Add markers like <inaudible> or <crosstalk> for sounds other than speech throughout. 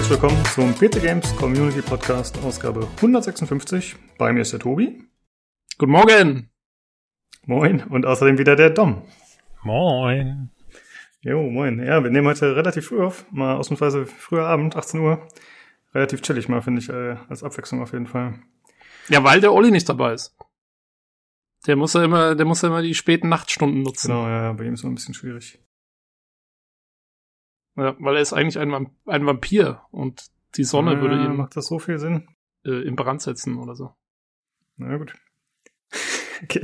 herzlich willkommen zum PC Games Community Podcast, Ausgabe 156. Bei mir ist der Tobi. Guten Morgen. Moin. Und außerdem wieder der Dom. Moin. Jo, moin. Ja, wir nehmen heute relativ früh auf. Mal ausnahmsweise früher Abend, 18 Uhr. Relativ chillig mal, finde ich, äh, als Abwechslung auf jeden Fall. Ja, weil der Olli nicht dabei ist. Der muss ja immer, der muss ja immer die späten Nachtstunden nutzen. Genau, ja, bei ihm ist es ein bisschen schwierig. Ja, weil er ist eigentlich ein, Vamp ein Vampir und die Sonne ja, würde ihn Macht das so viel Sinn? äh, in Brand setzen oder so. Na gut. <laughs> Okay.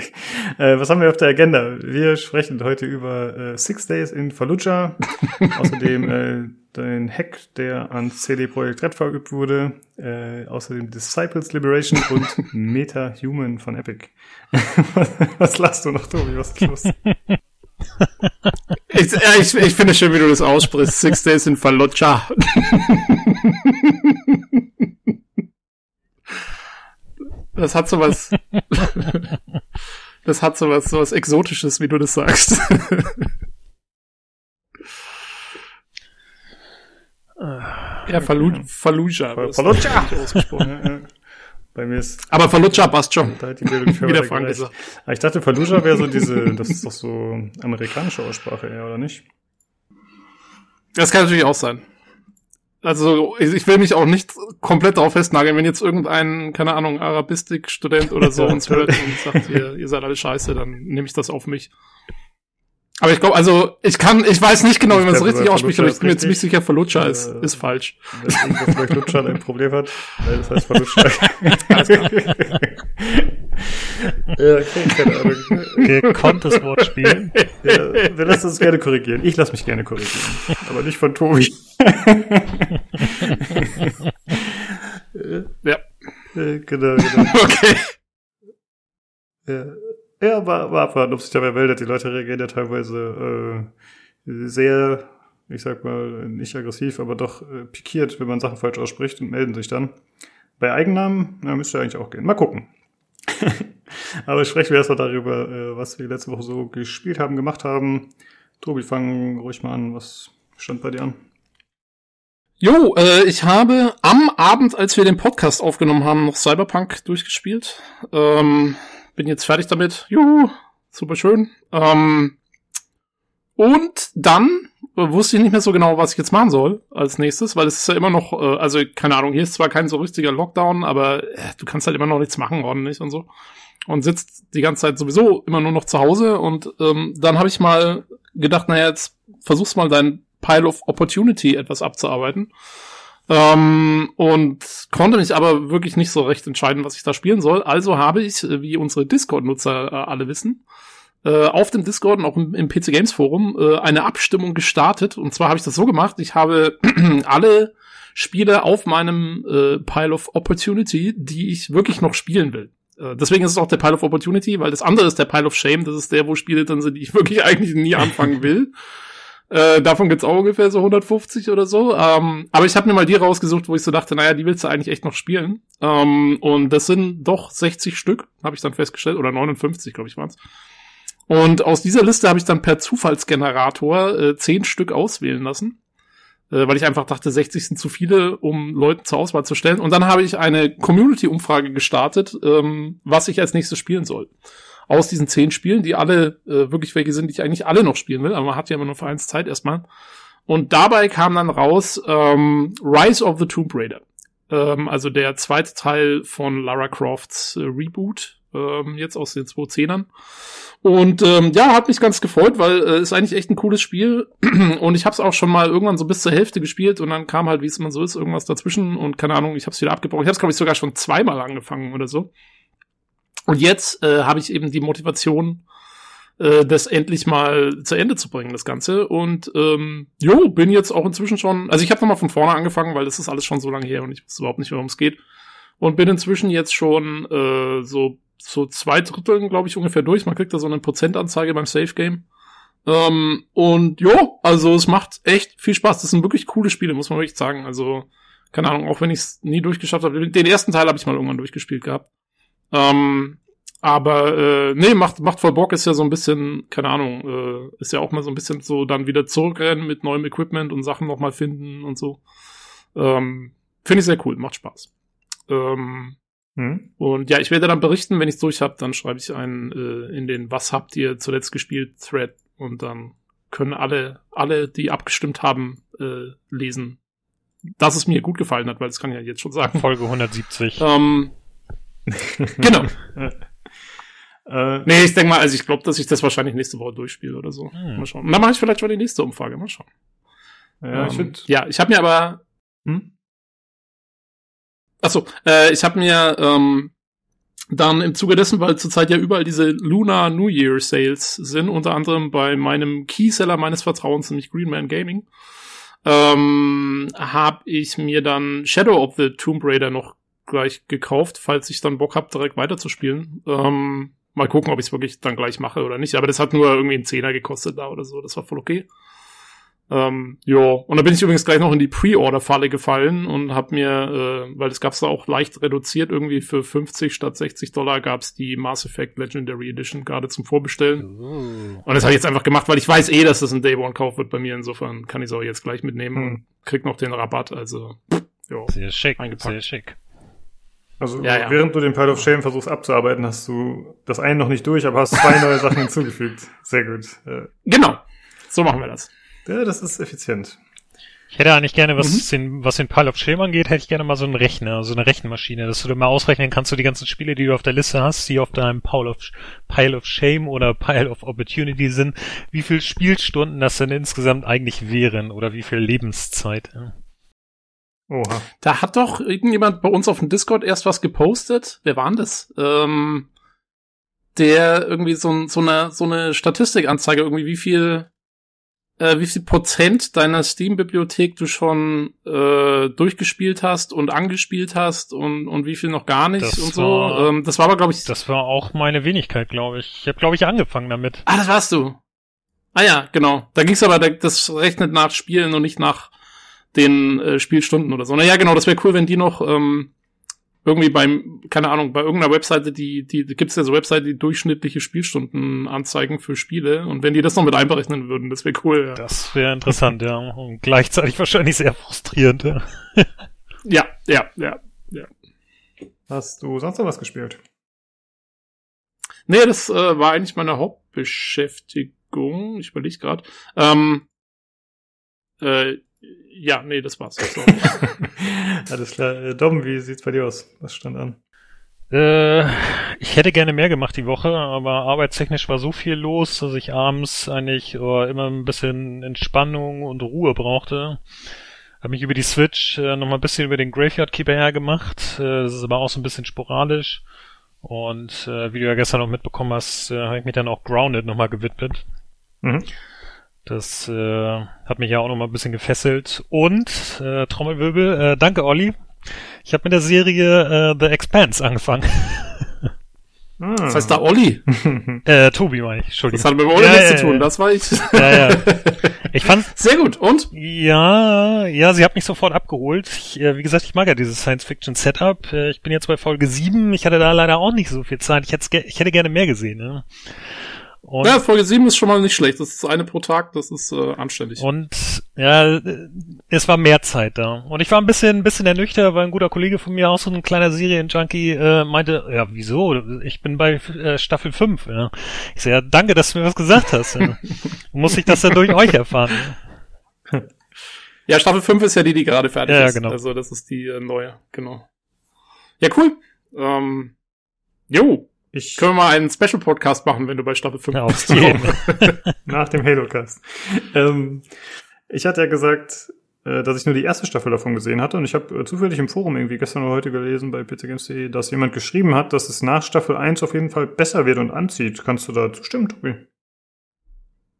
Äh, was haben wir auf der Agenda? Wir sprechen heute über äh, Six Days in Fallujah, <laughs> außerdem äh, den Hack, der an CD Projekt Red verübt wurde, äh, außerdem Disciples Liberation und <laughs> Meta Human von Epic. was, was lachst du noch, Tobi? Was ist los? Ich, ja, ich, ich finde schön, wie du das aussprichst. Six Days in Fallujah. Das hat sowas. Das hat sowas, sowas Exotisches, wie du das sagst. Ja, Fallu Fallujah. Fall- das Fallujah. ist richtig ausgesprochen. ja, ja. Bei mir ist Aber Fallujah passt schon. da hat die Bildung <laughs> für Wie der weitergereicht. Frank gesagt. Aber Ich dachte, Fallujah wäre so diese, das ist doch so amerikanische Aussprache eher, oder nicht? Das kann natürlich auch sein. Also, ich will mich auch nicht komplett darauf festnageln, wenn jetzt irgendein, keine Ahnung, Arabistik-Student oder so <laughs> uns hört und sagt, ihr, ihr seid alle scheiße, dann nehme ich das auf mich. Aber ich glaube, also, ich kann, ich weiß nicht genau, wie man es richtig ausspricht, aber ich bin mir ist ziemlich sicher, ist, Äh, ist falsch. Wenn Lutschan ein Problem hat, weil das heißt Fallujah. <laughs> ja, okay, keine Ahnung. Gekonntes Wortspiel. Ja, wir lassen uns gerne korrigieren. Ich lasse mich gerne korrigieren. Aber nicht von Tobi. Ja. Äh, genau, genau. <laughs> Okay. Ja, ja war, war abwarten, ob sich dabei meldet. Die Leute reagieren ja teilweise äh, sehr, ich sag mal, nicht aggressiv, aber doch äh, pikiert, wenn man Sachen falsch ausspricht und melden sich dann. Bei Eigennamen, na, müsste eigentlich auch gehen. Mal gucken. <laughs> aber sprechen wir erstmal darüber, äh, was wir letzte Woche so gespielt haben, gemacht haben. Tobi, fang ruhig mal an. Was stand bei dir an? Jo, äh, ich habe am Abend, als wir den Podcast aufgenommen haben, noch Cyberpunk durchgespielt. Ähm, bin jetzt fertig damit. Juhu, super schön. Ähm, und dann äh, wusste ich nicht mehr so genau, was ich jetzt machen soll als nächstes, weil es ist ja immer noch, äh, also keine Ahnung, hier ist zwar kein so richtiger Lockdown, aber äh, du kannst halt immer noch nichts machen ordentlich und so. Und sitzt die ganze Zeit sowieso immer nur noch zu Hause und ähm, dann habe ich mal gedacht, naja, jetzt versuch's mal deinen Pile of Opportunity etwas abzuarbeiten. Ähm, und konnte mich aber wirklich nicht so recht entscheiden, was ich da spielen soll. Also habe ich, äh, wie unsere Discord-Nutzer äh, alle wissen, äh, auf dem Discord und auch im, im PC Games Forum äh, eine Abstimmung gestartet. Und zwar habe ich das so gemacht, ich habe <clears throat> alle Spiele auf meinem äh, Pile of Opportunity, die ich wirklich noch spielen will. Äh, Deswegen ist es auch der Pile of Opportunity, weil das andere ist der Pile of Shame. Das ist der, wo Spiele drin sind, die ich <laughs> wirklich eigentlich nie anfangen <laughs> will. Äh, davon gibt's auch ungefähr so 150 oder so. Ähm, aber ich habe mir mal die rausgesucht, wo ich so dachte, naja, die willst du eigentlich echt noch spielen. Ähm, und das sind doch 60 Stück, habe ich dann festgestellt, oder 59, glaube ich, waren's. Und aus dieser Liste habe ich dann per Zufallsgenerator äh, 10 Stück auswählen lassen. Äh, weil ich einfach dachte, 60 sind zu viele, um Leuten zur Auswahl zu stellen. Und dann habe ich eine Community-Umfrage gestartet, ähm, was ich als nächstes spielen soll aus diesen zehn Spielen, die alle äh, wirklich welche sind, die ich eigentlich alle noch spielen will, aber man hat ja immer nur für eins Zeit erstmal. Und dabei kam dann raus ähm, Rise of the Tomb Raider. Ähm, also der zweite Teil von Lara Crofts äh, Reboot, ähm, jetzt aus den 2010ern. Und ähm, ja, hat mich ganz gefreut, weil äh, ist eigentlich echt ein cooles Spiel. <clears throat> und ich habe es auch schon mal irgendwann so bis zur Hälfte gespielt und dann kam halt, wie es immer so ist, irgendwas dazwischen und keine Ahnung, ich habe es wieder abgebrochen. Ich habe es, glaube ich, sogar schon zweimal angefangen oder so. Und jetzt äh, habe ich eben die Motivation, äh, das endlich mal zu Ende zu bringen, das Ganze. Und ähm, jo, bin jetzt auch inzwischen schon, also ich habe nochmal von vorne angefangen, weil das ist alles schon so lange her und ich wusste überhaupt nicht, worum es geht. Und bin inzwischen jetzt schon äh, so so zwei Dritteln, glaube ich, ungefähr durch. Man kriegt da so eine Prozentanzeige beim Safe Game. Ähm, und jo, also es macht echt viel Spaß. Das sind wirklich coole Spiele, muss man wirklich sagen. Also keine Ahnung, auch wenn ich es nie durchgeschafft habe. Den ersten Teil habe ich mal irgendwann durchgespielt gehabt. Ähm, aber äh, nee, macht, macht voll Bock, ist ja so ein bisschen, keine Ahnung, äh, ist ja auch mal so ein bisschen so dann wieder zurückrennen mit neuem Equipment und Sachen nochmal finden und so. Ähm, Finde ich sehr cool, macht Spaß. Ähm, Hm? und ja, ich werde dann berichten, wenn ich es durch habe, dann schreibe ich einen äh, in den Was habt ihr zuletzt gespielt Thread und dann können alle, alle, die abgestimmt haben, äh, lesen, dass es mir gut gefallen hat, weil das kann ich ja jetzt schon sagen. Folge 170. Ähm, genau. <laughs> Äh, Nee, ich denke mal, also ich glaube, dass ich das wahrscheinlich nächste Woche durchspiele oder so. Hm. Mal schauen. Und dann mache ich vielleicht schon die nächste Umfrage. Mal schauen. ja, ich Ähm, finde. ja, ich habe mir aber Hm? Achso, äh, ich habe mir ähm, dann im Zuge dessen, weil zurzeit ja überall diese Lunar New Year Sales sind, unter anderem bei meinem Keyseller meines Vertrauens, nämlich Greenman Gaming, ähm, habe ich mir dann Shadow of the Tomb Raider noch gleich gekauft, falls ich dann Bock hab, direkt weiterzuspielen. Ähm, mal gucken, ob ich es wirklich dann gleich mache oder nicht. Aber das hat nur irgendwie einen Zehner gekostet da oder so. Das war voll okay. Ähm, ja, und da bin ich übrigens gleich noch in die Pre-Order-Falle gefallen und habe mir, äh, weil das gab's da auch leicht reduziert, irgendwie für 50 statt 60 Dollar gab's die Mass Effect Legendary Edition gerade zum Vorbestellen. Uh. Und das habe ich jetzt einfach gemacht, weil ich weiß eh, dass das ein Day-One-Kauf wird bei mir. Insofern kann ich es auch jetzt gleich mitnehmen Hm. und krieg noch den Rabatt. Also, ja. Sehr schick, Eingepackt. sehr schick. Also Ja, ja. während du den Pile of Shame versuchst abzuarbeiten, hast du das eine noch nicht durch, aber hast zwei neue Sachen <laughs> hinzugefügt. Sehr gut. Äh, Genau. So machen wir das. Ja, das ist effizient. Ich hätte eigentlich gerne, was, Mhm. den, was den Pile of Shame angeht, hätte ich gerne mal so einen Rechner, so eine Rechenmaschine, dass du dir mal ausrechnen kannst, so die ganzen Spiele, die du auf der Liste hast, die auf deinem Pile of, Pile of Shame oder Pile of Opportunity sind, wie viel Spielstunden das denn insgesamt eigentlich wären oder wie viel Lebenszeit. Ja. Oha. Da hat doch irgendjemand bei uns auf dem Discord erst was gepostet. Wer war denn das? Ähm, der irgendwie so, so eine so eine Statistikanzeige irgendwie wie viel äh, wie viel Prozent deiner Steam-Bibliothek du schon äh, durchgespielt hast und angespielt hast und und wie viel noch gar nicht Das und so. war- ähm, das war aber glaube ich. Das war auch meine Wenigkeit, glaube ich. Ich habe, glaube ich, angefangen damit. ah, das warst du. Ah ja, genau. Da ging's aber, da- das rechnet nach Spielen und nicht nach den äh, Spielstunden oder so. Naja, genau, das wäre cool, wenn die noch ähm, irgendwie beim, keine Ahnung, bei irgendeiner Webseite, die, die, die gibt's ja so Webseite, die durchschnittliche Spielstunden anzeigen für Spiele. Und wenn die das noch mit einberechnen würden, das wäre cool. Ja. Das wäre interessant, ja. Und gleichzeitig <laughs> wahrscheinlich sehr frustrierend, <laughs> ja. ja, ja, ja. Hast du sonst noch was gespielt? Nee, das äh, war eigentlich meine Hauptbeschäftigung. Ich überlege gerade. Ähm, äh, ja, nee, das war's. <laughs> So. Alles klar. Äh, Dom, wie sieht's bei dir aus? Was stand an? Äh, ich hätte gerne mehr gemacht die Woche, aber arbeitstechnisch war so viel los, dass ich abends eigentlich äh, immer ein bisschen Entspannung und Ruhe brauchte. Habe mich über die Switch äh, nochmal ein bisschen über den Graveyard Keeper hergemacht. Äh, das ist aber auch so ein bisschen sporadisch. Und äh, wie du ja gestern noch mitbekommen hast, äh, habe ich mich dann auch Grounded nochmal gewidmet. Mhm. Das äh, hat mich ja auch nochmal ein bisschen gefesselt. Und, äh, Trommelwirbel, äh, danke Olli. Ich habe mit der Serie äh, The Expanse angefangen. <laughs> Ah. Das heißt da Olli. <laughs> äh, Tobi meine ich, Entschuldigung. Das hat mit dem Olli Ja, nichts ja, zu tun. ja. Das war ich. Ja, ja. Ich fand, <laughs> Sehr gut. Und? ja, ja, sie hat mich sofort abgeholt. Ich, äh, wie gesagt, ich mag ja dieses Science-Fiction-Setup. Äh, ich bin jetzt bei Folge 7. Ich hatte da leider auch nicht so viel Zeit. Ich, ich hätte gerne mehr gesehen. Ne? Und, Ja, Folge 7 ist schon mal nicht schlecht. Das ist eine pro Tag, das ist äh, anständig. und ja, es war mehr Zeit da. Und ich war ein bisschen, ein bisschen ernüchtert, weil ein guter Kollege von mir, auch so ein kleiner Serienjunkie, äh, meinte, ja, wieso? Ich bin bei äh, Staffel 5. Ja. Ich so, ja, danke, dass du mir was gesagt hast. Ja. <laughs> Muss ich das dann durch euch erfahren? <laughs> Ja, Staffel 5 ist ja die, die gerade fertig ja, ist. genau. Also das ist die äh, neue, genau. Ja, cool. Ähm, jo, Ich können wir mal einen Special-Podcast machen, wenn du bei Staffel 5 Ja, bist. <laughs> nach dem Halo-Cast. Ähm, ich hatte ja gesagt, äh, dass ich nur die erste Staffel davon gesehen hatte und ich habe äh, zufällig im Forum irgendwie gestern oder heute gelesen bei pcgames.de, dass jemand geschrieben hat, dass es nach Staffel 1 auf jeden Fall besser wird und anzieht. Kannst du da zustimmen, Tobi?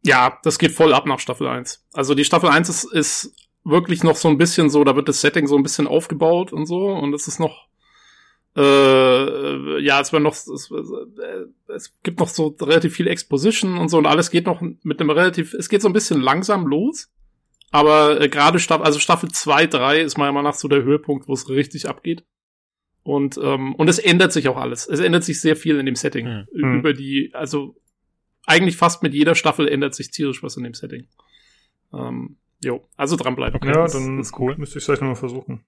Ja, das geht voll ab nach Staffel 1. Also die Staffel 1 ist, ist wirklich noch so ein bisschen so, da wird das Setting so ein bisschen aufgebaut und so und es ist noch äh, ja, es war noch es, äh, es gibt noch so relativ viel Exposition und so und alles geht noch mit einem relativ es geht so ein bisschen langsam los, aber äh, gerade Staffel also Staffel 2, 3 ist meiner Meinung nach so der Höhepunkt, wo es richtig abgeht. Und ähm, und es ändert sich auch alles. Es ändert sich sehr viel in dem Setting Hm. Hm. über die also eigentlich fast mit jeder Staffel ändert sich tierisch was in dem Setting. Ähm, Jo, also dranbleiben. Okay, ja, dann ist cool. müsste ich es vielleicht nochmal versuchen.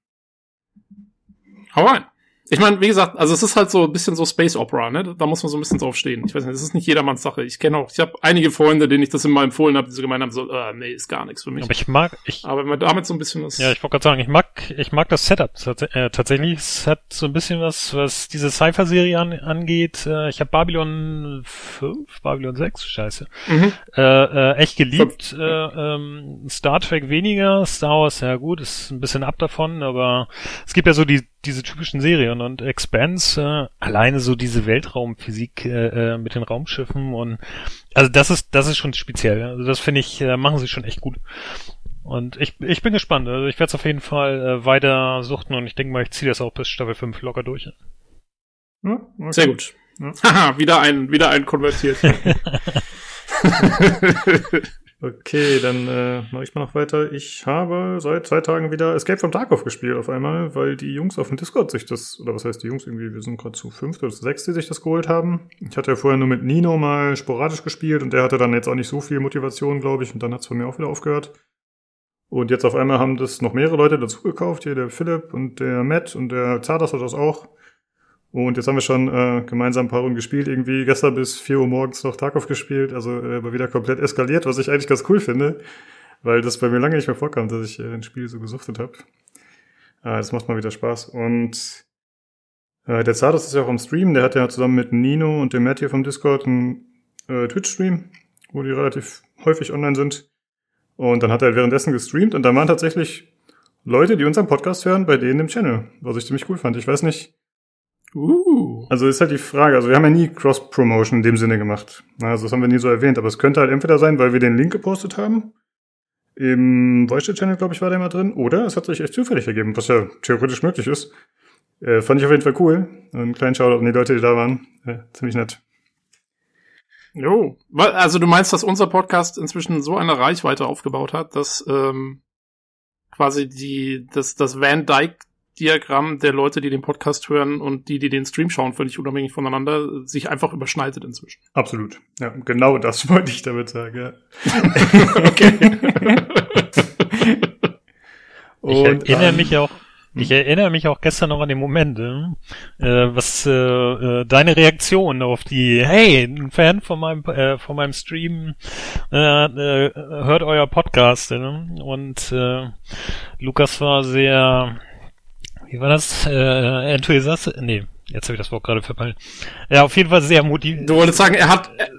Hau rein. Ich meine, wie gesagt, also es ist halt so ein bisschen so Space Opera, ne? Da muss man so ein bisschen drauf stehen. Ich weiß nicht, das ist nicht jedermanns Sache. Ich kenne auch, ich habe einige Freunde, denen ich das immer empfohlen habe, die so gemeint haben, so, äh, nee, ist gar nichts für mich. Aber ich mag, ich. Aber wenn man damit so ein bisschen was. Ja, ich wollte gerade sagen, ich mag, ich mag das Setup äh, tatsächlich. Es hat so ein bisschen was, was diese Cypher-Serie an, angeht. Äh, ich habe Babylon 5, Babylon 6, scheiße. Mhm. Äh, äh, echt geliebt. Äh, ähm, Star Trek weniger, Star Wars, ja gut, ist ein bisschen ab davon, aber es gibt ja so die diese typischen Serien und Expanse, äh, alleine so diese Weltraumphysik äh, äh, mit den Raumschiffen und also das ist das ist schon speziell. Also das finde ich äh, machen sie schon echt gut. Und ich ich bin gespannt. Also ich werde es auf jeden Fall äh, weiter suchten und ich denke mal, ich ziehe das auch bis Staffel 5 locker durch. Ja, okay. Sehr gut. Ja. Haha, <laughs> wieder ein wieder ein konvertiert. <laughs> <laughs> Okay, dann äh, mache ich mal noch weiter. Ich habe seit zwei Tagen wieder Escape from Tarkov gespielt auf einmal, weil die Jungs auf dem Discord sich das, oder was heißt die Jungs irgendwie, wir sind gerade zu fünft oder zu sechs, die sich das geholt haben. Ich hatte ja vorher nur mit Nino mal sporadisch gespielt und der hatte dann jetzt auch nicht so viel Motivation, glaube ich, und dann hat es bei mir auch wieder aufgehört. Und jetzt auf einmal haben das noch mehrere Leute dazu gekauft, hier der Philipp und der Matt und der Zardas hat das auch. Und jetzt haben wir schon äh, gemeinsam ein paar Runden gespielt, irgendwie gestern bis 4 Uhr morgens noch Tarkov gespielt, also äh, wieder komplett eskaliert, was ich eigentlich ganz cool finde, weil das bei mir lange nicht mehr vorkam, dass ich äh, ein Spiel so gesuchtet habe. Äh, das macht mal wieder Spaß. Und äh, der Zardos ist ja auch am Stream, der hat ja zusammen mit Nino und dem Matt hier vom Discord einen äh, Twitch-Stream, wo die relativ häufig online sind. Und dann hat er währenddessen gestreamt und da waren tatsächlich Leute, die unseren Podcast hören, bei denen im Channel, was ich ziemlich cool fand. Ich weiß nicht, Uh. Also ist halt die Frage, also wir haben ja nie Cross-Promotion in dem Sinne gemacht. Also das haben wir nie so erwähnt, aber es könnte halt entweder sein, weil wir den Link gepostet haben. Im Voice-Channel, glaube ich, war der mal drin. Oder es hat sich echt zufällig ergeben, was ja theoretisch möglich ist. Äh, fand ich auf jeden Fall cool. Einen kleinen Shoutout an die Leute, die da waren. Äh, ziemlich nett. Jo. Also du meinst, dass unser Podcast inzwischen so eine Reichweite aufgebaut hat, dass ähm, quasi die das, das Van Dyke Diagramm der Leute, die den Podcast hören und die, die den Stream schauen, völlig unabhängig voneinander, sich einfach überschneidet inzwischen. Absolut. Ja, genau das <laughs> wollte ich damit sagen. Ja. okay. <laughs> und, ich erinnere ähm, mich auch, ich erinnere mich auch gestern noch an den Moment, äh, was äh, äh, deine Reaktion auf die, hey, ein Fan von meinem äh, von meinem Stream äh, äh, hört euer Podcast äh, und äh, Lukas war sehr wie war das? Äh, Enthusiast? Nee, jetzt habe ich das Wort gerade verpeilt. Ja, auf jeden Fall sehr motiviert. Du wolltest sagen, er hat, er,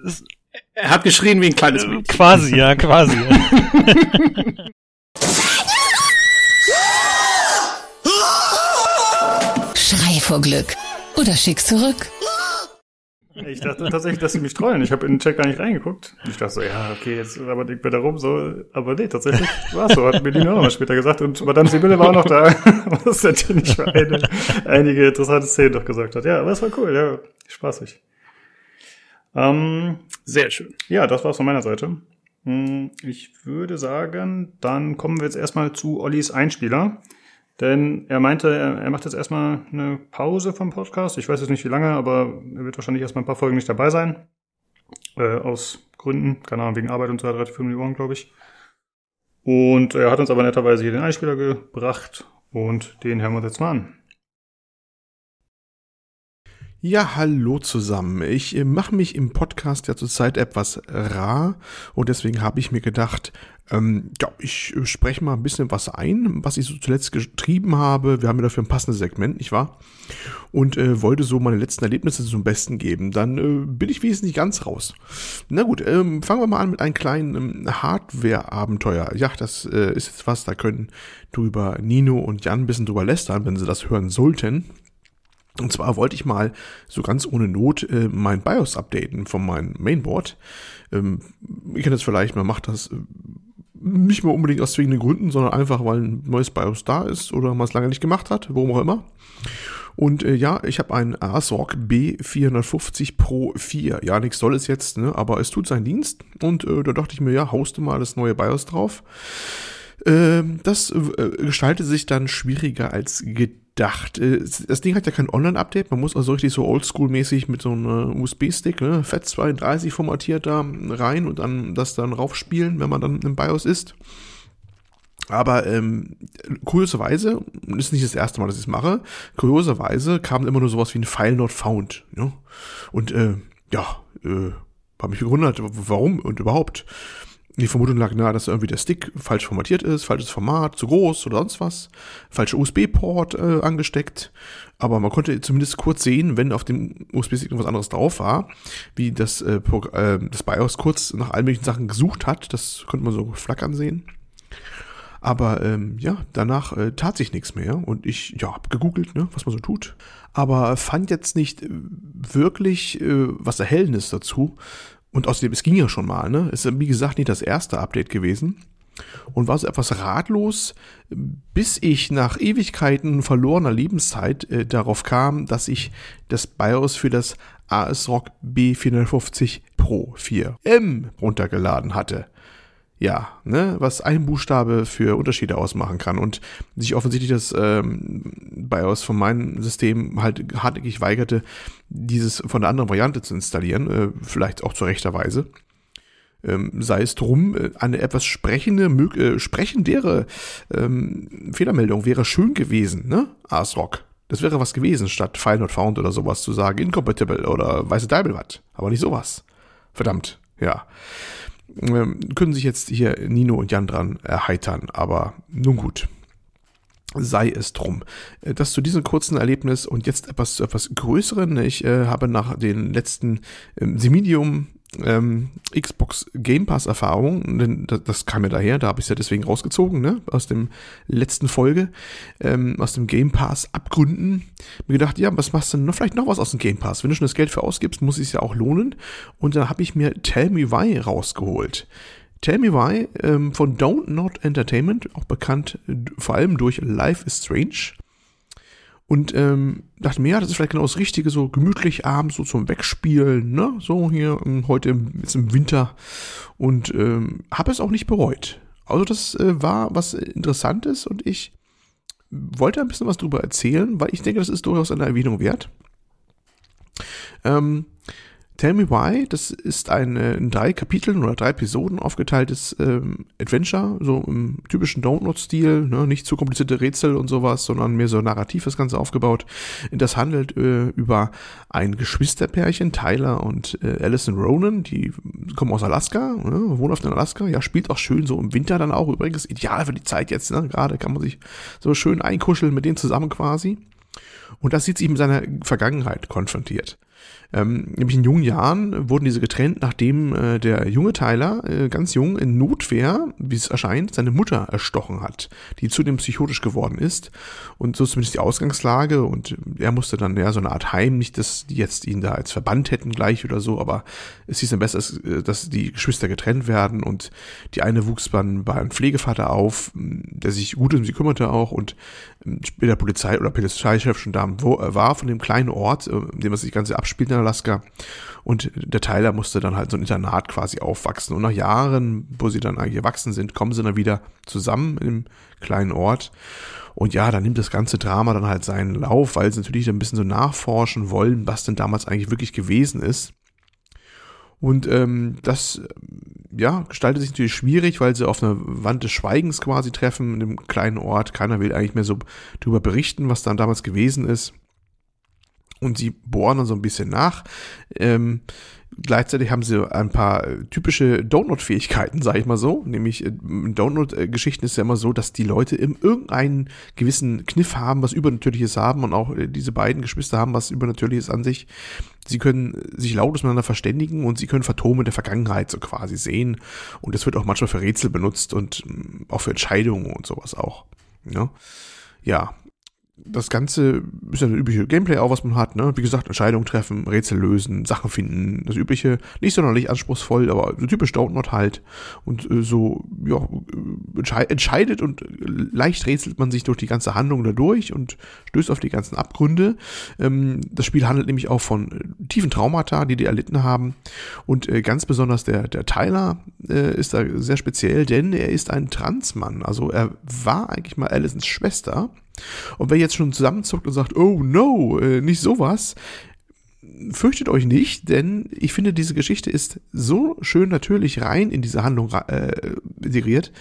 er hat geschrien wie ein kleines Mädchen. Quasi, ja, quasi. <laughs> Schrei vor Glück. Oder schick zurück. Ich dachte tatsächlich, dass sie mich trollen. Ich habe in den Chat gar nicht reingeguckt. Ich dachte so, ja, okay, jetzt aber ich bin da rum, so. Aber nee, tatsächlich war es so, hat mir die noch mal später gesagt. Und Madame Sibylle war auch noch da, <laughs> was natürlich für eine, einige interessante Szenen doch gesagt hat. Ja, aber es war cool, ja, spaßig. Ähm, Sehr schön. Ja, das war's von meiner Seite. Hm, ich würde sagen, dann kommen wir jetzt erstmal zu Ollis Einspieler. Denn er meinte, er, macht jetzt erstmal eine Pause vom Podcast. Ich weiß jetzt nicht wie lange, aber er wird wahrscheinlich erstmal ein paar Folgen nicht dabei sein. Äh, aus Gründen, keine Ahnung, wegen Arbeit und so weiter, relativ viel Millionen, glaube ich. Und er hat uns aber netterweise hier den Einspieler gebracht und den hören wir uns jetzt mal an. Ja, hallo zusammen. Ich äh, mache mich im Podcast ja zurzeit etwas rar und deswegen habe ich mir gedacht, ähm, ja, ich äh, spreche mal ein bisschen was ein, was ich so zuletzt getrieben habe. Wir haben ja dafür ein passendes Segment, nicht wahr? Und äh, wollte so meine letzten Erlebnisse zum Besten geben. Dann äh, bin ich wesentlich ganz raus. Na gut, ähm, fangen wir mal an mit einem kleinen ähm, Hardware-Abenteuer. Ja, das äh, ist jetzt was, da können drüber Nino und Jan ein bisschen drüber lästern, wenn sie das hören sollten. Und zwar wollte ich mal so ganz ohne Not äh, mein BIOS updaten von meinem Mainboard. Ähm, ihr kennt das vielleicht, man macht das äh, nicht mehr unbedingt aus zwingenden Gründen, sondern einfach, weil ein neues BIOS da ist oder man es lange nicht gemacht hat, warum auch immer. Und äh, ja, ich habe einen ASRock B450 Pro 4. Ja, nichts Tolles jetzt, ne? aber es tut seinen Dienst. Und äh, da dachte ich mir, ja, hauste mal das neue BIOS drauf. Ähm, das äh, gestaltet sich dann schwieriger als gedacht. Äh, das Ding hat ja kein Online-Update, man muss also richtig so oldschool-mäßig mit so einem USB-Stick, ne, FAT32 formatiert da rein und dann das dann raufspielen, wenn man dann im BIOS ist. Aber ähm, kurioserweise, ist nicht das erste Mal, dass ich es mache, kurioserweise kam immer nur sowas wie ein File not found. Ja? Und äh, ja, äh, habe mich gewundert, warum und überhaupt. Die Vermutung lag nahe, dass irgendwie der Stick falsch formatiert ist, falsches Format, zu groß oder sonst was, falscher USB-Port äh, angesteckt. Aber man konnte zumindest kurz sehen, wenn auf dem USB-Stick noch was anderes drauf war, wie das, äh, äh, das BIOS kurz nach allen möglichen Sachen gesucht hat. Das konnte man so flackern sehen. Aber ähm, ja, danach äh, tat sich nichts mehr und ich ja hab gegoogelt, ne, was man so tut, aber fand jetzt nicht äh, wirklich äh, was Erhellendes dazu. Und außerdem, es ging ja schon mal, ne? Es ist wie gesagt nicht das erste Update gewesen und war so etwas ratlos, bis ich nach Ewigkeiten verlorener Lebenszeit äh, darauf kam, dass ich das BIOS für das ASRock B450 Pro 4M runtergeladen hatte ja, ne, was ein Buchstabe für Unterschiede ausmachen kann und sich offensichtlich das ähm, BIOS von meinem System halt hartnäckig weigerte, dieses von der anderen Variante zu installieren, äh, vielleicht auch zu rechter Weise. Ähm, sei es drum, äh, eine etwas sprechende, äh, sprechendere ähm, Fehlermeldung wäre schön gewesen, ne? ASRock. Das wäre was gewesen, statt File not found oder sowas zu sagen, incompatible oder weiße Deibel was. Aber nicht sowas. Verdammt, ja können sich jetzt hier Nino und Jan dran erheitern, aber nun gut. Sei es drum. Äh, das zu diesem kurzen Erlebnis und jetzt etwas zu etwas größeren. Ich äh, habe nach den letzten ähm, Semidium ähm, Xbox Game Pass Erfahrung, denn das, das kam mir daher, da habe ich es ja deswegen rausgezogen, ne, aus dem letzten Folge, ähm, aus dem Game Pass Abgründen, mir gedacht, ja, was machst du denn noch, vielleicht noch was aus dem Game Pass? Wenn du schon das Geld für ausgibst, muss es ja auch lohnen. Und dann habe ich mir Tell Me Why rausgeholt. Tell Me Why ähm, von Don't Not Entertainment, auch bekannt vor allem durch Life is Strange. Und ähm, dachte mir, ja, das ist vielleicht genau das Richtige, so gemütlich abends so zum Wegspielen, ne? So hier ähm, heute im, jetzt im Winter. Und ähm, habe es auch nicht bereut. Also das äh, war was Interessantes und ich wollte ein bisschen was drüber erzählen, weil ich denke, das ist durchaus eine Erwähnung wert. Ähm, Tell Me Why, das ist ein in drei Kapiteln oder drei Episoden aufgeteiltes ähm, Adventure, so im typischen Download-Stil, ne? nicht zu komplizierte Rätsel und sowas, sondern mehr so narrativ das Ganze aufgebaut. Das handelt äh, über ein Geschwisterpärchen, Tyler und äh, Alison Ronan, die kommen aus Alaska, ne? wohnen auf in Alaska, ja, spielt auch schön so im Winter dann auch, übrigens ideal für die Zeit jetzt, ne? gerade kann man sich so schön einkuscheln mit denen zusammen quasi. Und das sieht sich mit seiner Vergangenheit konfrontiert. Ähm, nämlich in jungen Jahren wurden diese getrennt, nachdem äh, der junge Tyler, äh, ganz jung, in Notwehr, wie es erscheint, seine Mutter erstochen hat, die zudem psychotisch geworden ist. Und so ist zumindest die Ausgangslage. Und er musste dann ja so eine Art Heim, nicht, dass die jetzt ihn da als verbannt hätten gleich oder so, aber es hieß dann besser, äh, dass die Geschwister getrennt werden. Und die eine wuchs dann bei einem Pflegevater auf, der sich gut um sie kümmerte auch und später Polizei oder Polizeichef schon da war von dem kleinen Ort, äh, in dem es sich ganze abspielt Alaska. Und der Tyler musste dann halt so ein Internat quasi aufwachsen. Und nach Jahren, wo sie dann eigentlich erwachsen sind, kommen sie dann wieder zusammen im kleinen Ort. Und ja, dann nimmt das ganze Drama dann halt seinen Lauf, weil sie natürlich ein bisschen so nachforschen wollen, was denn damals eigentlich wirklich gewesen ist. Und ähm, das ja, gestaltet sich natürlich schwierig, weil sie auf einer Wand des Schweigens quasi treffen, in dem kleinen Ort. Keiner will eigentlich mehr so darüber berichten, was dann damals gewesen ist und sie bohren dann so ein bisschen nach. Ähm, gleichzeitig haben sie ein paar typische Download-Fähigkeiten, sage ich mal so. Nämlich äh, in Download-Geschichten ist ja immer so, dass die Leute im irgendeinen gewissen Kniff haben, was Übernatürliches haben und auch äh, diese beiden Geschwister haben was Übernatürliches an sich. Sie können sich lautes miteinander verständigen und sie können Phantom der Vergangenheit so quasi sehen. Und das wird auch manchmal für Rätsel benutzt und mm, auch für Entscheidungen und sowas auch. Ja, ja das Ganze ist ja das übliche Gameplay auch, was man hat, ne? Wie gesagt, Entscheidungen treffen, Rätsel lösen, Sachen finden, das übliche, nicht sonderlich anspruchsvoll, aber so typisch Download halt. Und äh, so, ja, entscheidet und leicht rätselt man sich durch die ganze Handlung dadurch und stößt auf die ganzen Abgründe. Ähm, das Spiel handelt nämlich auch von äh, tiefen Traumata, die die erlitten haben. Und äh, ganz besonders der, der Tyler äh, ist da sehr speziell, denn er ist ein Transmann. Also er war eigentlich mal Alisons Schwester und wer jetzt schon zusammenzuckt und sagt, oh no, äh, nicht sowas, fürchtet euch nicht, denn ich finde, diese Geschichte ist so schön natürlich rein in diese Handlung äh, integriert,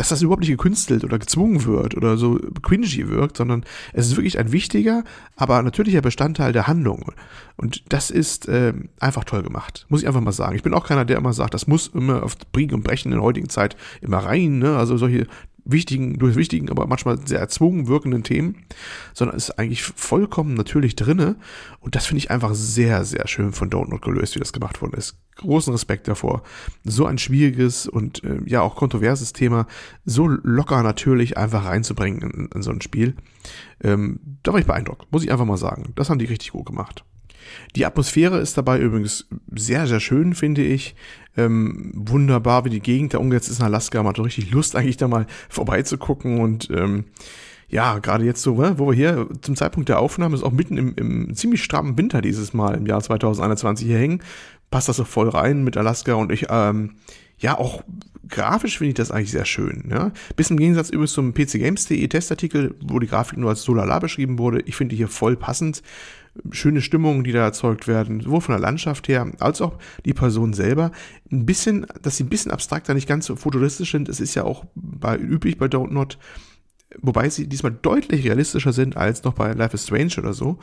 dass das überhaupt nicht gekünstelt oder gezwungen wird oder so cringy wirkt, sondern es ist wirklich ein wichtiger, aber natürlicher Bestandteil der Handlung. Und das ist äh, einfach toll gemacht, muss ich einfach mal sagen. Ich bin auch keiner, der immer sagt, das muss immer auf Briegen und Brechen in der heutigen Zeit immer rein, ne? Also solche wichtigen, durch wichtigen, aber manchmal sehr erzwungen wirkenden Themen, sondern ist eigentlich vollkommen natürlich drinne. Und das finde ich einfach sehr, sehr schön von Not gelöst, wie das gemacht worden ist. Großen Respekt davor. So ein schwieriges und äh, ja auch kontroverses Thema so locker natürlich einfach reinzubringen in, in so ein Spiel. Ähm, da war ich beeindruckt, muss ich einfach mal sagen. Das haben die richtig gut gemacht. Die Atmosphäre ist dabei übrigens sehr, sehr schön, finde ich. Ähm, wunderbar, wie die Gegend da umgesetzt ist in Alaska. Man hat richtig Lust, eigentlich da mal vorbeizugucken und ähm, ja, gerade jetzt so, wo wir hier zum Zeitpunkt der Aufnahme ist auch mitten im, im ziemlich strammen Winter dieses Mal im Jahr 2021 hier hängen, passt das so voll rein mit Alaska und ich, ähm, ja, auch grafisch finde ich das eigentlich sehr schön. Ja? Bis im Gegensatz übrigens zum PCGames.de Testartikel, wo die Grafik nur als Solala beschrieben wurde. Ich finde die hier voll passend schöne Stimmungen, die da erzeugt werden, sowohl von der Landschaft her als auch die Person selber. Ein bisschen, dass sie ein bisschen abstrakter, nicht ganz so futuristisch sind. Es ist ja auch bei, üblich bei Don't Not, wobei sie diesmal deutlich realistischer sind als noch bei Life is Strange oder so.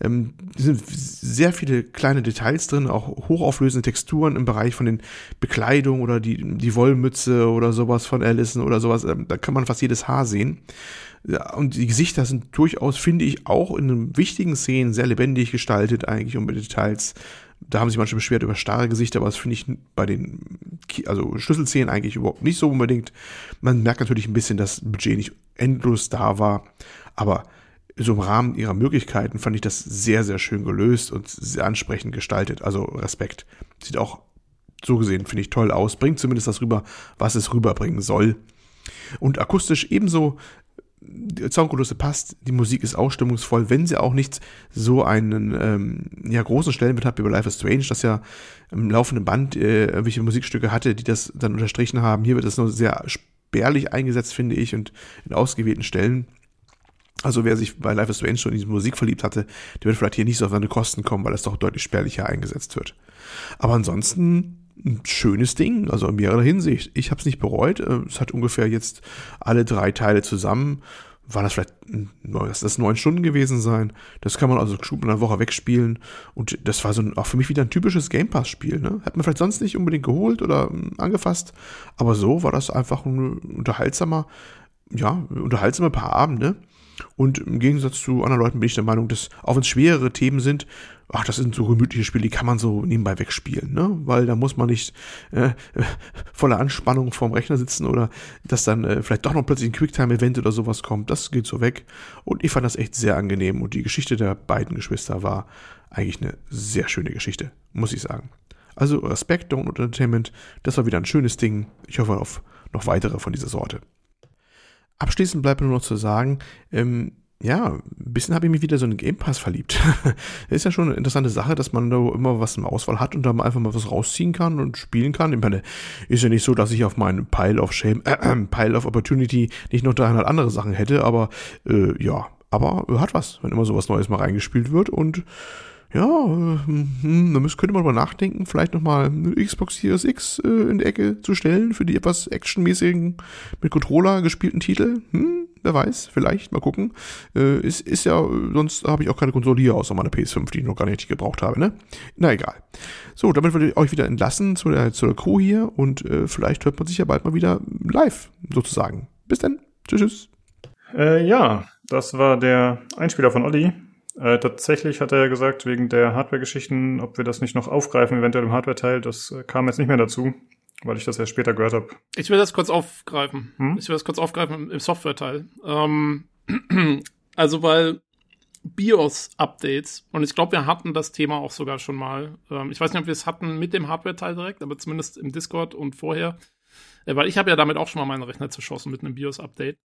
Ähm, sind sehr viele kleine Details drin, auch hochauflösende Texturen im Bereich von den Bekleidung oder die, die Wollmütze oder sowas von Allison oder sowas. Ähm, da kann man fast jedes Haar sehen. Ja, und die Gesichter sind durchaus, finde ich, auch in wichtigen Szenen sehr lebendig gestaltet eigentlich und mit Details. Da haben sich manche beschwert über starre Gesichter, aber das finde ich bei den also Schlüsselszenen eigentlich überhaupt nicht so unbedingt. Man merkt natürlich ein bisschen, dass Budget nicht endlos da war, aber so im Rahmen ihrer Möglichkeiten fand ich das sehr, sehr schön gelöst und sehr ansprechend gestaltet. Also Respekt. Sieht auch so gesehen, finde ich, toll aus. Bringt zumindest das rüber, was es rüberbringen soll. Und akustisch ebenso die Soundkulisse passt, die Musik ist auch stimmungsvoll, wenn sie auch nicht so einen ähm, ja, großen Stellenwert hat wie bei Life is Strange, das ja im laufenden Band äh, irgendwelche Musikstücke hatte, die das dann unterstrichen haben. Hier wird das nur sehr spärlich eingesetzt, finde ich, und in ausgewählten Stellen. Also wer sich bei Life is Strange schon in diese Musik verliebt hatte, der wird vielleicht hier nicht so auf seine Kosten kommen, weil es doch deutlich spärlicher eingesetzt wird. Aber ansonsten ein schönes Ding, also in mehrerer Hinsicht. Ich habe es nicht bereut. Äh, es hat ungefähr jetzt alle drei Teile zusammen. War das vielleicht, das das neun Stunden gewesen sein. Das kann man also gut in einer Woche wegspielen. Und das war so ein, auch für mich wieder ein typisches Game Pass-Spiel. Ne? Hat man vielleicht sonst nicht unbedingt geholt oder hm, angefasst. Aber so war das einfach ein unterhaltsamer, ja, unterhaltsamer paar Abende. Und im Gegensatz zu anderen Leuten bin ich der Meinung, dass auch wenn es schwerere Themen sind, ach, das sind so gemütliche Spiele, die kann man so nebenbei wegspielen, ne? Weil da muss man nicht äh, <laughs> voller Anspannung vorm Rechner sitzen oder dass dann äh, vielleicht doch noch plötzlich ein Quicktime-Event oder sowas kommt. Das geht so weg. Und ich fand das echt sehr angenehm. Und die Geschichte der beiden Geschwister war eigentlich eine sehr schöne Geschichte, muss ich sagen. Also Respekt, Don't Entertainment, das war wieder ein schönes Ding. Ich hoffe auf noch weitere von dieser Sorte. Abschließend bleibt nur noch zu sagen, ähm, ja, ein bisschen habe ich mich wieder so in den Game Pass verliebt. <laughs> ist ja schon eine interessante Sache, dass man da immer was im Auswahl hat und da einfach mal was rausziehen kann und spielen kann. Ich meine, ist ja nicht so, dass ich auf meinem Pile of Shame, äh, <clears throat> Pile of Opportunity nicht noch 300 andere Sachen hätte, aber äh, ja, aber hat was, wenn immer sowas Neues mal reingespielt wird und ja, äh, hm, da könnte man mal nachdenken, vielleicht nochmal eine Xbox Series X äh, in die Ecke zu stellen für die etwas actionmäßigen, mit Controller gespielten Titel. Hm, wer weiß, vielleicht, mal gucken. Äh, ist, ist ja, sonst habe ich auch keine Konsole hier, außer meiner PS5, die ich noch gar nicht gebraucht habe, ne? Na egal. So, damit würde ich euch wieder entlassen zu der, zu der Crew hier und äh, vielleicht hört man sich ja bald mal wieder live, sozusagen. Bis dann. Tschüss. tschüss. Äh, ja, das war der Einspieler von Olli. Äh, tatsächlich hat er ja gesagt, wegen der Hardware-Geschichten, ob wir das nicht noch aufgreifen, eventuell im Hardware-Teil, das äh, kam jetzt nicht mehr dazu, weil ich das ja später gehört habe. Ich will das kurz aufgreifen. Hm? Ich will das kurz aufgreifen im Software-Teil. Ähm, <clears throat> also, weil BIOS-Updates, und ich glaube, wir hatten das Thema auch sogar schon mal. Ähm, ich weiß nicht, ob wir es hatten mit dem Hardware-Teil direkt, aber zumindest im Discord und vorher. Äh, weil ich habe ja damit auch schon mal meinen Rechner zerschossen mit einem BIOS-Update.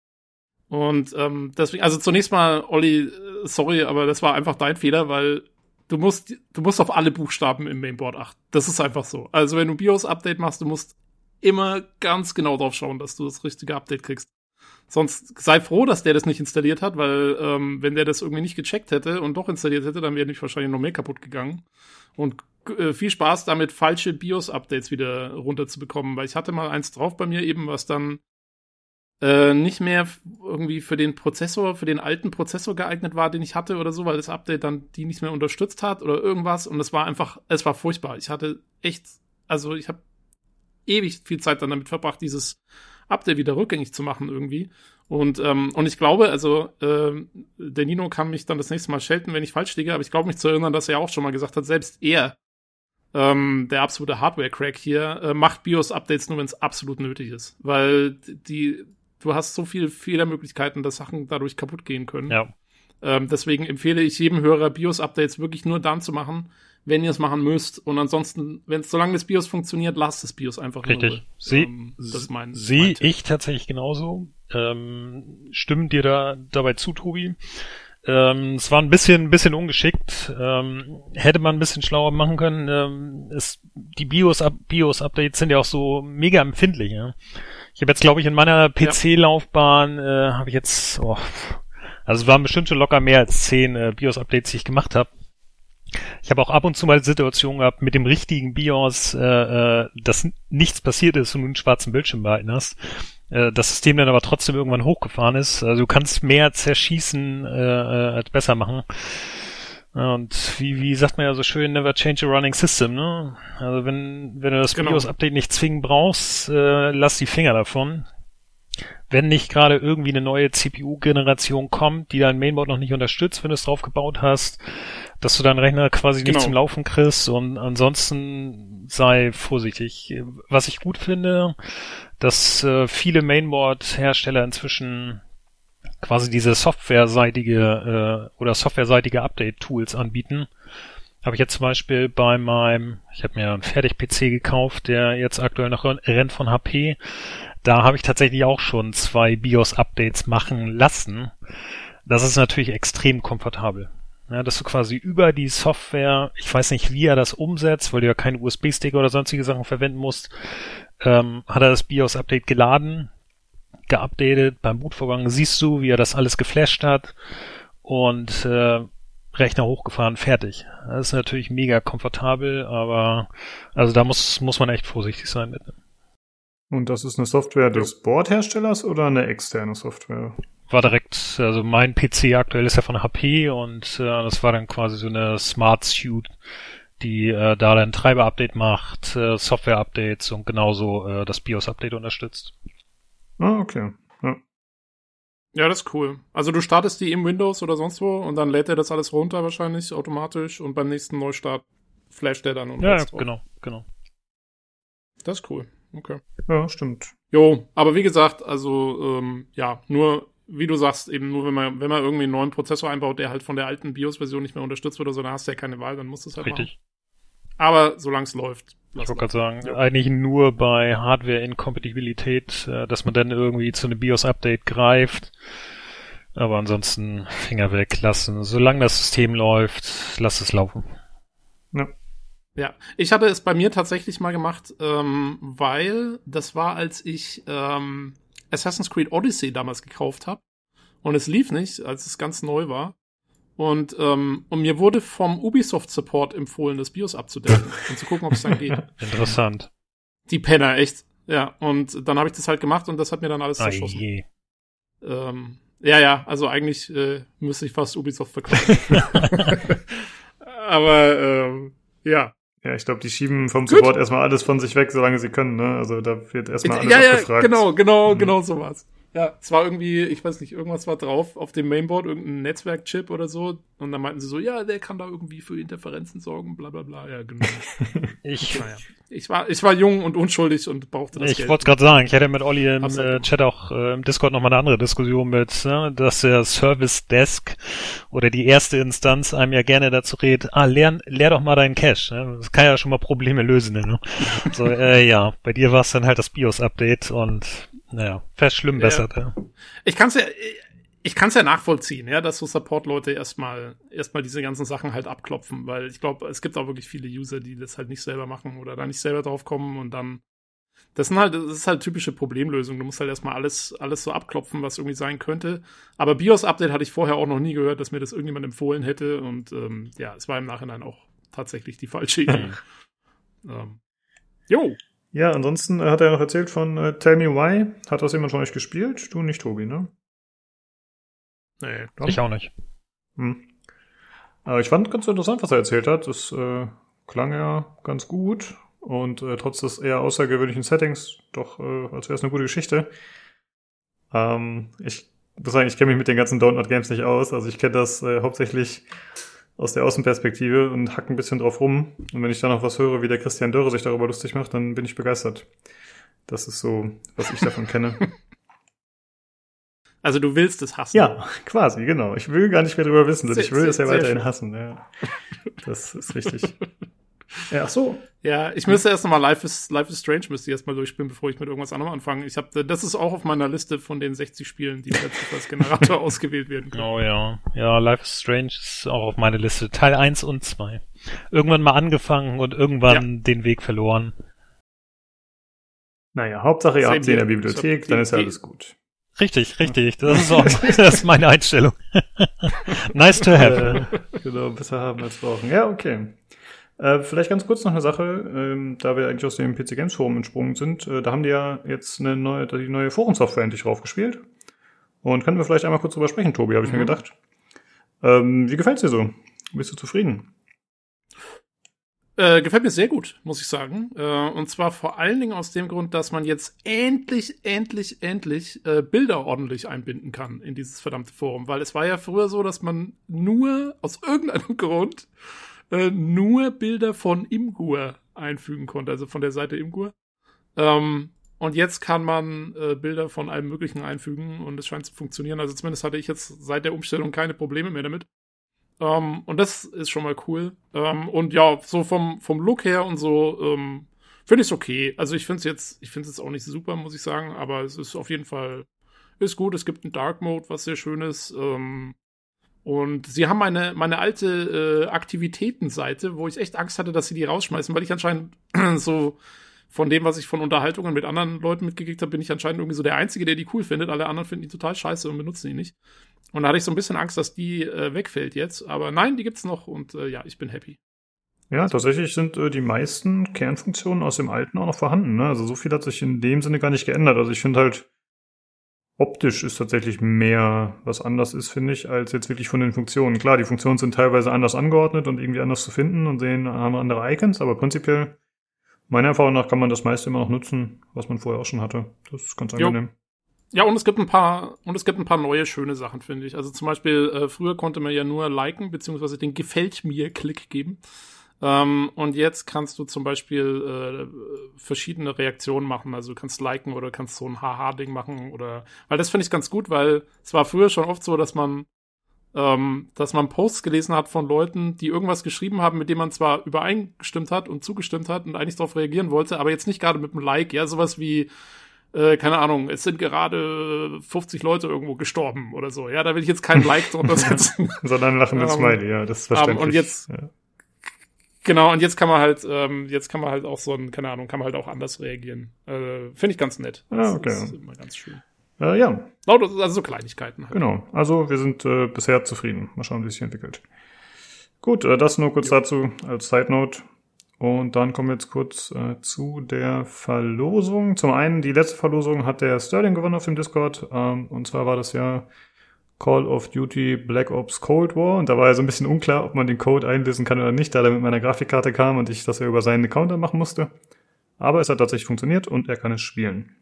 Und ähm, deswegen, also zunächst mal, Olli, äh, sorry, aber das war einfach dein Fehler, weil du musst, du musst auf alle Buchstaben im Mainboard achten. Das ist einfach so. Also wenn du BIOS-Update machst, du musst immer ganz genau drauf schauen, dass du das richtige Update kriegst. Sonst sei froh, dass der das nicht installiert hat, weil ähm, wenn der das irgendwie nicht gecheckt hätte und doch installiert hätte, dann wäre nicht wahrscheinlich noch mehr kaputt gegangen. Und äh, viel Spaß damit, falsche BIOS-Updates wieder runterzubekommen, weil ich hatte mal eins drauf bei mir eben, was dann äh, nicht mehr irgendwie für den Prozessor, für den alten Prozessor geeignet war, den ich hatte oder so, weil das Update dann die nicht mehr unterstützt hat oder irgendwas. Und es war einfach, es war furchtbar. Ich hatte echt, also ich habe ewig viel Zeit dann damit verbracht, dieses Update wieder rückgängig zu machen irgendwie. Und, ähm, und ich glaube, also äh, der Nino kann mich dann das nächste Mal schelten, wenn ich falsch liege, aber ich glaube mich zu erinnern, dass er auch schon mal gesagt hat, selbst er, ähm, der absolute Hardware-Crack hier, äh, macht BIOS-Updates nur, wenn es absolut nötig ist. Weil die, du hast so viele Fehlermöglichkeiten, dass Sachen dadurch kaputt gehen können. Ja. Ähm, deswegen empfehle ich jedem Hörer, BIOS-Updates wirklich nur dann zu machen, wenn ihr es machen müsst. Und ansonsten, wenn es solange das BIOS funktioniert, lasst das BIOS einfach Richtig. Sehe ähm, mein, seh ich tatsächlich genauso. Ähm, stimmen dir da dabei zu, Tobi? Ähm, es war ein bisschen, ein bisschen ungeschickt. Ähm, hätte man ein bisschen schlauer machen können. Ähm, es, die BIOS-Updates BIOS sind ja auch so mega empfindlich. Ja? Ich habe jetzt, glaube ich, in meiner PC-Laufbahn äh, habe ich jetzt, oh, also es waren bestimmt schon locker mehr als zehn äh, BIOS-Updates, die ich gemacht habe. Ich habe auch ab und zu mal Situationen gehabt mit dem richtigen BIOS, äh, äh, dass nichts passiert ist und du einen schwarzen Bildschirm behalten hast. Äh, das System dann aber trotzdem irgendwann hochgefahren ist. Also du kannst mehr zerschießen äh, äh, als besser machen. Und wie, wie sagt man ja so schön, never change a running system, ne? Also wenn, wenn du das genau. BIOS-Update nicht zwingend brauchst, äh, lass die Finger davon wenn nicht gerade irgendwie eine neue CPU-Generation kommt, die dein Mainboard noch nicht unterstützt, wenn du es drauf gebaut hast, dass du deinen Rechner quasi genau. nicht zum Laufen kriegst und ansonsten sei vorsichtig. Was ich gut finde, dass äh, viele Mainboard-Hersteller inzwischen quasi diese softwareseitige äh, oder softwareseitige Update-Tools anbieten. Habe ich jetzt zum Beispiel bei meinem, ich habe mir einen Fertig-PC gekauft, der jetzt aktuell noch rennt von HP. Da habe ich tatsächlich auch schon zwei BIOS-Updates machen lassen. Das ist natürlich extrem komfortabel. Ja, dass du quasi über die Software, ich weiß nicht, wie er das umsetzt, weil du ja keinen USB-Stick oder sonstige Sachen verwenden musst, ähm, hat er das BIOS-Update geladen, geupdatet, beim Bootvorgang siehst du, wie er das alles geflasht hat und äh, Rechner hochgefahren, fertig. Das ist natürlich mega komfortabel, aber also da muss, muss man echt vorsichtig sein mit. Und das ist eine Software des Boardherstellers oder eine externe Software? War direkt, also mein PC aktuell ist ja von HP und äh, das war dann quasi so eine Smart Suite, die äh, da dann Treiber-Update macht, äh, Software-Updates und genauso äh, das BIOS-Update unterstützt. Ah, okay. Ja. ja, das ist cool. Also du startest die im Windows oder sonst wo und dann lädt er das alles runter wahrscheinlich automatisch und beim nächsten Neustart flasht er dann und Ja, genau, genau. Das ist cool. Okay. Ja, stimmt. Jo, aber wie gesagt, also ähm, ja, nur wie du sagst, eben nur wenn man, wenn man irgendwie einen neuen Prozessor einbaut, der halt von der alten BIOS-Version nicht mehr unterstützt wird oder so, dann hast du ja keine Wahl, dann musst du es halt Richtig. machen. Aber solange es läuft. Ich wollte gerade sagen, ja. eigentlich nur bei Hardware-Inkompatibilität, äh, dass man dann irgendwie zu einem BIOS-Update greift. Aber ansonsten Finger weglassen. Solange das System läuft, lass es laufen. Ja. Ja, ich hatte es bei mir tatsächlich mal gemacht, ähm, weil das war, als ich ähm, Assassin's Creed Odyssey damals gekauft habe. Und es lief nicht, als es ganz neu war. Und, ähm, und mir wurde vom Ubisoft Support empfohlen, das BIOS abzudecken <laughs> und zu gucken, ob es dann geht. Interessant. Die Penner, echt. Ja, und dann habe ich das halt gemacht und das hat mir dann alles zerschossen. Ähm, ja, ja, also eigentlich äh, müsste ich fast Ubisoft verkaufen. <laughs> Aber ähm, ja. Ja, ich glaube, die schieben vom Support Gut. erstmal alles von sich weg, solange sie können, ne? Also da wird erstmal alles ja, ja, abgefragt. Genau, genau, mhm. genau sowas. Ja, es war irgendwie, ich weiß nicht, irgendwas war drauf auf dem Mainboard, irgendein Netzwerkchip oder so. Und dann meinten sie so, ja, der kann da irgendwie für Interferenzen sorgen, bla bla bla. Ja, genau. <laughs> ich, naja. ich, war, ich war jung und unschuldig und brauchte das Ich wollte gerade sagen, ich hätte mit Olli im äh, Chat auch äh, im Discord nochmal eine andere Diskussion mit, ne, dass der Service Desk oder die erste Instanz einem ja gerne dazu redet, ah, leer, leer doch mal deinen Cache. Ne? Das kann ja schon mal Probleme lösen. Ne? so, äh, ja, bei dir war es dann halt das BIOS-Update und naja, verschlimmbessert, ja. ja. Ich kann's ja, ich kann's ja nachvollziehen, ja, dass so Support-Leute erstmal, erstmal diese ganzen Sachen halt abklopfen, weil ich glaube, es gibt auch wirklich viele User, die das halt nicht selber machen oder da nicht selber drauf kommen und dann, das sind halt, das ist halt typische Problemlösung. Du musst halt erstmal alles, alles so abklopfen, was irgendwie sein könnte. Aber BIOS-Update hatte ich vorher auch noch nie gehört, dass mir das irgendjemand empfohlen hätte und, ähm, ja, es war im Nachhinein auch tatsächlich die falsche Idee. <laughs> ähm, jo. Ja, ansonsten äh, hat er noch erzählt von äh, Tell Me Why. Hat das jemand von euch gespielt? Du nicht, Tobi, ne? Nee. Tom? Ich auch nicht. Hm. Aber ich fand ganz interessant, was er erzählt hat. Das äh, klang ja ganz gut und äh, trotz des eher außergewöhnlichen Settings doch, äh, als wäre es eine gute Geschichte. Ähm, ich muss sagen, ich kenne mich mit den ganzen Download Games nicht aus. Also ich kenne das äh, hauptsächlich aus der Außenperspektive und hack ein bisschen drauf rum. Und wenn ich dann noch was höre, wie der Christian Dörre sich darüber lustig macht, dann bin ich begeistert. Das ist so, was ich davon kenne. <laughs> Also du willst es hassen. Ja, quasi, genau. Ich will gar nicht mehr darüber wissen, denn Sehr- ich will es ja sehr- sehr weiterhin schön. hassen. Ja. Das ist richtig. <laughs> Ja, ach so. Ja, ich müsste erst nochmal Life is, Life is Strange müsste ich erst mal durchspielen, bevor ich mit irgendwas anderem anfange. Ich habe, das ist auch auf meiner Liste von den 60 Spielen, die plötzlich <laughs> als Generator ausgewählt werden können. Oh ja. Ja, Life is Strange ist auch auf meiner Liste. Teil 1 und 2. Irgendwann mal angefangen und irgendwann den Weg verloren. Naja, Hauptsache ihr habt sie in der. Bibliothek, dann ist ja alles gut. Richtig, richtig. Das ist <laughs> auch das ist meine Einstellung. <laughs> nice to have. Äh, genau, besser haben als brauchen. Ja, okay. Äh, vielleicht ganz kurz noch eine Sache, ähm, da wir eigentlich aus dem PC Games Forum entsprungen sind. Äh, da haben die ja jetzt eine neue, die neue Forumsoftware endlich draufgespielt. Und können wir vielleicht einmal kurz drüber sprechen, Tobi, habe ich mir Mhm. gedacht. Ähm, wie gefällt's dir so? Bist du zufrieden? Äh, gefällt mir sehr gut, muss ich sagen. Äh, und zwar vor allen Dingen aus dem Grund, dass man jetzt endlich, endlich, endlich äh, Bilder ordentlich einbinden kann in dieses verdammte Forum. Weil es war ja früher so, dass man nur, aus irgendeinem <laughs> Grund, äh, nur Bilder von Imgur einfügen konnte, also von der Seite Imgur. Ähm, und jetzt kann man äh, Bilder von allem Möglichen einfügen und es scheint zu funktionieren. Also zumindest hatte ich jetzt seit der Umstellung keine Probleme mehr damit. Ähm, und das ist schon mal cool. Ähm, und ja, so vom, vom Look her und so, ähm, finde ich es okay. Also ich finde es jetzt, ich finde es jetzt auch nicht super, muss ich sagen, aber es ist auf jeden Fall, ist gut. Es gibt einen Dark Mode, was sehr schön ist. Ähm, und sie haben meine, meine alte äh, Aktivitätenseite, wo ich echt Angst hatte, dass sie die rausschmeißen, weil ich anscheinend <clears throat> so von dem, was ich von Unterhaltungen mit anderen Leuten mitgekriegt habe, bin ich anscheinend irgendwie so der Einzige, der die cool findet. Alle anderen finden die total scheiße und benutzen die nicht. Und da hatte ich so ein bisschen Angst, dass die äh, wegfällt jetzt. Aber nein, die gibt's noch und äh, ja, ich bin happy. Ja, tatsächlich sind äh, die meisten Kernfunktionen aus dem alten auch noch vorhanden. Ne? Also so viel hat sich in dem Sinne gar nicht geändert. Also ich finde halt, optisch ist tatsächlich mehr, was anders ist, finde ich, als jetzt wirklich von den Funktionen. Klar, die Funktionen sind teilweise anders angeordnet und irgendwie anders zu finden und sehen, haben andere Icons, aber prinzipiell, meiner Erfahrung nach, kann man das meiste immer noch nutzen, was man vorher auch schon hatte. Das ist ganz Jo. angenehm. Ja, und es gibt ein paar, und es gibt ein paar neue schöne Sachen, finde ich. Also zum Beispiel, äh, früher konnte man ja nur liken, beziehungsweise den Gefällt mir-Klick geben. Ähm, und jetzt kannst du zum Beispiel äh, verschiedene Reaktionen machen. Also du kannst liken oder kannst so ein Haha-Ding machen oder, weil das finde ich ganz gut, weil es war früher schon oft so, dass man, ähm, dass man Posts gelesen hat von Leuten, die irgendwas geschrieben haben, mit dem man zwar übereingestimmt hat und zugestimmt hat und eigentlich darauf reagieren wollte, aber jetzt nicht gerade mit einem Like, ja, sowas wie, äh, keine Ahnung, es sind gerade 50 Leute irgendwo gestorben oder so. Ja, da will ich jetzt kein <laughs> Like drunter setzen. Sondern lachendes Ähm, Smiley, ja, das ist ähm, verständlich. und jetzt- ja. Genau, und jetzt kann man halt, ähm, jetzt kann man halt auch so ein, keine Ahnung, kann man halt auch anders reagieren. Äh, Finde ich ganz nett. Ah, Das okay. ist immer ganz schön. Äh, ja, also so Kleinigkeiten halt. Genau, also wir sind äh, bisher zufrieden. Mal schauen, wie es sich entwickelt. Gut, äh, das nur kurz dazu als Side Note. Und dann kommen wir jetzt kurz äh, zu der Verlosung. Zum einen, die letzte Verlosung hat der Sterling gewonnen auf dem Discord. Ähm, und zwar war das ja Call of Duty Black Ops Cold War. Und da war ja so ein bisschen unklar, ob man den Code einlösen kann oder nicht, da er mit meiner Grafikkarte kam und ich das ja über seinen Account dann machen musste. Aber es hat tatsächlich funktioniert und er kann es spielen.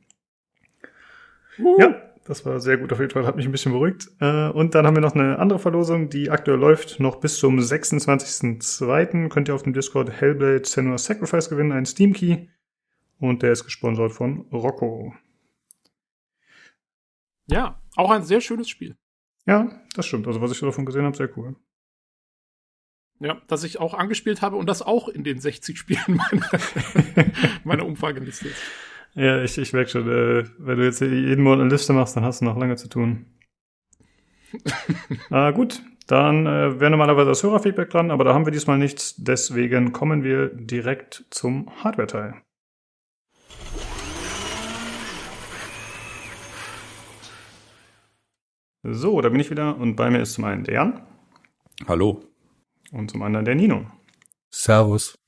Ja, das war sehr gut auf jeden Fall, hat mich ein bisschen beruhigt. Äh, Und dann haben wir noch eine andere Verlosung, die aktuell läuft, noch bis zum 26.02. Könnt ihr auf dem Discord Hellblade Senua Sacrifice gewinnen, einen Steam Key. Und der ist gesponsert von Rocco. Ja, auch ein sehr schönes Spiel. Ja, das stimmt. Also was ich davon gesehen habe, sehr cool. Ja, das ich auch angespielt habe und das auch in den 60 Spielen meiner, <laughs> meiner Umfrageliste ist. Ja, ich, ich merke schon, äh, wenn du jetzt jeden Monat eine Liste machst, dann hast du noch lange zu tun. <laughs> ah, gut, dann äh, wäre normalerweise das Hörerfeedback dran, aber da haben wir diesmal nichts. Deswegen kommen wir direkt zum Hardware-Teil. So, da bin ich wieder und bei mir ist zum einen der Jan Hallo. und zum anderen der Nino. Servus.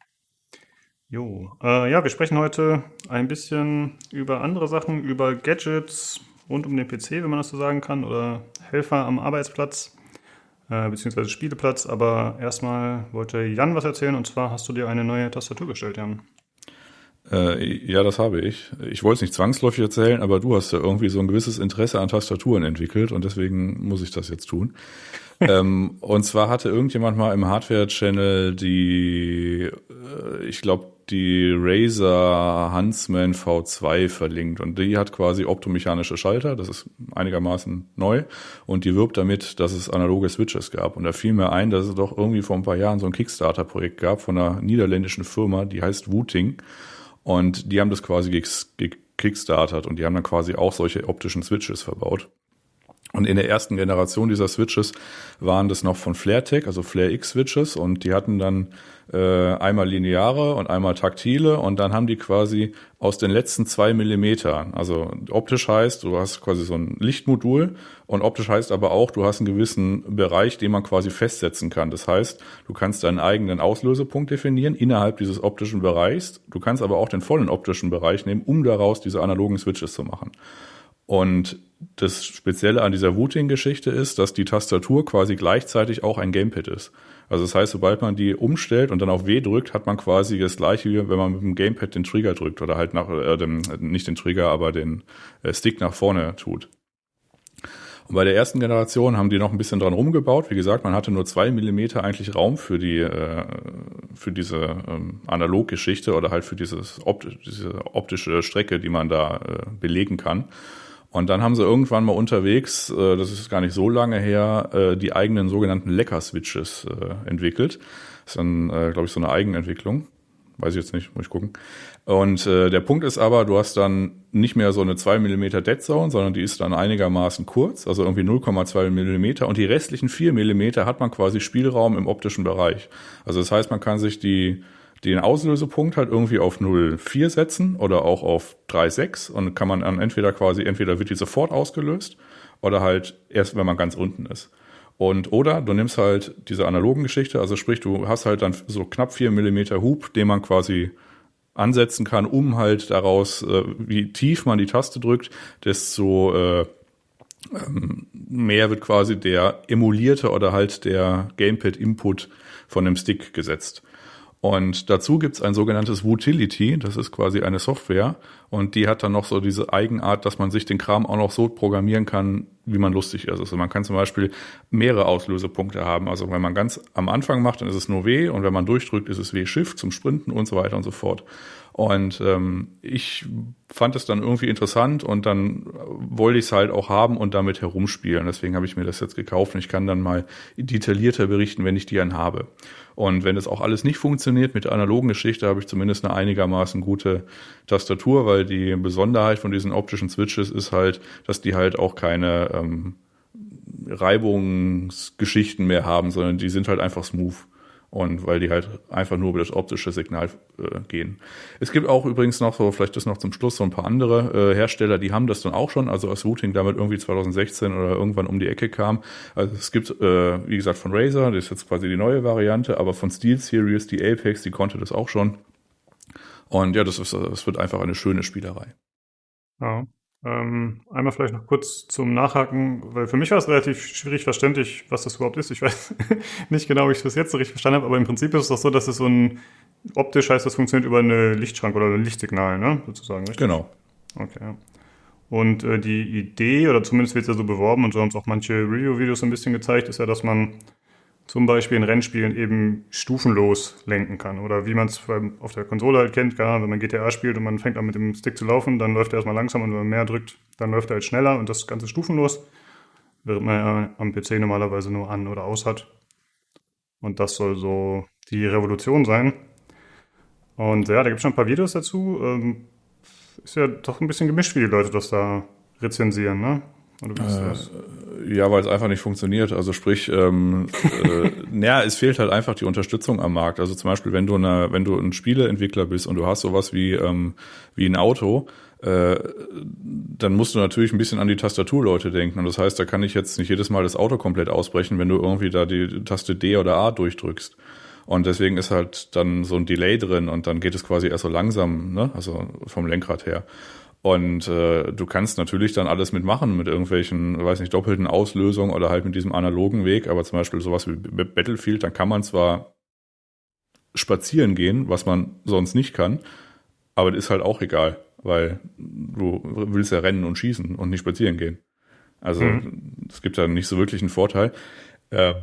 Jo, äh, ja, wir sprechen heute ein bisschen über andere Sachen, über Gadgets rund um den PC, wenn man das so sagen kann, oder Helfer am Arbeitsplatz, äh, beziehungsweise Spieleplatz. Aber erstmal wollte Jan was erzählen, und zwar hast du dir eine neue Tastatur bestellt, Jan. Äh, ja, das habe ich. Ich wollte es nicht zwangsläufig erzählen, aber du hast ja irgendwie so ein gewisses Interesse an Tastaturen entwickelt und deswegen muss ich das jetzt tun. <laughs> ähm, und zwar hatte irgendjemand mal im Hardware-Channel die, äh, ich glaube, die Razer Huntsman V2 verlinkt und die hat quasi optomechanische Schalter, das ist einigermaßen neu und die wirbt damit, dass es analoge Switches gab und da fiel mir ein, dass es doch irgendwie vor ein paar Jahren so ein Kickstarter-Projekt gab von einer niederländischen Firma, die heißt Wooting und die haben das quasi gekickstartert und die haben dann quasi auch solche optischen Switches verbaut. Und in der ersten Generation dieser Switches waren das noch von FlareTech, also Flare X Switches, und die hatten dann äh, einmal lineare und einmal taktile, und dann haben die quasi aus den letzten zwei Millimetern, also optisch heißt, du hast quasi so ein Lichtmodul, und optisch heißt aber auch, du hast einen gewissen Bereich, den man quasi festsetzen kann. Das heißt, du kannst deinen eigenen Auslösepunkt definieren innerhalb dieses optischen Bereichs. Du kannst aber auch den vollen optischen Bereich nehmen, um daraus diese analogen Switches zu machen. Und das Spezielle an dieser Wooting-Geschichte ist, dass die Tastatur quasi gleichzeitig auch ein Gamepad ist. Also das heißt, sobald man die umstellt und dann auf W drückt, hat man quasi das gleiche, wie wenn man mit dem Gamepad den Trigger drückt oder halt nach, äh, dem, nicht den Trigger, aber den äh, Stick nach vorne tut. Und bei der ersten Generation haben die noch ein bisschen dran rumgebaut. Wie gesagt, man hatte nur zwei Millimeter eigentlich Raum für die, äh, für diese ähm, Analoggeschichte oder halt für dieses opt diese optische Strecke, die man da äh, belegen kann. Und dann haben sie irgendwann mal unterwegs, äh, das ist gar nicht so lange her, äh, die eigenen sogenannten Lecker-Switches äh, entwickelt. Das ist dann, äh, glaube ich, so eine Eigenentwicklung. Weiß ich jetzt nicht, muss ich gucken. Und äh, der Punkt ist aber, du hast dann nicht mehr so eine 2 mm Dead Zone, sondern die ist dann einigermaßen kurz, also irgendwie 0,2 mm und die restlichen 4 mm hat man quasi Spielraum im optischen Bereich. Also das heißt, man kann sich die den Auslösepunkt halt irgendwie auf 0,4 setzen oder auch auf 3,6 und kann man dann entweder quasi, entweder wird die sofort ausgelöst oder halt erst, wenn man ganz unten ist. Und oder du nimmst halt diese analogen Geschichte, also sprich, du hast halt dann so knapp 4 Millimeter Hub, den man quasi ansetzen kann, um halt daraus, äh, wie tief man die Taste drückt, desto äh, ähm, mehr wird quasi der emulierte oder halt der Gamepad-Input von dem Stick gesetzt. Und dazu gibt's ein sogenanntes Wutility, das ist quasi eine Software und die hat dann noch so diese Eigenart, dass man sich den Kram auch noch so programmieren kann, wie man lustig ist. Also man kann zum Beispiel mehrere Auslösepunkte haben. Also wenn man ganz am Anfang macht, dann ist es nur W und wenn man durchdrückt, ist es W-Shift zum Sprinten und so weiter und so fort. Und ähm, ich fand es dann irgendwie interessant und dann wollte ich es halt auch haben und damit herumspielen. Deswegen habe ich mir das jetzt gekauft und ich kann dann mal detaillierter berichten, wenn ich die dann habe. Und wenn das auch alles nicht funktioniert mit der analogen Geschichte, habe ich zumindest eine einigermaßen gute Tastatur, weil die Besonderheit von diesen optischen Switches ist halt, dass die halt auch keine ähm, Reibungsgeschichten mehr haben, sondern die sind halt einfach smooth. Und weil die halt einfach nur über das optische Signal äh, gehen. Es gibt auch übrigens noch so, vielleicht das noch zum Schluss, so ein paar andere äh, Hersteller, die haben das dann auch schon, also als Routing damit irgendwie 2016 oder irgendwann um die Ecke kam. Also es gibt, äh, wie gesagt, von Razer, das ist jetzt quasi die neue Variante, aber von Steel Series, die Apex, die konnte das auch schon. Und ja, das, ist, das wird einfach eine schöne Spielerei. Ja. Ähm, einmal vielleicht noch kurz zum Nachhaken, weil für mich war es relativ schwierig verständlich, was das überhaupt ist. Ich weiß <laughs> nicht genau, wie ich das jetzt so richtig verstanden habe, aber im Prinzip ist es doch so, dass es so ein optisch heißt, das funktioniert über eine Lichtschranke oder ein Lichtsignal, ne? Sozusagen, richtig? Genau. Okay. Und äh, die Idee, oder zumindest wird es ja so beworben und so haben es auch manche Review-Videos ein bisschen gezeigt, ist ja, dass man zum Beispiel in Rennspielen eben stufenlos lenken kann. Oder wie man es auf der Konsole halt kennt, gar, wenn man GTA spielt und man fängt an mit dem Stick zu laufen, dann läuft er erstmal langsam und wenn man mehr drückt, dann läuft er halt schneller und das Ganze stufenlos, während man ja am PC normalerweise nur an oder aus hat. Und das soll so die Revolution sein. Und ja, da gibt es schon ein paar Videos dazu. Ähm, ist ja doch ein bisschen gemischt, wie die Leute das da rezensieren, ne? Äh, ja, weil es einfach nicht funktioniert. Also sprich, ähm, äh, naja, es fehlt halt einfach die Unterstützung am Markt. Also zum Beispiel, wenn du eine, wenn du ein Spieleentwickler bist und du hast sowas wie ähm, wie ein Auto, äh, dann musst du natürlich ein bisschen an die Tastaturleute denken. Und das heißt, da kann ich jetzt nicht jedes Mal das Auto komplett ausbrechen, wenn du irgendwie da die Taste D oder A durchdrückst. Und deswegen ist halt dann so ein Delay drin und dann geht es quasi erst so langsam, ne? also vom Lenkrad her. Und äh, du kannst natürlich dann alles mitmachen mit irgendwelchen, weiß nicht, doppelten Auslösungen oder halt mit diesem analogen Weg, aber zum Beispiel sowas wie Battlefield, dann kann man zwar spazieren gehen, was man sonst nicht kann, aber das ist halt auch egal, weil du willst ja rennen und schießen und nicht spazieren gehen. Also mhm. es gibt da nicht so wirklich einen Vorteil. Äh,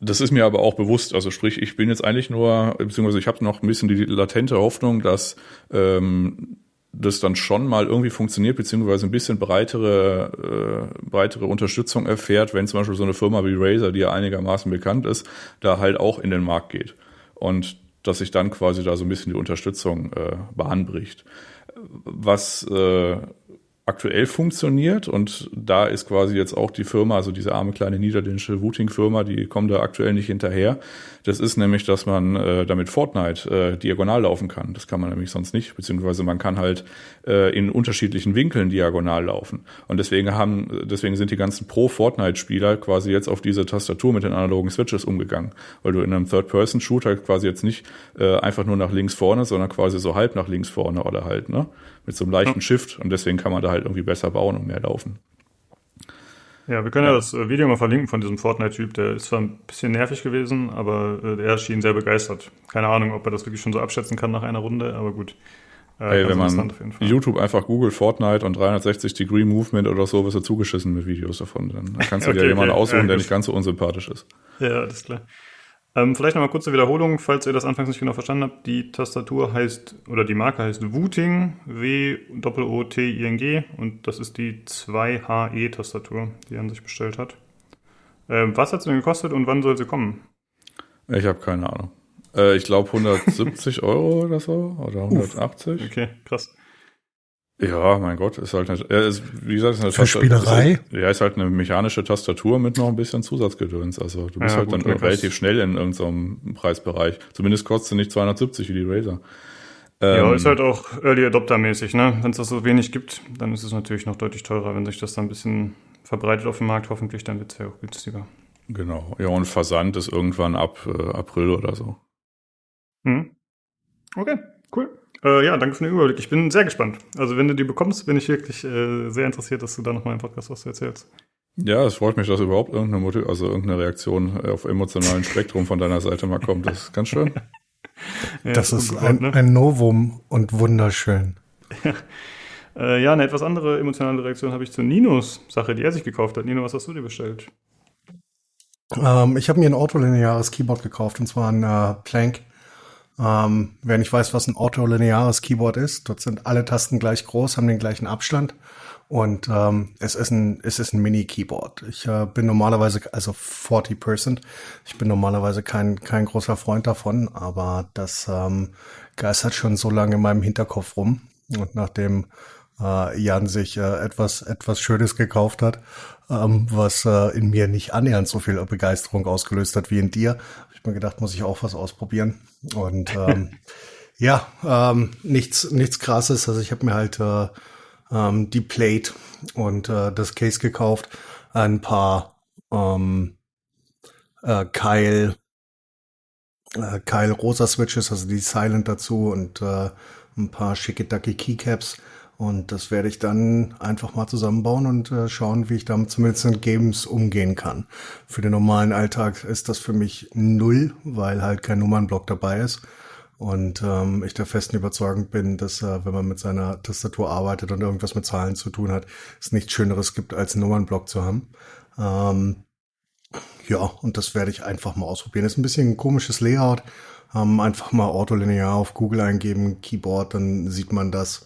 das ist mir aber auch bewusst. Also sprich, ich bin jetzt eigentlich nur, beziehungsweise ich habe noch ein bisschen die latente Hoffnung, dass ähm, das dann schon mal irgendwie funktioniert, beziehungsweise ein bisschen breitere, äh, breitere Unterstützung erfährt, wenn zum Beispiel so eine Firma wie Razer, die ja einigermaßen bekannt ist, da halt auch in den Markt geht. Und dass sich dann quasi da so ein bisschen die Unterstützung äh, Bahn bricht. Was äh, aktuell funktioniert und da ist quasi jetzt auch die Firma, also diese arme kleine niederländische Wooting-Firma, die kommen da aktuell nicht hinterher. Das ist nämlich, dass man äh, damit Fortnite äh, diagonal laufen kann. Das kann man nämlich sonst nicht, beziehungsweise man kann halt äh, in unterschiedlichen Winkeln diagonal laufen. Und deswegen haben, deswegen sind die ganzen Pro-Fortnite-Spieler quasi jetzt auf diese Tastatur mit den analogen Switches umgegangen, weil du in einem Third-Person-Shooter quasi jetzt nicht äh, einfach nur nach links vorne, sondern quasi so halb nach links vorne oder halt, ne? Mit so einem leichten Shift und deswegen kann man da halt irgendwie besser bauen und mehr laufen. Ja, wir können ja, ja das äh, Video mal verlinken von diesem Fortnite-Typ. Der ist zwar ein bisschen nervig gewesen, aber äh, er schien sehr begeistert. Keine Ahnung, ob er das wirklich schon so abschätzen kann nach einer Runde, aber gut. Äh, hey, wenn man YouTube einfach googelt Fortnite und 360 Degree Movement oder so, wirst du zugeschissen mit Videos davon. Dann kannst du <laughs> okay, dir jemanden okay. aussuchen, ja, der nicht ganz so unsympathisch ist. Ja, alles klar. Ähm, vielleicht nochmal kurze Wiederholung, falls ihr das anfangs nicht genau verstanden habt. Die Tastatur heißt, oder die Marke heißt Wooting, W-O-T-I-N-G und das ist die 2HE-Tastatur, die er an sich bestellt hat. Ähm, was hat sie denn gekostet und wann soll sie kommen? Ich habe keine Ahnung. Äh, ich glaube <laughs> 170 Euro oder so, oder 180. Uff, okay, krass. Ja, mein Gott, ist halt eine, ist, wie gesagt, ist eine Für Spielerei? Ist, ja, ist halt eine mechanische Tastatur mit noch ein bisschen Zusatzgedöns. Also du bist ja, halt gut, dann relativ schnell in irgendeinem Preisbereich. Zumindest kostet sie nicht 270 wie die Razer. Ähm, ja, ist halt auch Early Adopter mäßig, ne? Wenn es das so wenig gibt, dann ist es natürlich noch deutlich teurer. Wenn sich das dann ein bisschen verbreitet auf dem Markt, hoffentlich, dann wird es ja auch günstiger. Genau. Ja, und Versand ist irgendwann ab äh, April oder so. Hm. Okay, cool. Äh, ja, danke für den Überblick. Ich bin sehr gespannt. Also, wenn du die bekommst, bin ich wirklich äh, sehr interessiert, dass du da nochmal im Podcast was du erzählst. Ja, es freut mich, dass überhaupt irgendeine, Motiv also irgendeine Reaktion auf emotionalen Spektrum von deiner Seite mal kommt. Das ist ganz schön. <laughs> ja, das ist ein, ne? ein Novum und wunderschön. Ja. Äh, ja, eine etwas andere emotionale Reaktion habe ich zu Ninos Sache, die er sich gekauft hat. Nino, was hast du dir bestellt? Ähm, ich habe mir ein autolineares Keyboard gekauft, und zwar ein äh, Plank ähm, wer nicht weiß, was ein autolineares Keyboard ist, dort sind alle Tasten gleich groß, haben den gleichen Abstand. Und ähm, es ist ein, es ist ein Mini-Keyboard. Ich äh, bin normalerweise, also 40%, ich bin normalerweise kein, kein großer Freund davon, aber das ähm, geistert schon so lange in meinem Hinterkopf rum. Und nachdem äh, Jan sich äh, etwas, etwas Schönes gekauft hat, ähm, was äh, in mir nicht annähernd so viel Begeisterung ausgelöst hat wie in dir, habe ich mir gedacht, muss ich auch was ausprobieren. Und ähm, <laughs> ja, ähm, nichts, nichts krasses. Also ich habe mir halt äh, ähm, die Plate und äh, das Case gekauft, ein paar ähm, äh, Keil, äh, Keil rosa Switches, also die Silent dazu und äh, ein paar schicke Ducky Keycaps. Und das werde ich dann einfach mal zusammenbauen und äh, schauen, wie ich damit zumindest in Games umgehen kann. Für den normalen Alltag ist das für mich null, weil halt kein Nummernblock dabei ist. Und ähm, ich der festen Überzeugung bin, dass äh, wenn man mit seiner Tastatur arbeitet und irgendwas mit Zahlen zu tun hat, es nichts Schöneres gibt, als einen Nummernblock zu haben. Ähm, ja, und das werde ich einfach mal ausprobieren. Ist ein bisschen ein komisches Layout. Ähm, einfach mal autolinear auf Google eingeben, Keyboard, dann sieht man das.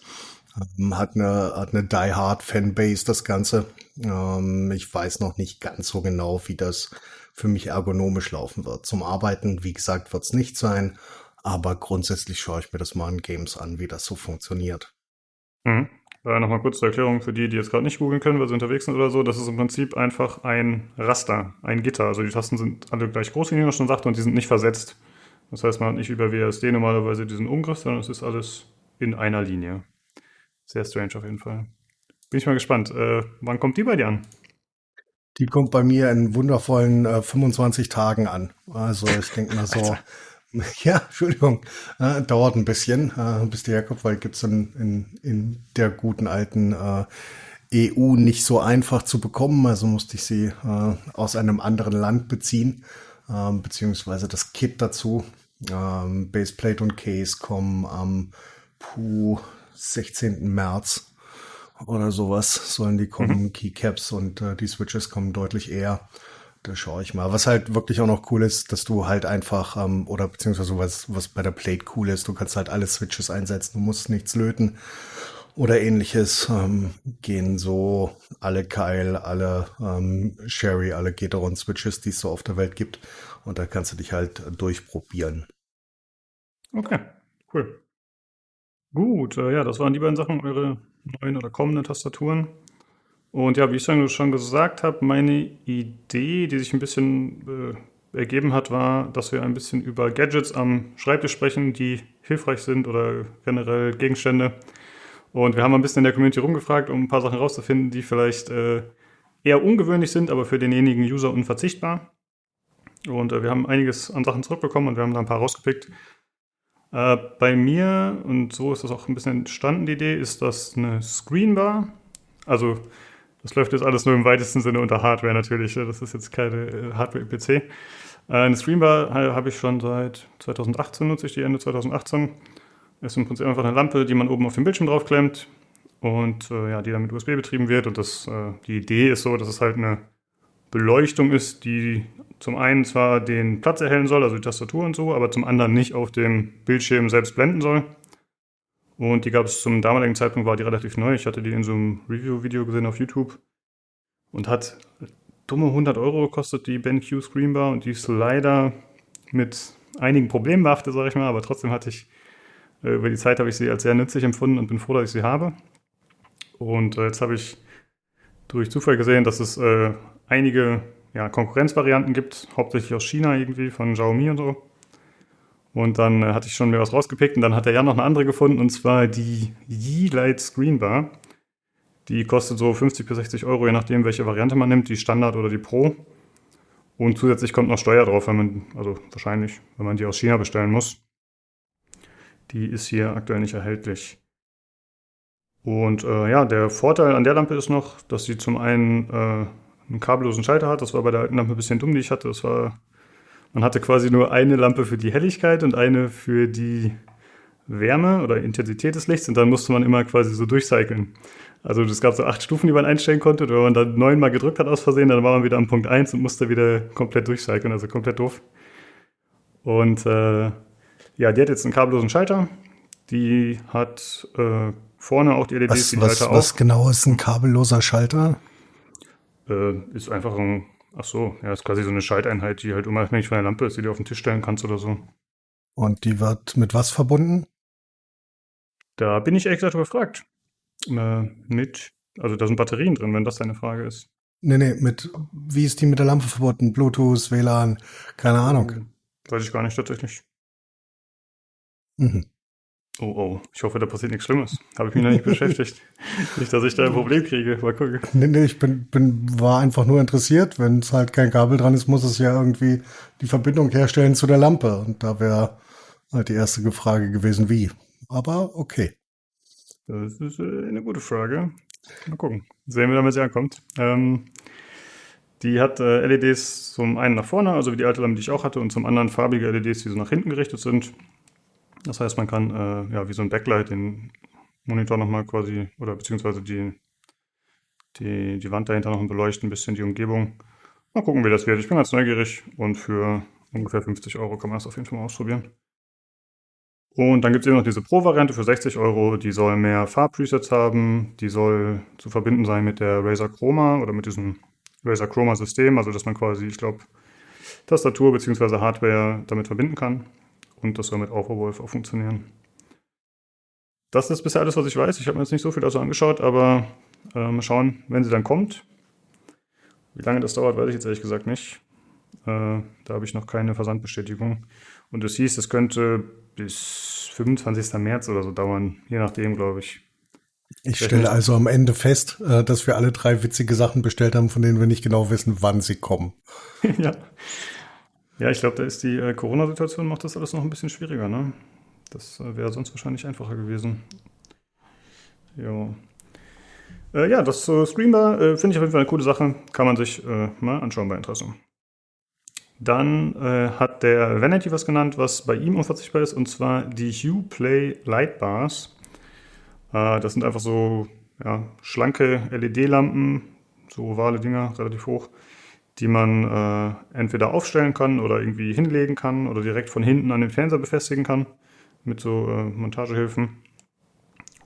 Ähm, hat eine, hat eine Die Hard Fanbase, das Ganze. Ähm, ich weiß noch nicht ganz so genau, wie das für mich ergonomisch laufen wird. Zum Arbeiten, wie gesagt, wird es nicht sein, aber grundsätzlich schaue ich mir das mal in Games an, wie das so funktioniert. Mhm. Äh, Nochmal kurz zur Erklärung für die, die jetzt gerade nicht googeln können, weil sie unterwegs sind oder so. Das ist im Prinzip einfach ein Raster, ein Gitter. Also die Tasten sind alle gleich groß, wie Nino schon sagte, und die sind nicht versetzt. Das heißt, man hat nicht über WSD normalerweise diesen Umgriff, sondern es ist alles in einer Linie. Sehr strange auf jeden Fall. Bin ich mal gespannt. Äh, wann kommt die bei dir an? Die kommt bei mir in wundervollen äh, 25 Tagen an. Also ich denke mal so, <laughs> ja, Entschuldigung, äh, dauert ein bisschen, äh, bis die herkommt, weil gibt's in, in, in der guten alten äh, EU nicht so einfach zu bekommen. Also musste ich sie äh, aus einem anderen Land beziehen, äh, beziehungsweise das Kit dazu. Ähm, Baseplate und Case kommen am puh, 16. März oder sowas sollen die kommen. Mhm. Keycaps und äh, die Switches kommen deutlich eher. Da schaue ich mal. Was halt wirklich auch noch cool ist, dass du halt einfach, ähm, oder beziehungsweise was, was bei der Plate cool ist, du kannst halt alle Switches einsetzen, du musst nichts löten oder ähnliches. Ähm, gehen so alle Kyle, alle ähm, Sherry, alle Gateron-Switches, die es so auf der Welt gibt. Und da kannst du dich halt durchprobieren. Okay, cool. Gut, äh, ja, das waren die beiden Sachen, eure neuen oder kommenden Tastaturen. Und ja, wie ich schon gesagt habe, meine Idee, die sich ein bisschen äh, ergeben hat, war, dass wir ein bisschen über Gadgets am Schreibtisch sprechen, die hilfreich sind oder generell Gegenstände. Und wir haben ein bisschen in der Community rumgefragt, um ein paar Sachen rauszufinden, die vielleicht äh, eher ungewöhnlich sind, aber für denjenigen User unverzichtbar. Und äh, wir haben einiges an Sachen zurückbekommen und wir haben da ein paar rausgepickt. Äh, bei mir, und so ist das auch ein bisschen entstanden, die Idee, ist das eine Screenbar. Also das läuft jetzt alles nur im weitesten Sinne unter Hardware natürlich. Das ist jetzt keine äh, Hardware-PC. Äh, eine Screenbar habe ich schon seit 2018, nutze ich die Ende 2018. Ist im Prinzip einfach eine Lampe, die man oben auf dem Bildschirm draufklemmt und äh, ja, die dann mit USB betrieben wird. Und das, äh, die Idee ist so, dass es halt eine Beleuchtung ist, die zum einen zwar den Platz erhellen soll, also die Tastatur und so, aber zum anderen nicht auf dem Bildschirm selbst blenden soll. Und die gab es zum damaligen Zeitpunkt, war die relativ neu. Ich hatte die in so einem Review-Video gesehen auf YouTube und hat dumme 100 Euro gekostet, die BenQ Screenbar. Und die ist leider mit einigen Problemen behaftet, sage ich mal. Aber trotzdem hatte ich, äh, über die Zeit habe ich sie als sehr nützlich empfunden und bin froh, dass ich sie habe. Und äh, jetzt habe ich durch Zufall gesehen, dass es äh, einige ja, Konkurrenzvarianten gibt, hauptsächlich aus China irgendwie, von Xiaomi und so. Und dann äh, hatte ich schon mir was rausgepickt und dann hat der Jan noch eine andere gefunden und zwar die Yeelight Screenbar. Die kostet so 50 bis 60 Euro, je nachdem, welche Variante man nimmt, die Standard oder die Pro. Und zusätzlich kommt noch Steuer drauf, wenn man, also wahrscheinlich, wenn man die aus China bestellen muss. Die ist hier aktuell nicht erhältlich. Und äh, ja, der Vorteil an der Lampe ist noch, dass sie zum einen äh, einen kabellosen Schalter hat. Das war bei der alten Lampe ein bisschen dumm, die ich hatte. Das war man hatte quasi nur eine Lampe für die Helligkeit und eine für die Wärme oder Intensität des Lichts und dann musste man immer quasi so durchcyclen. Also es gab so acht Stufen, die man einstellen konnte. Und wenn man dann neunmal gedrückt hat aus Versehen, dann war man wieder am Punkt 1 und musste wieder komplett durchcyclen, also komplett doof. Und äh, ja, die hat jetzt einen kabellosen Schalter. Die hat äh, vorne auch die LEDs, was, die was, was genau ist ein kabelloser Schalter? Äh, ist einfach ein Ach so, ja, ist quasi so eine Schalteinheit, die halt unabhängig von der Lampe ist, die du auf den Tisch stellen kannst oder so. Und die wird mit was verbunden? Da bin ich ehrlich gesagt überfragt. Äh, mit, also da sind Batterien drin, wenn das deine Frage ist. Nee, nee, mit, wie ist die mit der Lampe verbunden? Bluetooth, WLAN, keine Ahnung. Weiß ich gar nicht tatsächlich. Mhm. Oh, oh, ich hoffe, da passiert nichts Schlimmes. Habe ich mich noch nicht <laughs> beschäftigt. Nicht, dass ich da ein Problem kriege. Mal gucken. Nee, nee, ich bin, bin, war einfach nur interessiert. Wenn es halt kein Kabel dran ist, muss es ja irgendwie die Verbindung herstellen zu der Lampe. Und da wäre halt die erste Frage gewesen, wie. Aber okay. Das ist äh, eine gute Frage. Mal gucken. Sehen wir, damit sie ankommt. Ähm, die hat äh, LEDs zum einen nach vorne, also wie die alte Lampe, die ich auch hatte, und zum anderen farbige LEDs, die so nach hinten gerichtet sind. Das heißt, man kann äh, ja wie so ein Backlight den Monitor nochmal quasi oder beziehungsweise die, die, die Wand dahinter noch beleuchten, ein bisschen die Umgebung. Mal gucken, wie das wird. Ich bin ganz neugierig und für ungefähr 50 Euro kann man das auf jeden Fall mal ausprobieren. Und dann gibt es eben noch diese Pro-Variante für 60 Euro. Die soll mehr Farbpresets haben. Die soll zu verbinden sein mit der Razer Chroma oder mit diesem Razer Chroma System. Also, dass man quasi, ich glaube, Tastatur bzw. Hardware damit verbinden kann und das soll mit Overwolf auch funktionieren. Das ist bisher alles, was ich weiß. Ich habe mir jetzt nicht so viel dazu angeschaut, aber äh, mal schauen, wenn sie dann kommt. Wie lange das dauert, weiß ich jetzt ehrlich gesagt nicht. Äh, da habe ich noch keine Versandbestätigung. Und es hieß, es könnte bis 25. März oder so dauern, je nachdem, glaube ich. Ich stelle also am Ende fest, äh, dass wir alle drei witzige Sachen bestellt haben, von denen wir nicht genau wissen, wann sie kommen. <laughs> ja. Ja, ich glaube, da ist die äh, Corona-Situation macht das alles noch ein bisschen schwieriger, ne? Das äh, wäre sonst wahrscheinlich einfacher gewesen. Ja. Äh, ja, das äh, Screenbar äh, finde ich auf jeden Fall eine coole Sache. Kann man sich äh, mal anschauen bei Interesse. Dann äh, hat der Vanity was genannt, was bei ihm unverzichtbar ist, und zwar die Hue Play Light Bars. Äh, das sind einfach so ja, schlanke LED-Lampen, so ovale Dinger, relativ hoch, die man äh, entweder aufstellen kann oder irgendwie hinlegen kann oder direkt von hinten an den Fernseher befestigen kann mit so äh, Montagehilfen.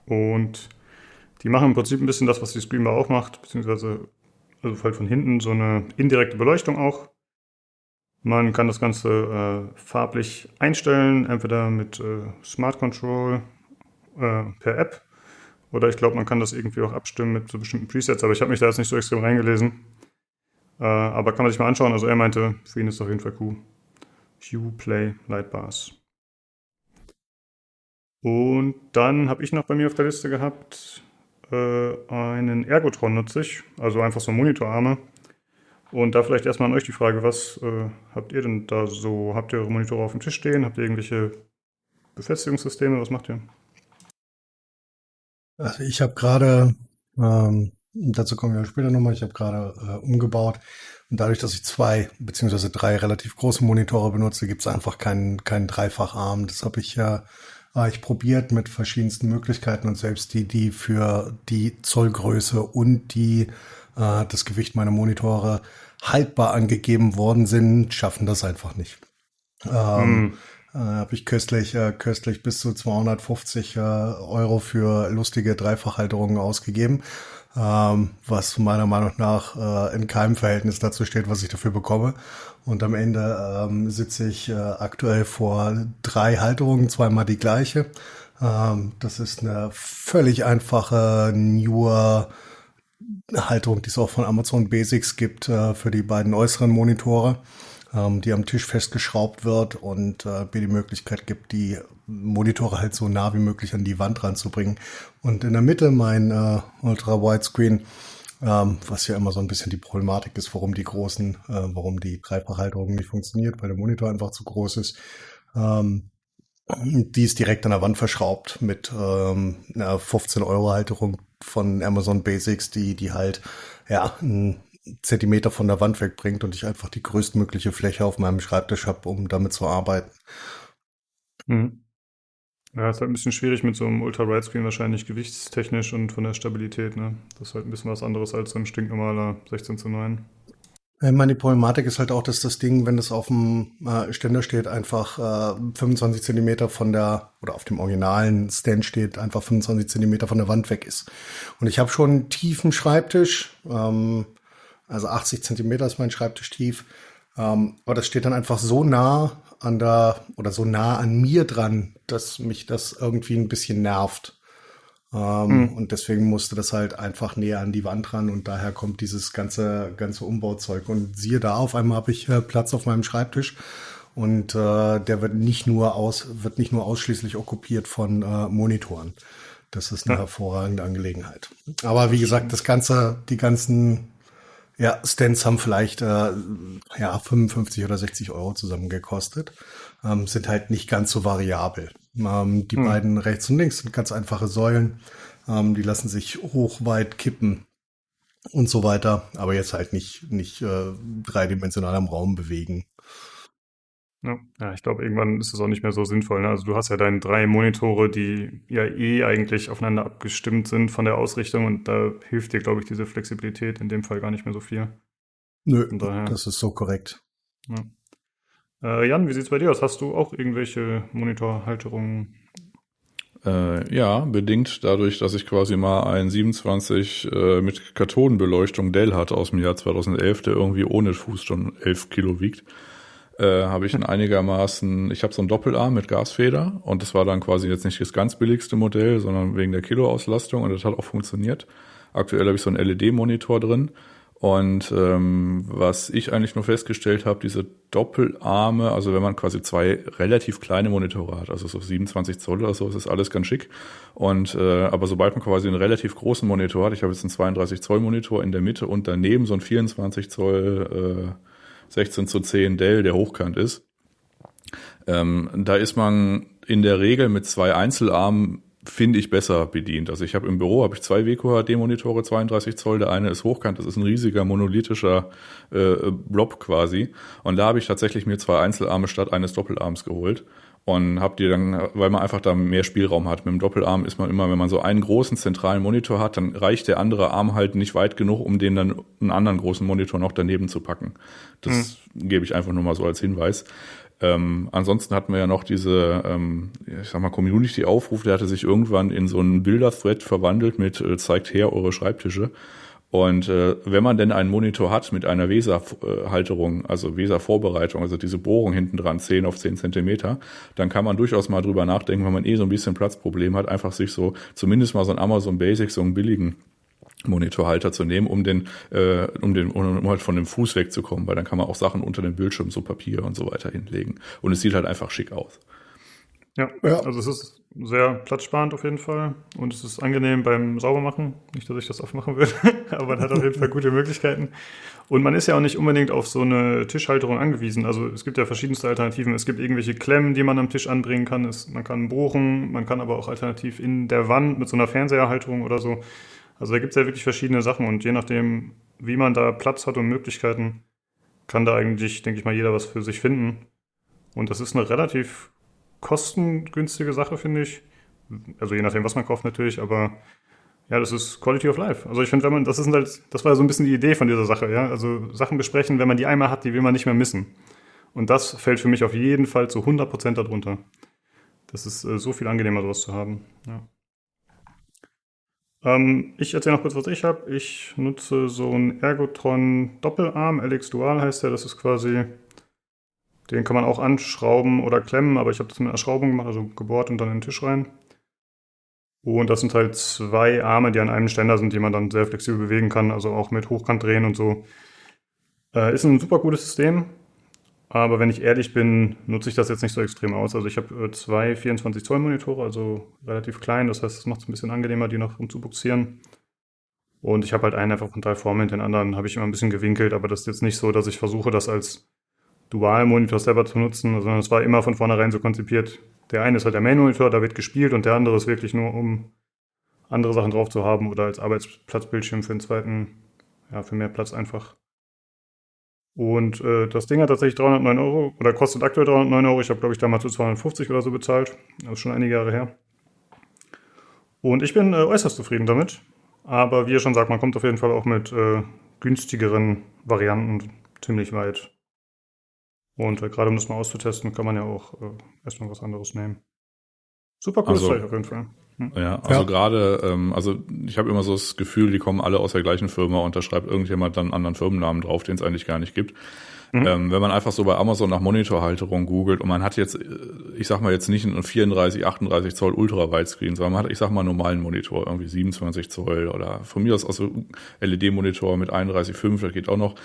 Und die machen im Prinzip ein bisschen das, was die Screenbar auch macht, beziehungsweise also halt von hinten so eine indirekte Beleuchtung auch. Man kann das Ganze äh, farblich einstellen, entweder mit äh, Smart Control äh, per App oder ich glaube, man kann das irgendwie auch abstimmen mit so bestimmten Presets, aber ich habe mich da jetzt nicht so extrem reingelesen. Äh, aber kann man sich mal anschauen. Also er meinte, für ihn ist es auf jeden Fall cool. Hue Play Lightbars. Und dann habe ich noch bei mir auf der Liste gehabt äh, einen Ergotron nutze ich, also einfach so Monitorarme. Und da vielleicht erstmal an euch die Frage, was äh, habt ihr denn da so? Habt ihr eure Monitore auf dem Tisch stehen? Habt ihr irgendwelche Befestigungssysteme? Was macht ihr? Also ich habe gerade, ähm, dazu kommen wir später nochmal, ich habe gerade äh, umgebaut und dadurch, dass ich zwei beziehungsweise drei relativ große Monitore benutze, gibt es einfach keinen keinen Dreifacharm. Das habe ich ja äh, ich probiert mit verschiedensten Möglichkeiten und selbst die, die für die Zollgröße und die äh, das Gewicht meiner Monitore haltbar angegeben worden sind, schaffen das einfach nicht. Ähm, hm. äh, habe ich köstlich, äh, köstlich bis zu 250 äh, Euro für lustige Dreifachhalterungen ausgegeben, ähm, was meiner Meinung nach äh, in keinem Verhältnis dazu steht, was ich dafür bekomme. Und am Ende ähm, sitze ich äh, aktuell vor drei Halterungen, zweimal die gleiche. Ähm, das ist eine völlig einfache Newer Halterung, die es auch von Amazon Basics gibt äh, für die beiden äußeren Monitore, ähm, die am Tisch festgeschraubt wird und äh, mir die Möglichkeit gibt, die Monitore halt so nah wie möglich an die Wand ranzubringen. Und in der Mitte mein äh, Ultra Widescreen ähm, was ja immer so ein bisschen die Problematik ist, warum die großen, äh, warum die Dreifachhalterung nicht funktioniert, weil der Monitor einfach zu groß ist. Ähm, die ist direkt an der Wand verschraubt mit ähm, einer 15 Euro Halterung von Amazon Basics, die die halt ja einen Zentimeter von der Wand wegbringt und ich einfach die größtmögliche Fläche auf meinem Schreibtisch habe, um damit zu arbeiten. Mhm. Ja, ist halt ein bisschen schwierig mit so einem Ultra-Widescreen wahrscheinlich gewichtstechnisch und von der Stabilität. Ne? Das ist halt ein bisschen was anderes als so ein stinknormaler 16 zu 9. Ich meine, die Problematik ist halt auch, dass das Ding, wenn es auf dem äh, Ständer steht, einfach äh, 25 Zentimeter von der, oder auf dem originalen Stand steht, einfach 25 Zentimeter von der Wand weg ist. Und ich habe schon einen tiefen Schreibtisch, ähm, also 80 Zentimeter ist mein Schreibtisch tief. Ähm, aber das steht dann einfach so nah an der oder so nah an mir dran, dass mich das irgendwie ein bisschen nervt. Ähm, mhm. Und deswegen musste das halt einfach näher an die Wand ran und daher kommt dieses ganze, ganze Umbauzeug. Und siehe da, auf einmal habe ich äh, Platz auf meinem Schreibtisch und äh, der wird nicht nur aus, wird nicht nur ausschließlich okkupiert von äh, Monitoren. Das ist eine ja. hervorragende Angelegenheit. Aber wie gesagt, das ganze, die ganzen ja, Stands haben vielleicht äh, ja 55 oder 60 Euro zusammen gekostet, ähm, sind halt nicht ganz so variabel. Ähm, die hm. beiden rechts und links sind ganz einfache Säulen, ähm, die lassen sich hoch, weit kippen und so weiter, aber jetzt halt nicht nicht äh, dreidimensional am Raum bewegen. Ja, ja ich glaube, irgendwann ist es auch nicht mehr so sinnvoll. Ne? Also du hast ja deine drei Monitore, die ja eh eigentlich aufeinander abgestimmt sind von der Ausrichtung und da hilft dir, glaube ich, diese Flexibilität in dem Fall gar nicht mehr so viel. Nö, das ist so korrekt. Ja. Äh, Jan, wie sieht's bei dir aus? Hast du auch irgendwelche Monitorhalterungen? Äh, ja, bedingt dadurch, dass ich quasi mal einen 27 äh, mit Kartonbeleuchtung Dell hatte aus dem Jahr 2011, der irgendwie ohne Fuß schon 11 Kilo wiegt äh, habe ich ein einigermaßen, ich habe so einen Doppelarm mit Gasfeder und das war dann quasi jetzt nicht das ganz billigste Modell, sondern wegen der Kiloauslastung und das hat auch funktioniert. Aktuell habe ich so einen LED-Monitor drin Und ähm, was ich eigentlich nur festgestellt habe, diese Doppelarme, also wenn man quasi zwei relativ kleine Monitore hat, also so 27 Zoll oder so, ist das alles ganz schick. Und äh, aber sobald man quasi einen relativ großen Monitor hat, ich habe jetzt einen 32 Zoll Monitor in der Mitte und daneben so ein 24 Zoll äh, 16 zu 10 Dell, der hochkant ist, ähm, da ist man in der Regel mit zwei Einzelarmen finde ich besser bedient. Also ich habe im Büro habe ich zwei WQHD-Monitore, 32 Zoll. Der eine ist hochkant, das ist ein riesiger monolithischer äh, Blob quasi. Und da habe ich tatsächlich mir zwei Einzelarme statt eines Doppelarms geholt und habe die dann, weil man einfach da mehr Spielraum hat. Mit dem Doppelarm ist man immer, wenn man so einen großen zentralen Monitor hat, dann reicht der andere Arm halt nicht weit genug, um den dann einen anderen großen Monitor noch daneben zu packen. Das mhm. gebe ich einfach nur mal so als Hinweis. Ähm, ansonsten hatten wir ja noch diese, ähm, ich sag mal, Community-Aufruf, der hatte sich irgendwann in so einen Bilder-Thread verwandelt mit äh, zeigt her eure Schreibtische. Und äh, wenn man denn einen Monitor hat mit einer Weser-Halterung, also Weser-Vorbereitung, also diese Bohrung hinten dran, 10 auf 10 Zentimeter, dann kann man durchaus mal drüber nachdenken, wenn man eh so ein bisschen Platzproblem hat, einfach sich so zumindest mal so ein Amazon Basic, so einen billigen Monitorhalter zu nehmen, um den, äh, um den, um halt von dem Fuß wegzukommen, weil dann kann man auch Sachen unter dem Bildschirm, so Papier und so weiter hinlegen. Und es sieht halt einfach schick aus. Ja, ja, also es ist sehr platzsparend auf jeden Fall und es ist angenehm beim Saubermachen. Nicht, dass ich das oft machen würde, <laughs> aber man hat auf jeden Fall gute Möglichkeiten. Und man ist ja auch nicht unbedingt auf so eine Tischhalterung angewiesen. Also es gibt ja verschiedenste Alternativen. Es gibt irgendwelche Klemmen, die man am Tisch anbringen kann. Es, man kann bohren, man kann aber auch alternativ in der Wand mit so einer Fernseherhalterung oder so also da gibt es ja wirklich verschiedene Sachen und je nachdem, wie man da Platz hat und Möglichkeiten, kann da eigentlich, denke ich mal, jeder was für sich finden. Und das ist eine relativ kostengünstige Sache, finde ich. Also je nachdem, was man kauft natürlich, aber ja, das ist Quality of Life. Also ich finde, wenn man, das ist halt, das war so ein bisschen die Idee von dieser Sache, ja. Also Sachen besprechen, wenn man die einmal hat, die will man nicht mehr missen. Und das fällt für mich auf jeden Fall zu 100% darunter. Das ist äh, so viel angenehmer, sowas zu haben. Ja. Ähm, ich erzähle noch kurz, was ich habe. Ich nutze so einen Ergotron Doppelarm, LX Dual heißt der. Das ist quasi, den kann man auch anschrauben oder klemmen, aber ich habe das mit einer Schraubung gemacht, also gebohrt und dann in den Tisch rein. Und das sind halt zwei Arme, die an einem Ständer sind, die man dann sehr flexibel bewegen kann, also auch mit Hochkant drehen und so. Äh, ist ein super cooles System. Aber wenn ich ehrlich bin, nutze ich das jetzt nicht so extrem aus. Also ich habe äh, zwei 24 Zoll Monitore, also relativ klein. Das heißt, es macht es ein bisschen angenehmer, die noch rumzubuxieren. Und ich habe halt einen einfach von drei Formen, den anderen habe ich immer ein bisschen gewinkelt, aber das ist jetzt nicht so, dass ich versuche, das als Dual-Monitor selber zu nutzen, sondern es war immer von vornherein so konzipiert. Der eine ist halt der Main-Monitor, da wird gespielt und der andere ist wirklich nur, um andere Sachen drauf zu haben oder als Arbeitsplatzbildschirm für den zweiten, ja, für mehr Platz einfach. Und äh, das Ding hat tatsächlich 309 Euro oder kostet aktuell 309 Euro. Ich habe, glaube ich, damals so 250 oder so bezahlt. Das ist schon einige Jahre her. Und ich bin äh, äußerst zufrieden damit. Aber wie ihr schon sagt, man kommt auf jeden Fall auch mit äh, günstigeren Varianten ziemlich weit. Und äh, gerade um das mal auszutesten, kann man ja auch äh, erstmal was anderes nehmen. Super cooles also, Zeug auf jeden Fall. Hm. Ja, also ja. gerade, ähm, also ich habe immer so das Gefühl, die kommen alle aus der gleichen Firma und da schreibt irgendjemand dann einen anderen Firmennamen drauf, den es eigentlich gar nicht gibt. Mhm. Ähm, wenn man einfach so bei Amazon nach Monitorhalterung googelt und man hat jetzt, ich sag mal jetzt nicht einen 34, 38 Zoll Ultra-Widescreen, sondern man hat, ich sag mal, einen normalen Monitor, irgendwie 27 Zoll oder von mir aus auch so LED-Monitor mit 31,5, das geht auch noch.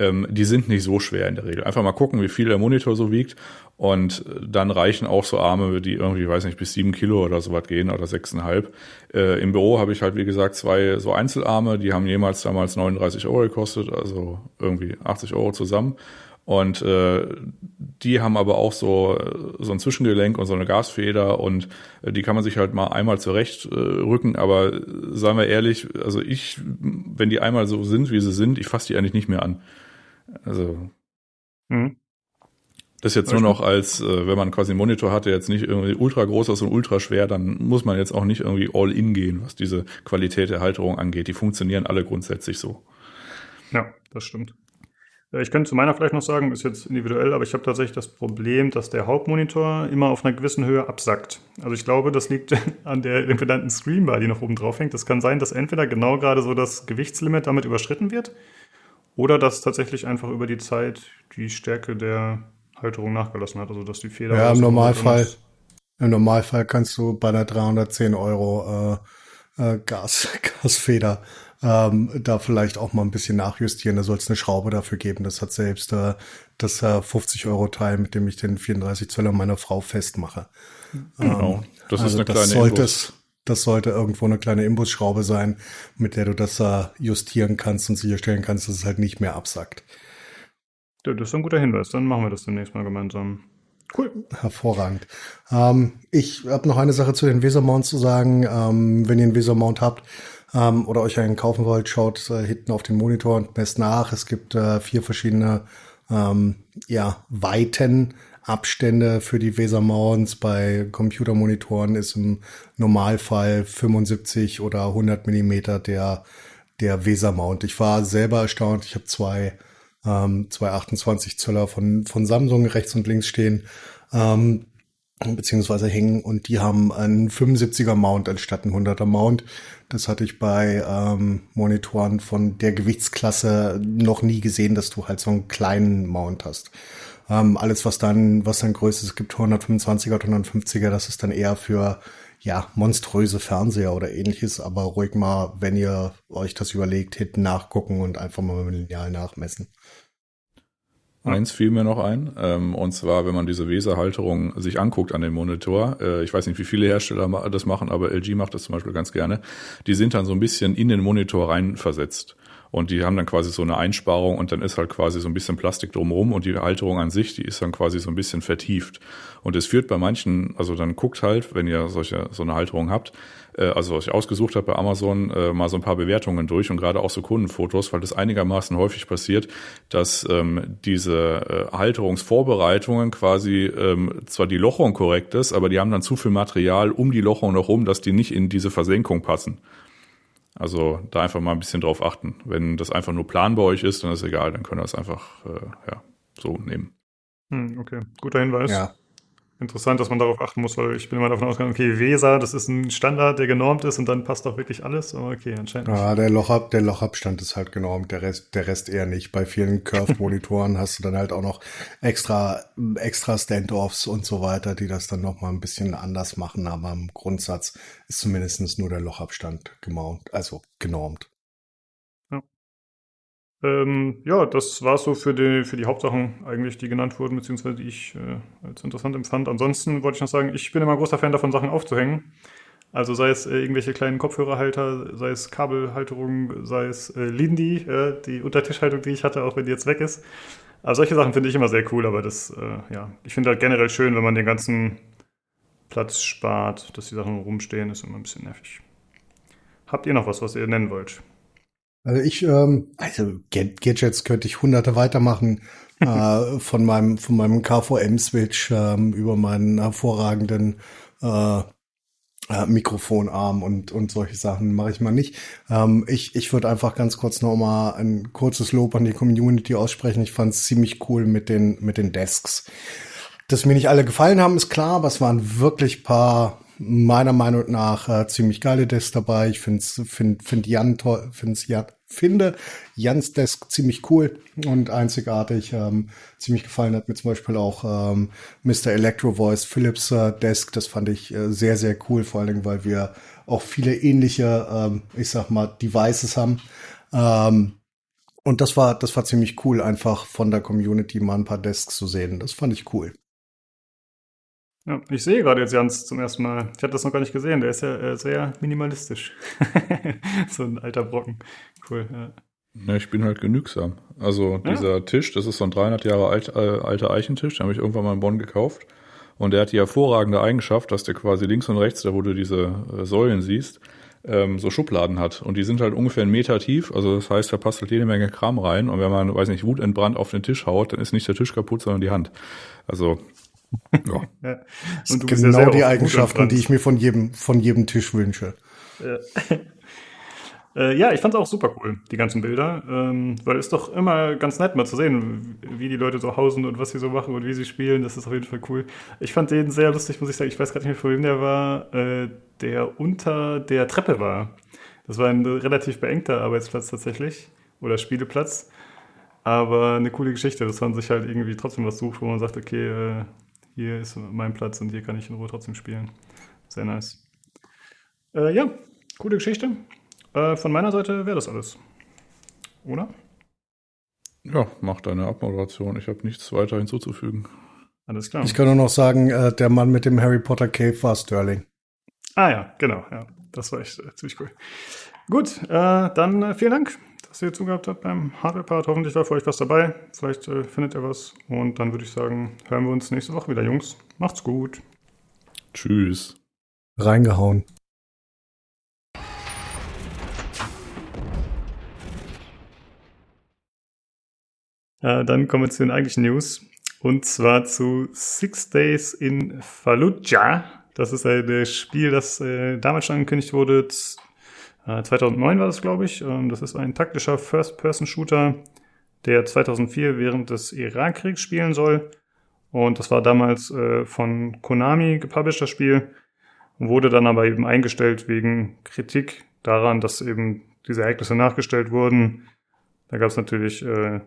Ähm, die sind nicht so schwer in der Regel. Einfach mal gucken, wie viel der Monitor so wiegt und dann reichen auch so Arme, die irgendwie, weiß nicht, bis sieben Kilo oder so was gehen oder sechseinhalb. Äh, Im Büro habe ich halt, wie gesagt, zwei so Einzelarme, die haben jemals damals 39 Euro gekostet, also irgendwie 80 Euro zusammen. Und äh, die haben aber auch so, so ein Zwischengelenk und so eine Gasfeder und äh, die kann man sich halt mal einmal zurecht äh. Aber seien wir ehrlich, also ich, wenn die einmal so sind, wie sie sind, ich fasse die eigentlich nicht mehr an. Also. Mhm. Das jetzt nur noch als, äh, wenn man quasi einen Monitor hat, der jetzt nicht irgendwie ultra groß ist und ultra schwer, dann muss man jetzt auch nicht irgendwie all in gehen, was diese Qualität der Halterung angeht. Die funktionieren alle grundsätzlich so. Ja, das stimmt. Äh, ich könnte zu meiner vielleicht noch sagen, ist jetzt individuell, aber ich habe tatsächlich das Problem, dass der Hauptmonitor immer auf einer gewissen Höhe absackt. Also ich glaube, das liegt <laughs> an der impedanten Screenbar, die noch oben drauf hängt. Das kann sein, dass entweder genau gerade so das Gewichtslimit damit überschritten wird oder dass tatsächlich einfach über die Zeit die Stärke der Halterung nachgelassen hat, also dass die Feder. Ja, im Normalfall. Im Normalfall kannst du bei der 310 Euro äh, äh, Gas, <laughs> Gasfeder ähm, da vielleicht auch mal ein bisschen nachjustieren. Da soll es eine Schraube dafür geben. Das hat selbst äh, das äh, 50-Euro-Teil, mit dem ich den 34 Zöller meiner Frau festmache. Genau. Ähm, Das ist also eine das kleine sollte Imbus. es, das sollte irgendwo eine kleine Imbusschraube sein, mit der du das äh, justieren kannst und sicherstellen kannst, dass es halt nicht mehr absackt. Das ist ein guter Hinweis. Dann machen wir das demnächst mal gemeinsam. Cool. Hervorragend. Ähm, ich habe noch eine Sache zu den Wesermounts zu sagen. Ähm, wenn ihr einen Wesermount habt ähm, oder euch einen kaufen wollt, schaut äh, hinten auf den Monitor und messt nach. Es gibt äh, vier verschiedene ähm, ja, Weiten. Abstände für die Wesermounts bei Computermonitoren ist im Normalfall 75 oder 100 Millimeter der, der Wesermount. Ich war selber erstaunt. Ich habe zwei ähm, zwei 28 Zöller von, von Samsung rechts und links stehen, ähm, beziehungsweise hängen und die haben einen 75er Mount anstatt einen 100er Mount. Das hatte ich bei ähm, Monitoren von der Gewichtsklasse noch nie gesehen, dass du halt so einen kleinen Mount hast. Ähm, alles, was dann, was dann größer ist, es gibt 125er, 150er, das ist dann eher für ja, monströse Fernseher oder ähnliches, aber ruhig mal, wenn ihr euch das überlegt, hinten nachgucken und einfach mal mit dem Lineal nachmessen. Eins fiel mir noch ein, ähm, und zwar, wenn man diese Weserhalterung sich anguckt an dem Monitor, äh, ich weiß nicht, wie viele Hersteller das machen, aber LG macht das zum Beispiel ganz gerne, die sind dann so ein bisschen in den Monitor rein versetzt. Und die haben dann quasi so eine Einsparung und dann ist halt quasi so ein bisschen Plastik drumherum und die Halterung an sich, die ist dann quasi so ein bisschen vertieft. Und es führt bei manchen, also dann guckt halt, wenn ihr solche, so eine Halterung habt, äh, also was ich ausgesucht habe bei Amazon, äh, mal so ein paar Bewertungen durch und gerade auch so Kundenfotos, weil das einigermaßen häufig passiert, dass ähm, diese äh, Halterungsvorbereitungen quasi ähm, zwar die Lochung korrekt ist, aber die haben dann zu viel Material um die Lochung noch rum, dass die nicht in diese Versenkung passen. Also da einfach mal ein bisschen drauf achten. Wenn das einfach nur Plan bei euch ist, dann ist egal, dann könnt ihr es einfach äh, ja, so nehmen. Hm, okay, guter Hinweis. Ja. Interessant, dass man darauf achten muss, weil ich bin immer davon ausgegangen, okay, Weser, das ist ein Standard, der genormt ist und dann passt auch wirklich alles. Aber okay, anscheinend. Ja, der, Lochab, der Lochabstand ist halt genormt, der Rest, der Rest eher nicht. Bei vielen Curved-Monitoren hast du dann halt auch noch extra, extra Standoffs und so weiter, die das dann nochmal ein bisschen anders machen, aber im Grundsatz ist zumindest nur der Lochabstand gemount, also genormt. Ähm, ja, das war so für die, für die Hauptsachen eigentlich, die genannt wurden, beziehungsweise die ich äh, als interessant empfand. Ansonsten wollte ich noch sagen, ich bin immer großer Fan davon, Sachen aufzuhängen. Also sei es äh, irgendwelche kleinen Kopfhörerhalter, sei es Kabelhalterungen, sei es äh, Lindy, die Untertischhaltung, die ich hatte, auch wenn die jetzt weg ist. Also solche Sachen finde ich immer sehr cool, aber das, äh, ja, ich finde halt generell schön, wenn man den ganzen Platz spart, dass die Sachen rumstehen, ist immer ein bisschen nervig. Habt ihr noch was, was ihr nennen wollt? Also ich, ähm, also Gad- Gadgets könnte ich hunderte weitermachen. <laughs> äh, von meinem, von meinem KVM-Switch ähm, über meinen hervorragenden äh, äh, Mikrofonarm und, und solche Sachen mache ich mal nicht. Ähm, ich ich würde einfach ganz kurz noch mal ein kurzes Lob an die Community aussprechen. Ich fand es ziemlich cool mit den, mit den Desks. Dass mir nicht alle gefallen haben, ist klar, aber es waren wirklich paar meiner Meinung nach äh, ziemlich geile Desks dabei. Ich find's, find, find Jan toll, find's ja, finde Jans Desk ziemlich cool und einzigartig. Ähm, ziemlich gefallen hat mir zum Beispiel auch ähm, Mr. Electro Voice Philips äh, Desk. Das fand ich äh, sehr, sehr cool, vor allen Dingen, weil wir auch viele ähnliche, ähm, ich sag mal, Devices haben. Ähm, und das war, das war ziemlich cool, einfach von der Community mal ein paar Desks zu sehen. Das fand ich cool. Ja, ich sehe gerade jetzt Jans zum ersten Mal. Ich hatte das noch gar nicht gesehen. Der ist ja äh, sehr minimalistisch. <laughs> so ein alter Brocken. Cool. Ja. Ne, ich bin halt genügsam. Also dieser Tisch, das ist so ein 300 Jahre alt, äh, alter Eichentisch, den habe ich irgendwann mal in Bonn gekauft. Und der hat die hervorragende Eigenschaft, dass der quasi links und rechts, da wo du diese äh, Säulen siehst, ähm, so Schubladen hat. Und die sind halt ungefähr einen Meter tief. Also das heißt, da passt halt jede Menge Kram rein. Und wenn man, weiß nicht, wutentbrannt auf den Tisch haut, dann ist nicht der Tisch kaputt, sondern die Hand. Also, ja. Ja. Das bist ja genau selber die Eigenschaften, die ich mir von jedem, von jedem Tisch wünsche. <laughs> Äh, ja, ich fand es auch super cool, die ganzen Bilder, ähm, weil es doch immer ganz nett mal zu sehen, wie die Leute so hausen und was sie so machen und wie sie spielen. Das ist auf jeden Fall cool. Ich fand den sehr lustig, muss ich sagen. Ich weiß gerade nicht mehr, von wem der war, äh, der unter der Treppe war. Das war ein relativ beengter Arbeitsplatz tatsächlich oder Spieleplatz. Aber eine coole Geschichte, dass man sich halt irgendwie trotzdem was sucht, wo man sagt, okay, äh, hier ist mein Platz und hier kann ich in Ruhe trotzdem spielen. Sehr nice. Äh, ja, coole Geschichte. Äh, von meiner Seite wäre das alles. Oder? Ja, mach deine Abmoderation. Ich habe nichts weiter hinzuzufügen. Alles klar. Ich kann nur noch sagen, äh, der Mann mit dem Harry Potter Cave war Sterling. Ah ja, genau. Ja, das war echt äh, ziemlich cool. Gut, äh, dann äh, vielen Dank, dass ihr zugehört habt beim Hardware-Part. Hoffentlich war für euch was dabei. Vielleicht äh, findet ihr was. Und dann würde ich sagen, hören wir uns nächste Woche wieder, Jungs. Macht's gut. Tschüss. Reingehauen. Äh, dann kommen wir zu den eigentlichen News. Und zwar zu Six Days in Fallujah. Das ist ein Spiel, das äh, damals schon angekündigt wurde. Z- äh, 2009 war das, glaube ich. Ähm, das ist ein taktischer First-Person-Shooter, der 2004 während des Irakkriegs spielen soll. Und das war damals äh, von Konami gepublished, das Spiel. Wurde dann aber eben eingestellt wegen Kritik daran, dass eben diese Ereignisse nachgestellt wurden. Da gab es natürlich äh,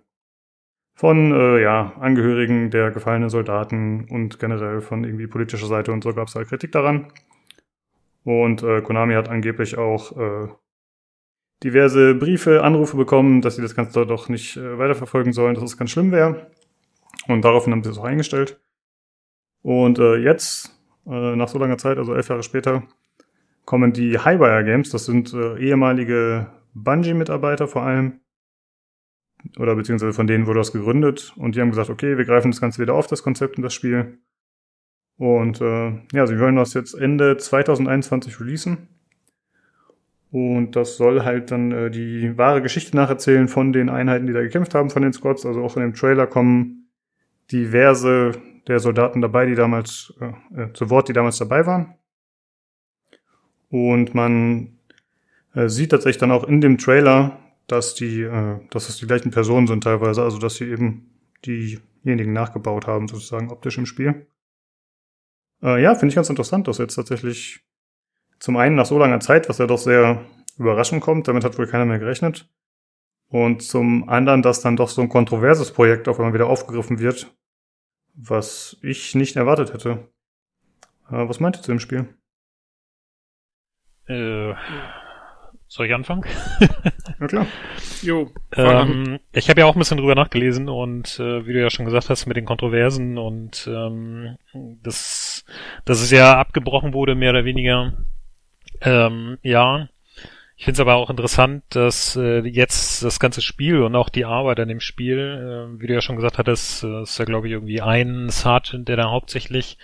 von ja, Angehörigen der gefallenen Soldaten und generell von irgendwie politischer Seite und so gab es halt Kritik daran. Und äh, Konami hat angeblich auch äh, diverse Briefe, Anrufe bekommen, dass sie das Ganze doch nicht äh, weiterverfolgen sollen, dass es ganz schlimm wäre. Und daraufhin haben sie es auch eingestellt. Und äh, jetzt, äh, nach so langer Zeit, also elf Jahre später, kommen die Highwire Games. Das sind äh, ehemalige Bungie-Mitarbeiter vor allem, oder beziehungsweise von denen wurde das gegründet und die haben gesagt, okay, wir greifen das Ganze wieder auf, das Konzept und das Spiel. Und äh, ja, sie wollen das jetzt Ende 2021 releasen. Und das soll halt dann äh, die wahre Geschichte nacherzählen von den Einheiten, die da gekämpft haben, von den Squads. Also auch in dem Trailer kommen diverse der Soldaten dabei, die damals äh, äh, zu Wort, die damals dabei waren. Und man äh, sieht tatsächlich dann auch in dem Trailer, dass die, äh, dass es die gleichen Personen sind teilweise, also dass sie eben diejenigen nachgebaut haben, sozusagen optisch im Spiel. Äh, ja, finde ich ganz interessant, dass jetzt tatsächlich zum einen nach so langer Zeit, was ja doch sehr überraschend kommt, damit hat wohl keiner mehr gerechnet. Und zum anderen, dass dann doch so ein kontroverses Projekt auf einmal wieder aufgegriffen wird, was ich nicht erwartet hätte. Äh, was meint ihr zu dem Spiel? Äh, soll ich anfangen? <laughs> Na klar. Jo. Ähm, ich habe ja auch ein bisschen drüber nachgelesen und äh, wie du ja schon gesagt hast, mit den Kontroversen und ähm, das, dass es ja abgebrochen wurde, mehr oder weniger. Ähm, ja. Ich finde es aber auch interessant, dass äh, jetzt das ganze Spiel und auch die Arbeit an dem Spiel, äh, wie du ja schon gesagt hattest, äh, ist ja glaube ich irgendwie ein Sergeant, der da hauptsächlich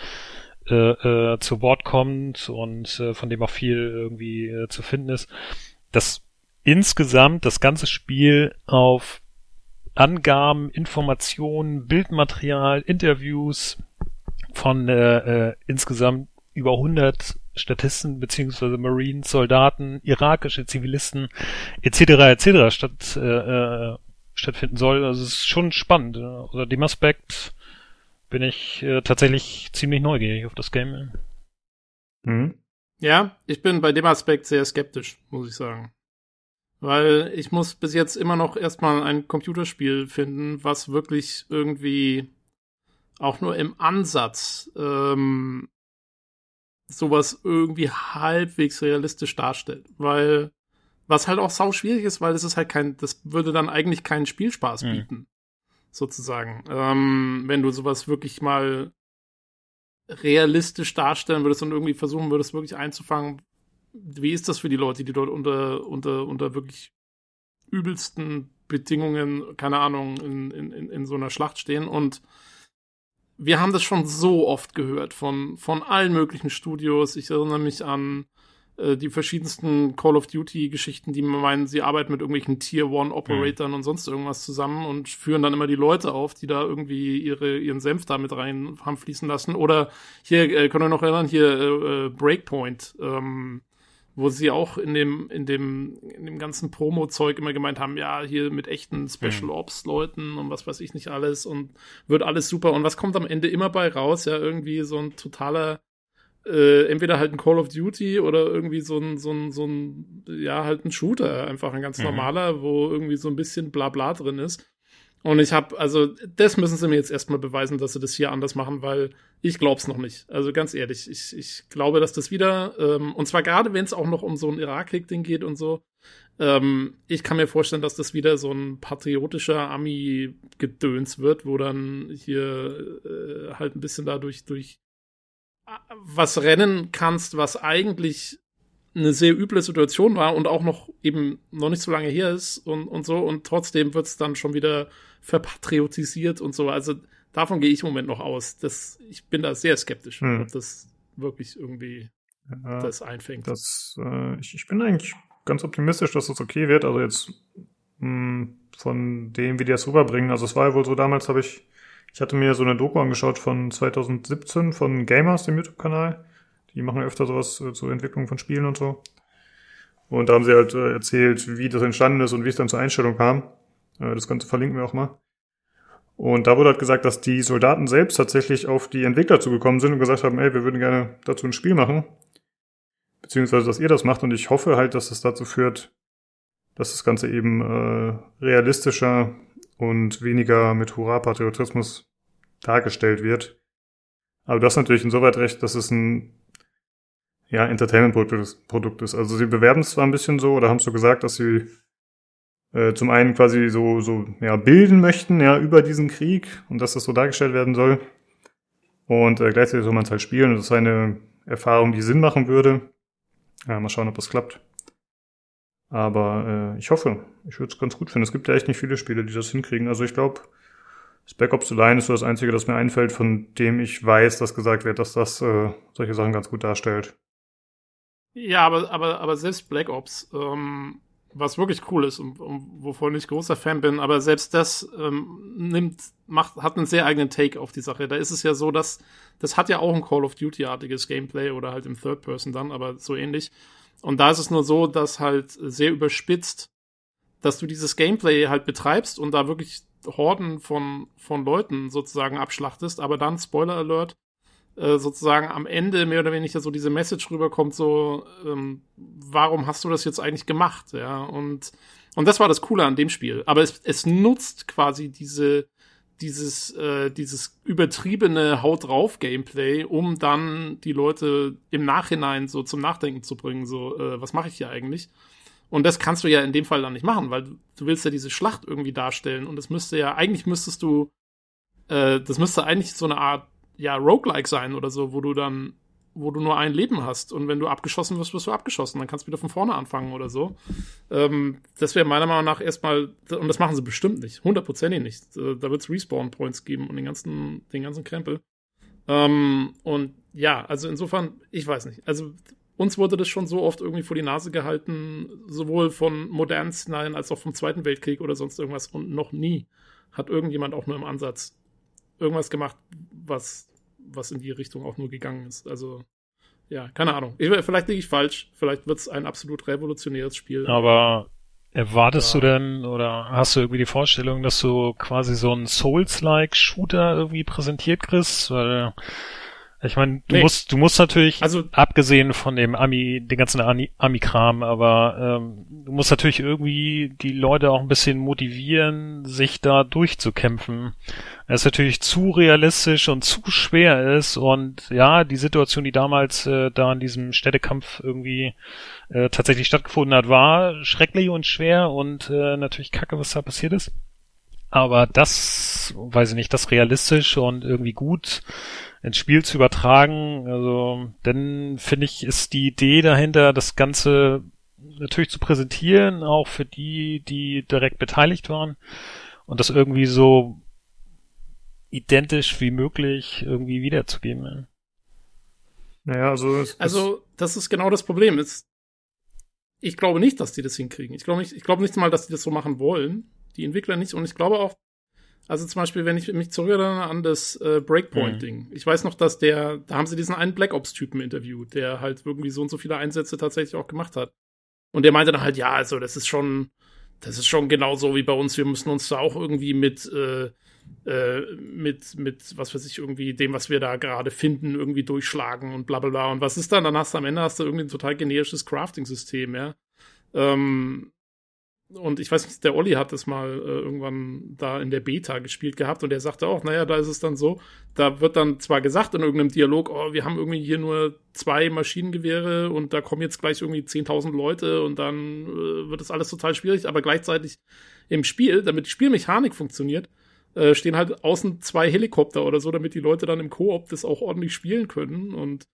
äh, äh, zu Wort kommt und äh, von dem auch viel irgendwie äh, zu finden ist, dass insgesamt das ganze Spiel auf Angaben, Informationen, Bildmaterial, Interviews von äh, äh, insgesamt über 100 Statisten beziehungsweise Marines, Soldaten, irakische Zivilisten etc. etc. statt äh, äh, stattfinden soll. Also es ist schon spannend. Unter dem Aspekt bin ich äh, tatsächlich ziemlich neugierig auf das Game. Mhm. Ja, ich bin bei dem Aspekt sehr skeptisch, muss ich sagen. Weil ich muss bis jetzt immer noch erstmal ein Computerspiel finden, was wirklich irgendwie auch nur im Ansatz ähm, sowas irgendwie halbwegs realistisch darstellt. Weil, was halt auch sau schwierig ist, weil es ist halt kein, das würde dann eigentlich keinen Spielspaß Mhm. bieten. Sozusagen. Ähm, wenn du sowas wirklich mal realistisch darstellen würdest und irgendwie versuchen würdest, wirklich einzufangen, wie ist das für die Leute, die dort unter, unter, unter wirklich übelsten Bedingungen, keine Ahnung, in, in, in, so einer Schlacht stehen und wir haben das schon so oft gehört von, von allen möglichen Studios. Ich erinnere mich an äh, die verschiedensten Call of Duty-Geschichten, die meinen, sie arbeiten mit irgendwelchen Tier One Operatoren und sonst irgendwas zusammen und führen dann immer die Leute auf, die da irgendwie ihre, ihren Senf da mit rein haben fließen lassen. Oder hier, äh, könnt ihr noch erinnern, hier äh, äh, Breakpoint, ähm, wo sie auch in dem, in dem, in dem ganzen Promo-Zeug immer gemeint haben, ja, hier mit echten Special Ops-Leuten und was weiß ich nicht alles und wird alles super. Und was kommt am Ende immer bei raus? Ja, irgendwie so ein totaler, äh, entweder halt ein Call of Duty oder irgendwie so ein, so ein, so ein, ja, halt ein Shooter, einfach ein ganz Mhm. normaler, wo irgendwie so ein bisschen Blabla drin ist. Und ich habe, also das müssen sie mir jetzt erstmal beweisen, dass sie das hier anders machen, weil ich glaub's noch nicht. Also ganz ehrlich, ich, ich glaube, dass das wieder, ähm, und zwar gerade wenn es auch noch um so ein Irakkrieg-Ding geht und so, ähm, ich kann mir vorstellen, dass das wieder so ein patriotischer Ami-Gedöns wird, wo dann hier äh, halt ein bisschen dadurch durch was rennen kannst, was eigentlich eine sehr üble Situation war und auch noch eben noch nicht so lange her ist und, und so und trotzdem wird's dann schon wieder verpatriotisiert und so. Also davon gehe ich im Moment noch aus. Das, ich bin da sehr skeptisch, hm. ob das wirklich irgendwie ja, das einfängt. Das, äh, ich, ich bin eigentlich ganz optimistisch, dass das okay wird. Also jetzt mh, hm, von dem, wie die das rüberbringen. Also es war ja wohl so, damals habe ich, ich hatte mir so eine Doku angeschaut von 2017 von Gamers, dem YouTube-Kanal. Die machen ja öfter sowas äh, zur Entwicklung von Spielen und so. Und da haben sie halt äh, erzählt, wie das entstanden ist und wie es dann zur Einstellung kam. Äh, das Ganze verlinken wir auch mal. Und da wurde halt gesagt, dass die Soldaten selbst tatsächlich auf die Entwickler zugekommen sind und gesagt haben, ey, wir würden gerne dazu ein Spiel machen beziehungsweise dass ihr das macht und ich hoffe halt, dass es dazu führt, dass das Ganze eben äh, realistischer und weniger mit Hurra-Patriotismus dargestellt wird. Aber du hast natürlich insoweit recht, dass es ein ja, Entertainment-Produkt ist. Also sie bewerben es zwar ein bisschen so, oder haben so gesagt, dass sie äh, zum einen quasi so, so ja, bilden möchten, ja, über diesen Krieg und dass das so dargestellt werden soll. Und äh, gleichzeitig soll man es halt spielen und das ist eine Erfahrung, die Sinn machen würde. Ja, mal schauen, ob das klappt. Aber äh, ich hoffe, ich würde es ganz gut finden. Es gibt ja echt nicht viele Spiele, die das hinkriegen. Also ich glaube, Spec Ops The Line ist so das Einzige, das mir einfällt, von dem ich weiß, dass gesagt wird, dass das äh, solche Sachen ganz gut darstellt. Ja, aber, aber, aber selbst Black Ops, ähm, was wirklich cool ist und, und wovon ich großer Fan bin, aber selbst das ähm, nimmt, macht, hat einen sehr eigenen Take auf die Sache. Da ist es ja so, dass das hat ja auch ein Call of Duty-artiges Gameplay oder halt im Third Person dann, aber so ähnlich. Und da ist es nur so, dass halt sehr überspitzt, dass du dieses Gameplay halt betreibst und da wirklich Horden von, von Leuten sozusagen abschlachtest, aber dann, Spoiler Alert, äh, sozusagen am Ende mehr oder weniger so diese Message rüberkommt, so, ähm, warum hast du das jetzt eigentlich gemacht, ja, und, und das war das Coole an dem Spiel. Aber es, es nutzt quasi diese, dieses, äh, dieses übertriebene Haut drauf Gameplay, um dann die Leute im Nachhinein so zum Nachdenken zu bringen, so, äh, was mache ich hier eigentlich? Und das kannst du ja in dem Fall dann nicht machen, weil du, willst ja diese Schlacht irgendwie darstellen und das müsste ja, eigentlich müsstest du, äh, das müsste eigentlich so eine Art ja, Roguelike sein oder so, wo du dann, wo du nur ein Leben hast und wenn du abgeschossen wirst, wirst du abgeschossen, dann kannst du wieder von vorne anfangen oder so. Ähm, das wäre meiner Meinung nach erstmal, und das machen sie bestimmt nicht, hundertprozentig nicht. Äh, da wird es Respawn-Points geben und den ganzen, den ganzen Krempel. Ähm, und ja, also insofern, ich weiß nicht. Also uns wurde das schon so oft irgendwie vor die Nase gehalten, sowohl von modernen Szenarien als auch vom Zweiten Weltkrieg oder sonst irgendwas. Und noch nie hat irgendjemand auch nur im Ansatz irgendwas gemacht, was was in die Richtung auch nur gegangen ist. Also, ja, keine Ahnung. Ich, vielleicht liege ich falsch. Vielleicht wird es ein absolut revolutionäres Spiel. Aber erwartest ja. du denn oder hast du irgendwie die Vorstellung, dass du quasi so einen Souls-like Shooter irgendwie präsentiert kriegst? Weil ich meine, du nee. musst, du musst natürlich, also abgesehen von dem Ami, den ganzen Ami-Kram, aber ähm, du musst natürlich irgendwie die Leute auch ein bisschen motivieren, sich da durchzukämpfen. Es natürlich zu realistisch und zu schwer ist und ja, die Situation, die damals äh, da in diesem Städtekampf irgendwie äh, tatsächlich stattgefunden hat, war schrecklich und schwer und äh, natürlich kacke, was da passiert ist. Aber das, weiß ich nicht, das realistisch und irgendwie gut ins Spiel zu übertragen. Also, dann finde ich, ist die Idee dahinter, das Ganze natürlich zu präsentieren, auch für die, die direkt beteiligt waren und das irgendwie so identisch wie möglich irgendwie wiederzugeben. Naja, also. also, das ist genau das Problem. ich glaube nicht, dass die das hinkriegen. Ich glaube nicht, ich glaube nicht mal, dass die das so machen wollen. Die Entwickler nicht. Und ich glaube auch, also zum Beispiel, wenn ich mich zurückerinnere an das äh, Breakpoint-Ding. Mhm. Ich weiß noch, dass der, da haben sie diesen einen Black Ops-Typen interviewt, der halt irgendwie so und so viele Einsätze tatsächlich auch gemacht hat. Und der meinte dann halt, ja, also das ist schon, das ist schon genauso wie bei uns. Wir müssen uns da auch irgendwie mit, äh, äh, mit, mit, was weiß ich, irgendwie dem, was wir da gerade finden, irgendwie durchschlagen und bla bla bla. Und was ist dann? Dann hast du am Ende hast du irgendwie ein total generisches Crafting-System, ja. Ähm, und ich weiß nicht, der Olli hat das mal äh, irgendwann da in der Beta gespielt gehabt und der sagte auch, naja, da ist es dann so, da wird dann zwar gesagt in irgendeinem Dialog, oh, wir haben irgendwie hier nur zwei Maschinengewehre und da kommen jetzt gleich irgendwie 10.000 Leute und dann äh, wird das alles total schwierig, aber gleichzeitig im Spiel, damit die Spielmechanik funktioniert, äh, stehen halt außen zwei Helikopter oder so, damit die Leute dann im Koop das auch ordentlich spielen können und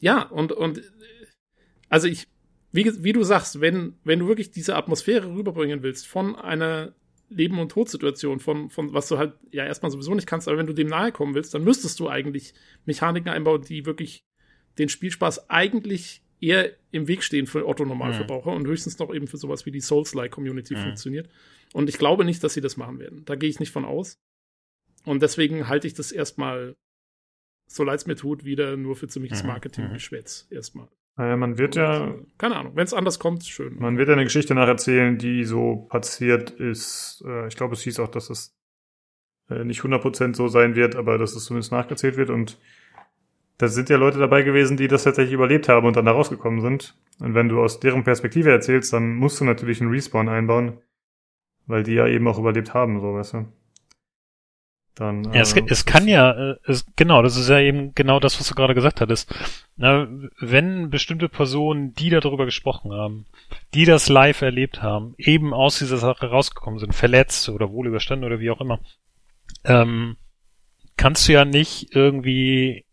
ja, und, und also ich wie, wie du sagst, wenn, wenn du wirklich diese Atmosphäre rüberbringen willst von einer Leben- und Todsituation, von, von was du halt ja erstmal sowieso nicht kannst, aber wenn du dem nahe kommen willst, dann müsstest du eigentlich Mechaniken einbauen, die wirklich den Spielspaß eigentlich eher im Weg stehen für Otto-Normalverbraucher mhm. und höchstens noch eben für sowas wie die Souls-like-Community mhm. funktioniert. Und ich glaube nicht, dass sie das machen werden. Da gehe ich nicht von aus. Und deswegen halte ich das erstmal, so leid es mir tut, wieder nur für ziemliches mhm. Marketing-Geschwätz erstmal. Naja, man wird ja. Keine Ahnung, wenn es anders kommt, schön. Man wird ja eine Geschichte nacherzählen, die so passiert ist. Äh, ich glaube, es hieß auch, dass es äh, nicht 100% so sein wird, aber dass es zumindest nacherzählt wird. Und da sind ja Leute dabei gewesen, die das tatsächlich überlebt haben und dann da rausgekommen sind. Und wenn du aus deren Perspektive erzählst, dann musst du natürlich einen Respawn einbauen, weil die ja eben auch überlebt haben, so weißt du. Dann, ja, es, äh, es kann ja, äh, es, genau, das ist ja eben genau das, was du gerade gesagt hattest. Na, wenn bestimmte Personen, die darüber gesprochen haben, die das live erlebt haben, eben aus dieser Sache rausgekommen sind, verletzt oder wohl überstanden oder wie auch immer, ähm, kannst du ja nicht irgendwie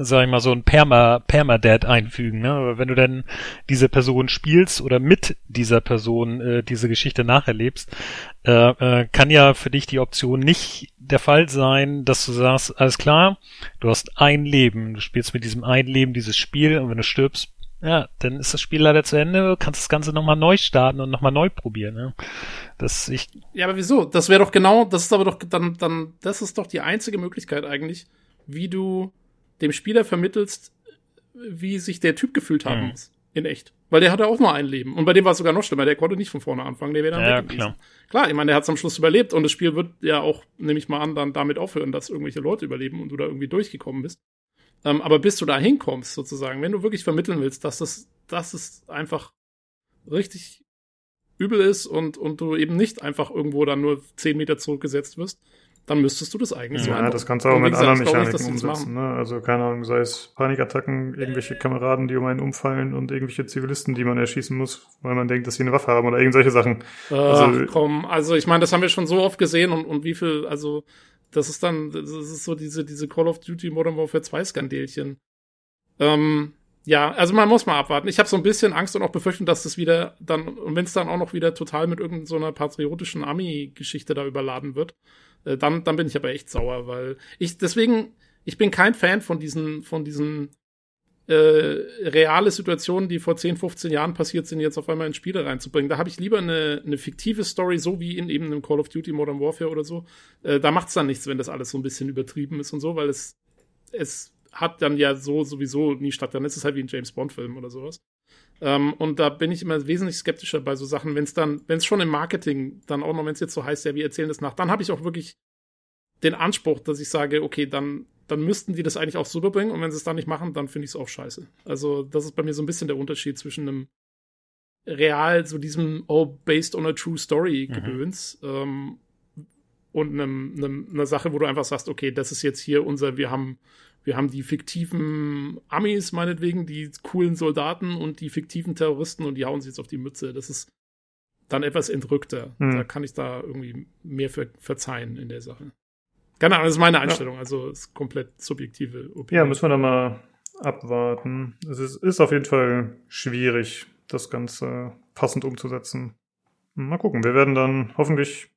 sag ich mal, so ein Perma, Permadead einfügen, ne? Aber wenn du dann diese Person spielst oder mit dieser Person äh, diese Geschichte nacherlebst, äh, äh, kann ja für dich die Option nicht der Fall sein, dass du sagst, alles klar, du hast ein Leben, du spielst mit diesem ein Leben dieses Spiel und wenn du stirbst, ja, dann ist das Spiel leider zu Ende, du kannst das Ganze nochmal neu starten und nochmal neu probieren. Ne? Das ich ja, aber wieso? Das wäre doch genau, das ist aber doch dann, dann, das ist doch die einzige Möglichkeit eigentlich, wie du dem Spieler vermittelst, wie sich der Typ gefühlt haben mhm. muss. In echt. Weil der hatte auch nur ein Leben. Und bei dem war es sogar noch schlimmer. Der konnte nicht von vorne anfangen. Der wäre dann ja, klar. Klar, ich meine, der hat es am Schluss überlebt. Und das Spiel wird ja auch, nehme ich mal an, dann damit aufhören, dass irgendwelche Leute überleben und du da irgendwie durchgekommen bist. Ähm, aber bis du da hinkommst, sozusagen, wenn du wirklich vermitteln willst, dass das, dass es einfach richtig übel ist und, und du eben nicht einfach irgendwo dann nur zehn Meter zurückgesetzt wirst, dann müsstest du das eigentlich ja, so Ja, das kannst du auch mit anderen Mechaniken nicht, umsetzen. Ne? Also keine Ahnung, sei es Panikattacken, irgendwelche Kameraden, die um einen umfallen und irgendwelche Zivilisten, die man erschießen muss, weil man denkt, dass sie eine Waffe haben oder irgendwelche Sachen. Ach, also, komm, also ich meine, das haben wir schon so oft gesehen und, und wie viel, also das ist dann, das ist so diese, diese Call of Duty Modern Warfare 2 Skandelchen. Ähm, ja, also man muss mal abwarten. Ich habe so ein bisschen Angst und auch Befürchtung, dass das wieder dann, und wenn es dann auch noch wieder total mit irgendeiner so patriotischen Ami-Geschichte da überladen wird, äh, dann, dann bin ich aber echt sauer, weil ich deswegen, ich bin kein Fan von diesen, von diesen äh, reale Situationen, die vor 10, 15 Jahren passiert sind, jetzt auf einmal in Spiele reinzubringen. Da habe ich lieber eine, eine fiktive Story, so wie in eben einem Call of Duty Modern Warfare oder so. Äh, da macht's dann nichts, wenn das alles so ein bisschen übertrieben ist und so, weil es, es hat dann ja so sowieso nie statt. Dann ist es halt wie ein James Bond-Film oder sowas. Ähm, und da bin ich immer wesentlich skeptischer bei so Sachen, wenn es dann, wenn es schon im Marketing dann auch noch, wenn es jetzt so heißt, ja, wir erzählen das nach, dann habe ich auch wirklich den Anspruch, dass ich sage, okay, dann, dann müssten die das eigentlich auch so überbringen und wenn sie es dann nicht machen, dann finde ich es auch scheiße. Also, das ist bei mir so ein bisschen der Unterschied zwischen einem real, so diesem, oh, based on a true story mhm. Gedöns, mhm. ähm, und einem, einem, einer Sache, wo du einfach sagst, okay, das ist jetzt hier unser, wir haben wir haben die fiktiven Amis, meinetwegen, die coolen Soldaten und die fiktiven Terroristen und die hauen sich jetzt auf die Mütze. Das ist dann etwas entrückter. Hm. Da kann ich da irgendwie mehr ver verzeihen in der Sache. Keine Ahnung, das ist meine Einstellung, ja. also ist komplett subjektive Opinion. Ja, müssen wir da mal abwarten. Es ist, ist auf jeden Fall schwierig, das Ganze passend umzusetzen. Mal gucken, wir werden dann hoffentlich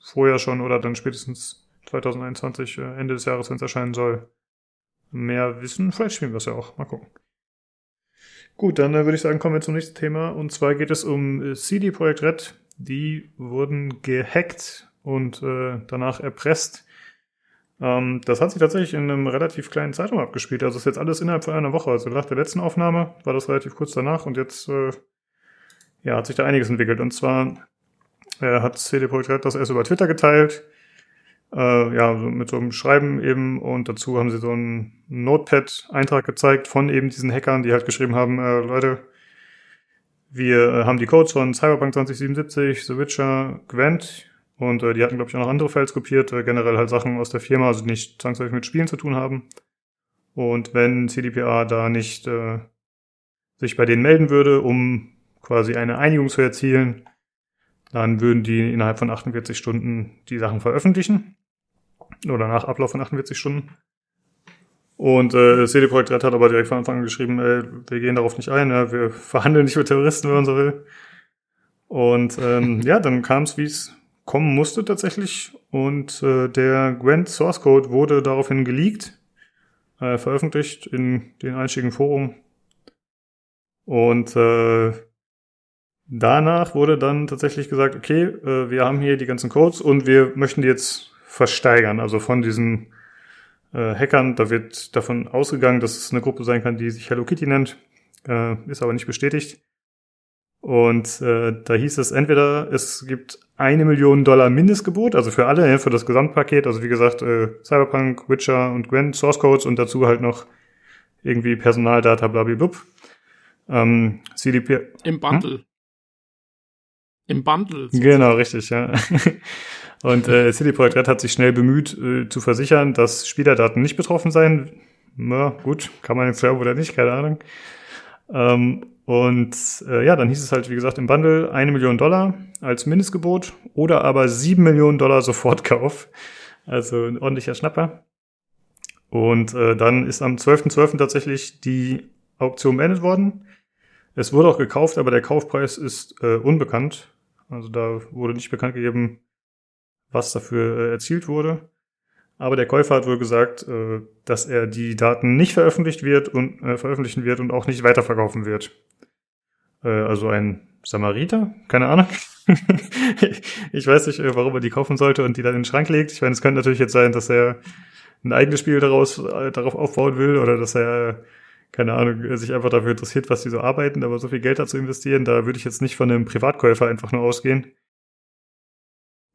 vorher schon oder dann spätestens 2021, äh, Ende des Jahres, wenn es erscheinen soll, mehr wissen. Vielleicht spielen wir es ja auch. Mal gucken. Gut, dann äh, würde ich sagen, kommen wir zum nächsten Thema. Und zwar geht es um äh, CD Projekt Red. Die wurden gehackt und äh, danach erpresst. Ähm, das hat sich tatsächlich in einem relativ kleinen Zeitraum abgespielt. Also ist jetzt alles innerhalb von einer Woche. Also nach der letzten Aufnahme war das relativ kurz danach und jetzt äh, ja, hat sich da einiges entwickelt. Und zwar äh, hat CD Projekt Red das erst über Twitter geteilt äh, ja, mit so einem Schreiben eben und dazu haben sie so einen Notepad-Eintrag gezeigt von eben diesen Hackern, die halt geschrieben haben, äh, Leute, wir äh, haben die Codes von Cyberpunk 2077, The Witcher, Gwent und äh, die hatten, glaube ich, auch noch andere Files kopiert, äh, generell halt Sachen aus der Firma, also nicht zwangsläufig mit Spielen zu tun haben. Und wenn CDPA da nicht äh, sich bei denen melden würde, um quasi eine Einigung zu erzielen, dann würden die innerhalb von 48 Stunden die Sachen veröffentlichen. Oder nach Ablauf von 48 Stunden. Und äh, CD Projekt Red hat aber direkt von Anfang an geschrieben, ey, wir gehen darauf nicht ein, ja, wir verhandeln nicht mit Terroristen, wenn man so will. Und ähm, <laughs> ja, dann kam es, wie es kommen musste tatsächlich. Und äh, der Gwent Source Code wurde daraufhin geleakt, äh, veröffentlicht in den einstigen Foren. Und äh, danach wurde dann tatsächlich gesagt, okay, äh, wir haben hier die ganzen Codes und wir möchten die jetzt versteigern. Also von diesen äh, Hackern, da wird davon ausgegangen, dass es eine Gruppe sein kann, die sich Hello Kitty nennt, äh, ist aber nicht bestätigt. Und äh, da hieß es entweder, es gibt eine Million Dollar Mindestgebot, also für alle, für das Gesamtpaket, also wie gesagt, äh, Cyberpunk, Witcher und Gwen, Source Codes und dazu halt noch irgendwie Personaldata, blablabla. Ähm, CDP. Im Bundle. Hm? Im Bundle. Sozusagen. Genau, richtig, ja. <laughs> Und äh, CD Projekt Red hat sich schnell bemüht, äh, zu versichern, dass Spielerdaten nicht betroffen seien. Na gut, kann man jetzt glauben oder nicht, keine Ahnung. Ähm, und äh, ja, dann hieß es halt, wie gesagt, im Bundle eine Million Dollar als Mindestgebot oder aber sieben Millionen Dollar Sofortkauf. Also ein ordentlicher Schnapper. Und äh, dann ist am 12.12. .12. tatsächlich die Auktion beendet worden. Es wurde auch gekauft, aber der Kaufpreis ist äh, unbekannt. Also da wurde nicht bekannt gegeben, was dafür äh, erzielt wurde. Aber der Käufer hat wohl gesagt, äh, dass er die Daten nicht veröffentlicht wird und äh, veröffentlichen wird und auch nicht weiterverkaufen wird. Äh, also ein Samariter? Keine Ahnung. <laughs> ich weiß nicht, äh, warum er die kaufen sollte und die dann in den Schrank legt. Ich meine, es könnte natürlich jetzt sein, dass er ein eigenes Spiel daraus, äh, darauf aufbauen will oder dass er, keine Ahnung, sich einfach dafür interessiert, was die so arbeiten, aber so viel Geld dazu investieren, da würde ich jetzt nicht von einem Privatkäufer einfach nur ausgehen.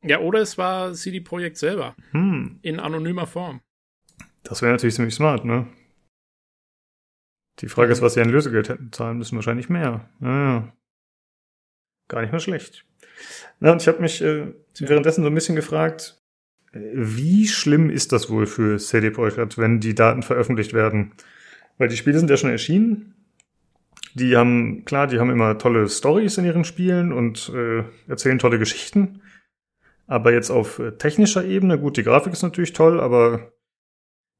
Ja, oder es war CD Projekt selber. Hm. In anonymer Form. Das wäre natürlich ziemlich smart, ne? Die Frage ist, was sie an Lösegeld hätten zahlen müssen. Wahrscheinlich mehr. Naja. Gar nicht mal schlecht. Na, und ich habe mich äh, währenddessen so ein bisschen gefragt, wie schlimm ist das wohl für CD Projekt, wenn die Daten veröffentlicht werden? Weil die Spiele sind ja schon erschienen. Die haben, klar, die haben immer tolle Stories in ihren Spielen und äh, erzählen tolle Geschichten. Aber jetzt auf äh, technischer Ebene, gut, die Grafik ist natürlich toll, aber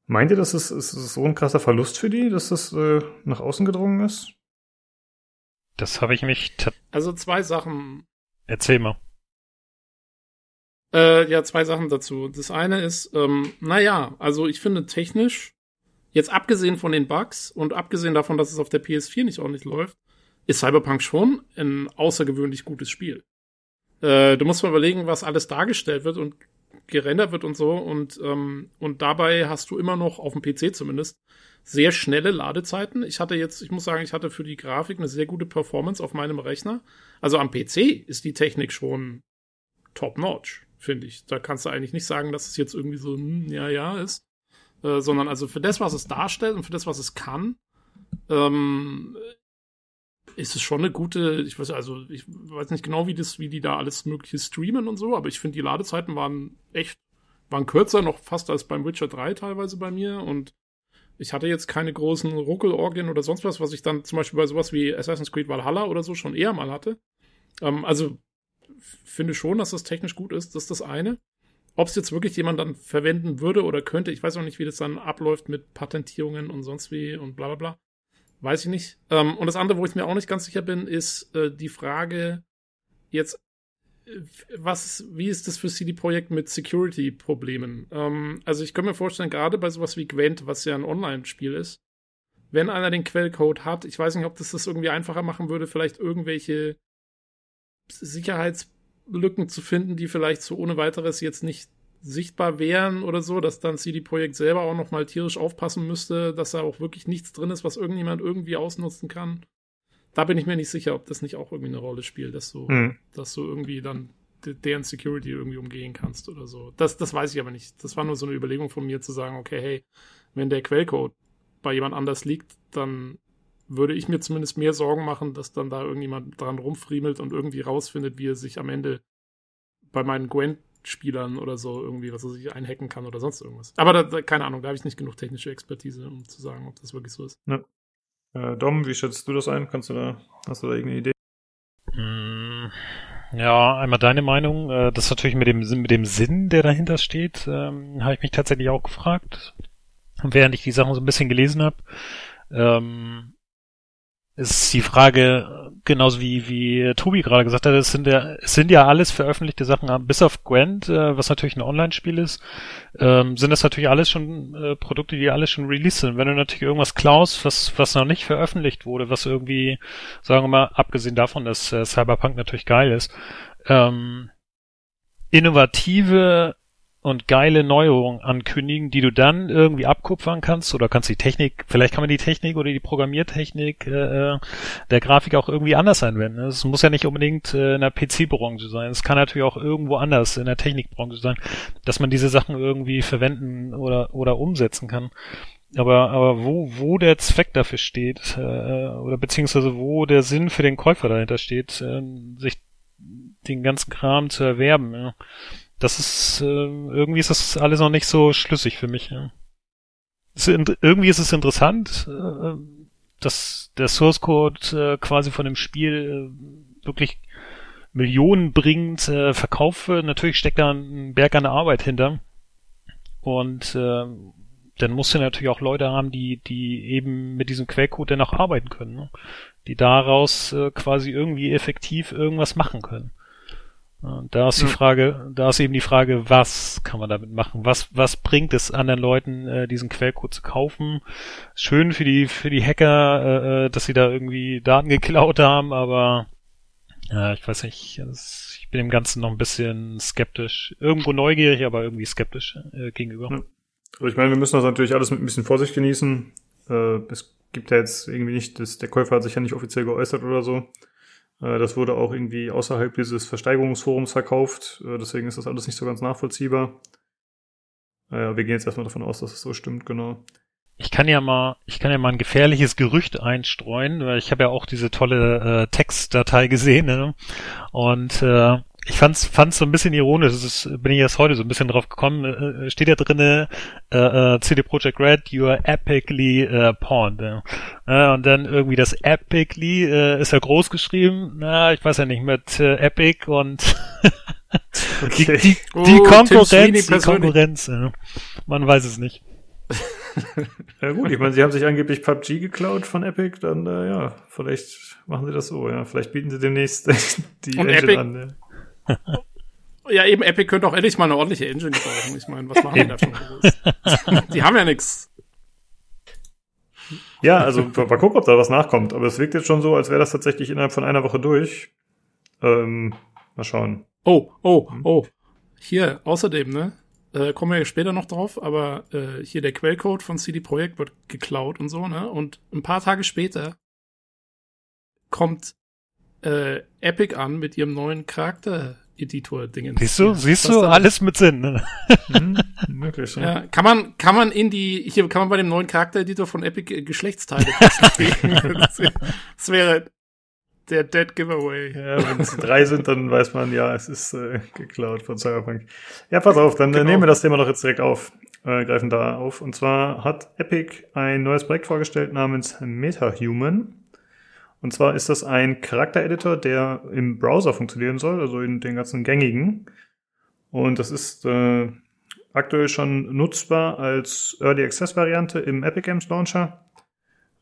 meint ihr, dass es, ist so ein krasser Verlust für die, dass das äh, nach außen gedrungen ist? Das habe ich mich. Also zwei Sachen. Erzähl mal. Äh, ja, zwei Sachen dazu. Das eine ist, ähm, naja, also ich finde technisch, jetzt abgesehen von den Bugs und abgesehen davon, dass es auf der PS4 nicht ordentlich läuft, ist Cyberpunk schon ein außergewöhnlich gutes Spiel. Äh, du musst mal überlegen, was alles dargestellt wird und gerendert wird und so. Und, ähm, und dabei hast du immer noch, auf dem PC zumindest, sehr schnelle Ladezeiten. Ich hatte jetzt, ich muss sagen, ich hatte für die Grafik eine sehr gute Performance auf meinem Rechner. Also am PC ist die Technik schon top-notch, finde ich. Da kannst du eigentlich nicht sagen, dass es jetzt irgendwie so, hm, ja, ja ist. Äh, sondern also für das, was es darstellt und für das, was es kann, ähm, ist es schon eine gute, ich weiß also, ich weiß nicht genau, wie das, wie die da alles mögliche streamen und so, aber ich finde, die Ladezeiten waren echt, waren kürzer, noch fast als beim Witcher 3 teilweise bei mir und ich hatte jetzt keine großen Ruckelorgien oder sonst was, was ich dann zum Beispiel bei sowas wie Assassin's Creed Valhalla oder so schon eher mal hatte. Ähm, also finde schon, dass das technisch gut ist, das ist das eine. Ob es jetzt wirklich jemand dann verwenden würde oder könnte, ich weiß auch nicht, wie das dann abläuft mit Patentierungen und sonst wie und bla bla bla. Weiß ich nicht. Ähm, und das andere, wo ich mir auch nicht ganz sicher bin, ist äh, die Frage jetzt, äh, was, wie ist das für CD Projekt mit Security-Problemen? Ähm, also ich kann mir vorstellen, gerade bei sowas wie Gwent, was ja ein Online-Spiel ist, wenn einer den Quellcode hat, ich weiß nicht, ob das das irgendwie einfacher machen würde, vielleicht irgendwelche Sicherheitslücken zu finden, die vielleicht so ohne weiteres jetzt nicht sichtbar wären oder so, dass dann CD Projekt selber auch noch mal tierisch aufpassen müsste, dass da auch wirklich nichts drin ist, was irgendjemand irgendwie ausnutzen kann. Da bin ich mir nicht sicher, ob das nicht auch irgendwie eine Rolle spielt, dass du, mhm. dass du irgendwie dann deren Security irgendwie umgehen kannst oder so. Das, das weiß ich aber nicht. Das war nur so eine Überlegung von mir zu sagen, okay, hey, wenn der Quellcode bei jemand anders liegt, dann würde ich mir zumindest mehr Sorgen machen, dass dann da irgendjemand dran rumfriemelt und irgendwie rausfindet, wie er sich am Ende bei meinen Gwent-Spielern oder so irgendwie, was er sich einhacken kann oder sonst irgendwas. Aber da, da, keine Ahnung, da habe ich nicht genug technische Expertise, um zu sagen, ob das wirklich so ist. Ja. Äh, Dom, wie schätzt du das ein? Kannst du da, hast du da irgendeine Idee? Mm, ja, einmal deine Meinung. Äh, das natürlich mit dem, mit dem Sinn, der dahinter steht, ähm, habe ich mich tatsächlich auch gefragt. während ich die Sachen so ein bisschen gelesen habe, ähm, ist die Frage, genauso wie, wie Tobi gerade gesagt hat, es sind ja, es sind ja alles veröffentlichte Sachen, bis auf Gwent, äh, was natürlich ein Online-Spiel ist, ähm, sind das natürlich alles schon äh, Produkte, die alles schon released sind. Wenn du natürlich irgendwas klaust, was, was noch nicht veröffentlicht wurde, was irgendwie, sagen wir mal, abgesehen davon, dass äh, Cyberpunk natürlich geil ist, ähm, innovative und geile Neuerungen ankündigen, die du dann irgendwie abkupfern kannst oder kannst die Technik, vielleicht kann man die Technik oder die Programmiertechnik äh, der Grafik auch irgendwie anders anwenden. Es muss ja nicht unbedingt äh, in der PC-Branche sein. Es kann natürlich auch irgendwo anders in der Technikbranche sein, dass man diese Sachen irgendwie verwenden oder oder umsetzen kann. Aber aber wo wo der Zweck dafür steht äh, oder beziehungsweise wo der Sinn für den Käufer dahinter steht, äh, sich den ganzen Kram zu erwerben. Ja das ist, äh, irgendwie ist das alles noch nicht so schlüssig für mich. Ja. Ist, irgendwie ist es interessant, äh, dass der Source Code äh, quasi von dem Spiel äh, wirklich Millionen bringt, äh, Verkaufe. Natürlich steckt da ein Berg an Arbeit hinter. Und äh, dann musst du natürlich auch Leute haben, die, die eben mit diesem Quellcode dann auch arbeiten können. Ne? Die daraus äh, quasi irgendwie effektiv irgendwas machen können. Da ist die Frage, da ist eben die Frage, was kann man damit machen? Was, was bringt es anderen Leuten, äh, diesen Quellcode zu kaufen? Schön für die, für die Hacker, äh, äh dass sie da irgendwie Daten geklaut haben, aber ja, ich weiß nicht, ich bin dem Ganzen noch ein bisschen skeptisch. Irgendwo neugierig, aber irgendwie skeptisch äh, gegenüber. Ja. Also ich meine, wir müssen das natürlich alles mit ein bisschen Vorsicht genießen. Äh, es gibt ja jetzt irgendwie nicht, das, der Käufer hat sich ja nicht offiziell geäußert oder so. Äh, das wurde auch irgendwie außerhalb dieses Versteigerungsforums verkauft. Äh, deswegen ist das alles nicht so ganz nachvollziehbar. Wir gehen jetzt erstmal davon aus, dass es so stimmt, genau. Ich kann ja mal, ich kann ja mal ein gefährliches Gerücht einstreuen, weil ich habe ja auch diese tolle äh, Textdatei gesehen, ne? Und äh, ich fand's, fand's so ein bisschen ironisch, das ist, bin ich erst heute so ein bisschen drauf gekommen, äh, steht ja drinne, äh, äh, CD Projekt Red, you are epically äh, pawned. Äh, und dann irgendwie das epically äh, ist ja groß geschrieben, na, ich weiß ja nicht, mit äh, Epic und <laughs> die, die, die, oh, Konkurrenz, die Konkurrenz, äh, man weiß es nicht. <laughs> ja gut, ich meine, sie haben sich angeblich PUBG geklaut von Epic, dann äh, ja, vielleicht machen sie das so, ja. Vielleicht bieten sie demnächst <laughs> die und Engine Epic, an. Ja. <laughs> Ja, eben Epic könnte auch endlich mal eine ordentliche Engine brauchen. Ich meine, was machen die da schon groß? die haben ja nichts. Ja, also mal gucken, ob da was nachkommt. Aber es wirkt jetzt schon so, als wäre das tatsächlich innerhalb von einer Woche durch. Ähm, mal schauen. Oh, oh, hm? oh. Hier, außerdem, ne? Äh, kommen wir ja später noch drauf, aber äh, hier der Quellcode von CD Projekt wird geklaut und so, ne? Und ein paar Tage später kommt äh, Epic an mit ihrem neuen Charakter Editor-Dingen. Siehst du, siehst du, alles mit Sinn. Ne? Mhm, möglich, ja. ja. Kann man, kann man in die, hier kann man bei dem neuen Charakter-Editor von Epic äh, Geschlechtsteile <laughs> das wäre der Dead Giveaway. Ja, wenn es drei sind, dann weiß man, ja, es ist äh, geklaut von Cyberpunk. Ja, pass auf, dann äh, genau. nehmen wir das Thema doch jetzt direkt auf, äh, greifen da auf. Und zwar hat Epic ein neues Projekt vorgestellt namens MetaHuman. Und zwar ist das ein Charaktereditor, der im Browser funktionieren soll, also in den ganzen gängigen. Und das ist äh, aktuell schon nutzbar als Early Access Variante im Epic Games Launcher.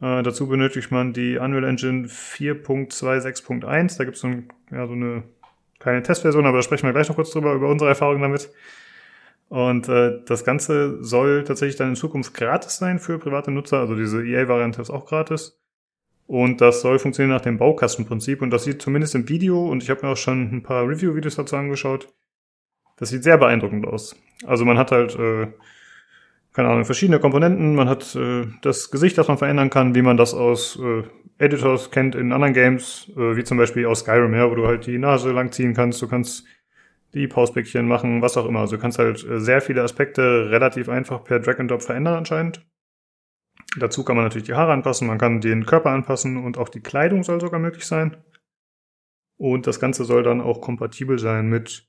Äh, dazu benötigt man die Unreal Engine 4.26.1. Da gibt es so, ein, ja, so eine kleine Testversion, aber da sprechen wir gleich noch kurz drüber, über unsere Erfahrungen damit. Und äh, das Ganze soll tatsächlich dann in Zukunft gratis sein für private Nutzer. Also diese EA-Variante ist auch gratis. Und das soll funktionieren nach dem Baukastenprinzip. Und das sieht zumindest im Video, und ich habe mir auch schon ein paar Review-Videos dazu angeschaut, das sieht sehr beeindruckend aus. Also man hat halt, äh, keine Ahnung, verschiedene Komponenten. Man hat äh, das Gesicht, das man verändern kann, wie man das aus äh, Editors kennt in anderen Games, äh, wie zum Beispiel aus Skyrim her, wo du halt die Nase langziehen kannst. Du kannst die Pausbäckchen machen, was auch immer. Also du kannst halt äh, sehr viele Aspekte relativ einfach per Drag and Drop verändern anscheinend. Dazu kann man natürlich die Haare anpassen, man kann den Körper anpassen und auch die Kleidung soll sogar möglich sein. Und das Ganze soll dann auch kompatibel sein mit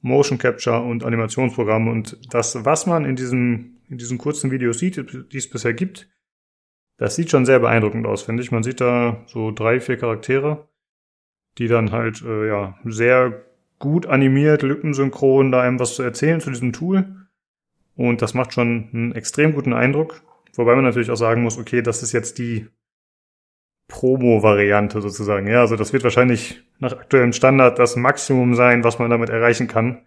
Motion Capture und Animationsprogrammen. Und das, was man in diesem, in diesen kurzen Videos sieht, die es bisher gibt, das sieht schon sehr beeindruckend aus, finde ich. Man sieht da so drei, vier Charaktere, die dann halt, äh, ja, sehr gut animiert, lippensynchron, da einem was zu erzählen zu diesem Tool. Und das macht schon einen extrem guten Eindruck. Wobei man natürlich auch sagen muss, okay, das ist jetzt die Promo-Variante sozusagen. Ja, also das wird wahrscheinlich nach aktuellem Standard das Maximum sein, was man damit erreichen kann.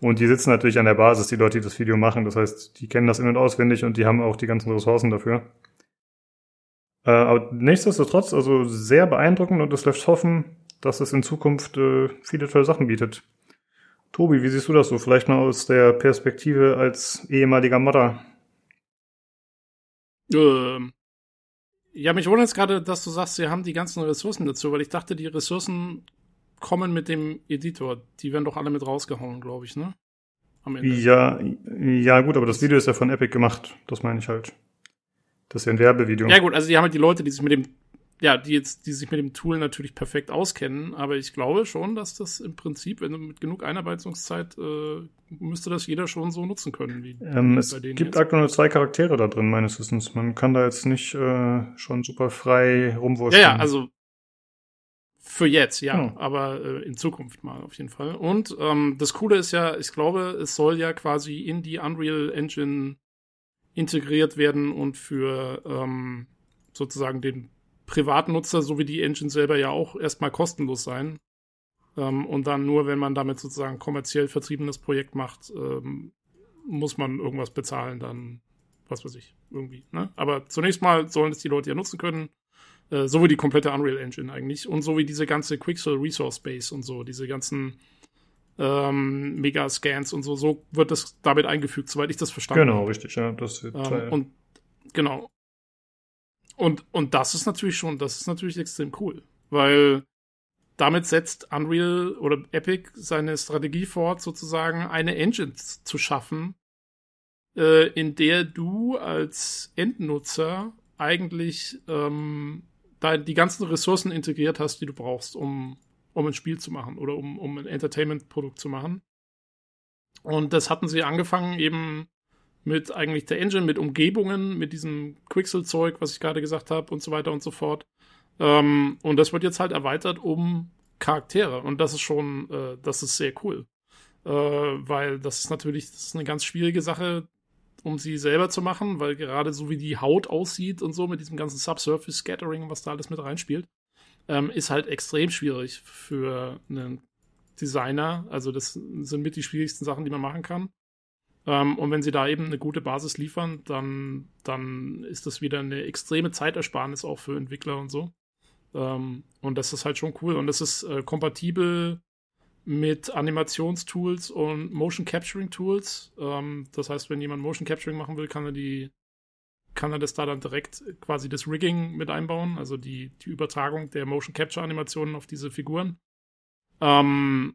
Und die sitzen natürlich an der Basis, die Leute, die das Video machen. Das heißt, die kennen das in- und auswendig und die haben auch die ganzen Ressourcen dafür. Äh, aber nichtsdestotrotz, also sehr beeindruckend und es lässt hoffen, dass es in Zukunft äh, viele tolle Sachen bietet. Tobi, wie siehst du das so? Vielleicht mal aus der Perspektive als ehemaliger Modder. Ähm, ja, mich wundert es gerade, dass du sagst, sie haben die ganzen Ressourcen dazu, weil ich dachte, die Ressourcen kommen mit dem Editor. Die werden doch alle mit rausgehauen, glaube ich, ne? Am Ende. Ja, ja gut, aber das Video ist ja von Epic gemacht. Das meine ich halt. Das ist ja ein Werbevideo. Ja gut, also die haben halt die Leute, die sich mit dem, ja, die jetzt, die sich mit dem Tool natürlich perfekt auskennen, aber ich glaube schon, dass das im Prinzip, wenn du mit genug Einarbeitungszeit, äh, müsste das jeder schon so nutzen können. Wie Ähm, es bei denen gibt jetzt. aktuell nur zwei Charaktere da drin, meines Wissens. Man kann da jetzt nicht äh, schon super frei rumwurschteln. Ja, ja, also für jetzt, ja, Genau. aber äh, in Zukunft mal auf jeden Fall. Und ähm, das Coole ist ja, ich glaube, es soll ja quasi in die Unreal Engine integriert werden und für ähm, sozusagen den Privatnutzer, so wie die Engine selber ja auch erstmal kostenlos sein. Ähm, und dann nur, wenn man damit sozusagen kommerziell vertriebenes Projekt macht, ähm, muss man irgendwas bezahlen, dann, was weiß ich, irgendwie. Ne? Aber zunächst mal sollen es die Leute ja nutzen können. Äh, so wie die komplette Unreal Engine eigentlich. Und so wie diese ganze Quixel Resource Base und so, diese ganzen ähm, Mega-Scans und so, so wird das damit eingefügt, soweit ich das verstanden Genau, habe. richtig, ja. Das Ähm, und genau. Und, und das ist natürlich schon, das ist natürlich extrem cool. Weil damit setzt Unreal oder Epic seine Strategie fort, sozusagen eine Engine zu schaffen, äh, in der du als Endnutzer eigentlich ähm, da die ganzen Ressourcen integriert hast, die du brauchst, um, um ein Spiel zu machen oder um, um ein Entertainment-Produkt zu machen. Und das hatten sie angefangen eben mit eigentlich der Engine, mit Umgebungen, mit diesem Quixel-Zeug, was ich gerade gesagt habe und so weiter und so fort. Ähm, und das wird jetzt halt erweitert um Charaktere. Und das ist schon, äh, das ist sehr cool. Äh, weil das ist natürlich, das ist eine ganz schwierige Sache, um sie selber zu machen, weil gerade so wie die Haut aussieht und so mit diesem ganzen Subsurface Scattering, was da alles mit reinspielt, ähm, ist halt extrem schwierig für einen Designer. Also das sind mit die schwierigsten Sachen, die man machen kann. Ähm, und wenn sie da eben eine gute Basis liefern, dann, dann ist das wieder eine extreme Zeitersparnis auch für Entwickler und so. Ähm, und das ist halt schon cool. Und das ist äh, kompatibel mit Animationstools und Motion Capturing Tools. Ähm, das heißt, wenn jemand Motion Capturing machen will, kann er die, kann er das da dann direkt quasi das Rigging mit einbauen, also die, die Übertragung der Motion Capture Animationen auf diese Figuren. Ähm,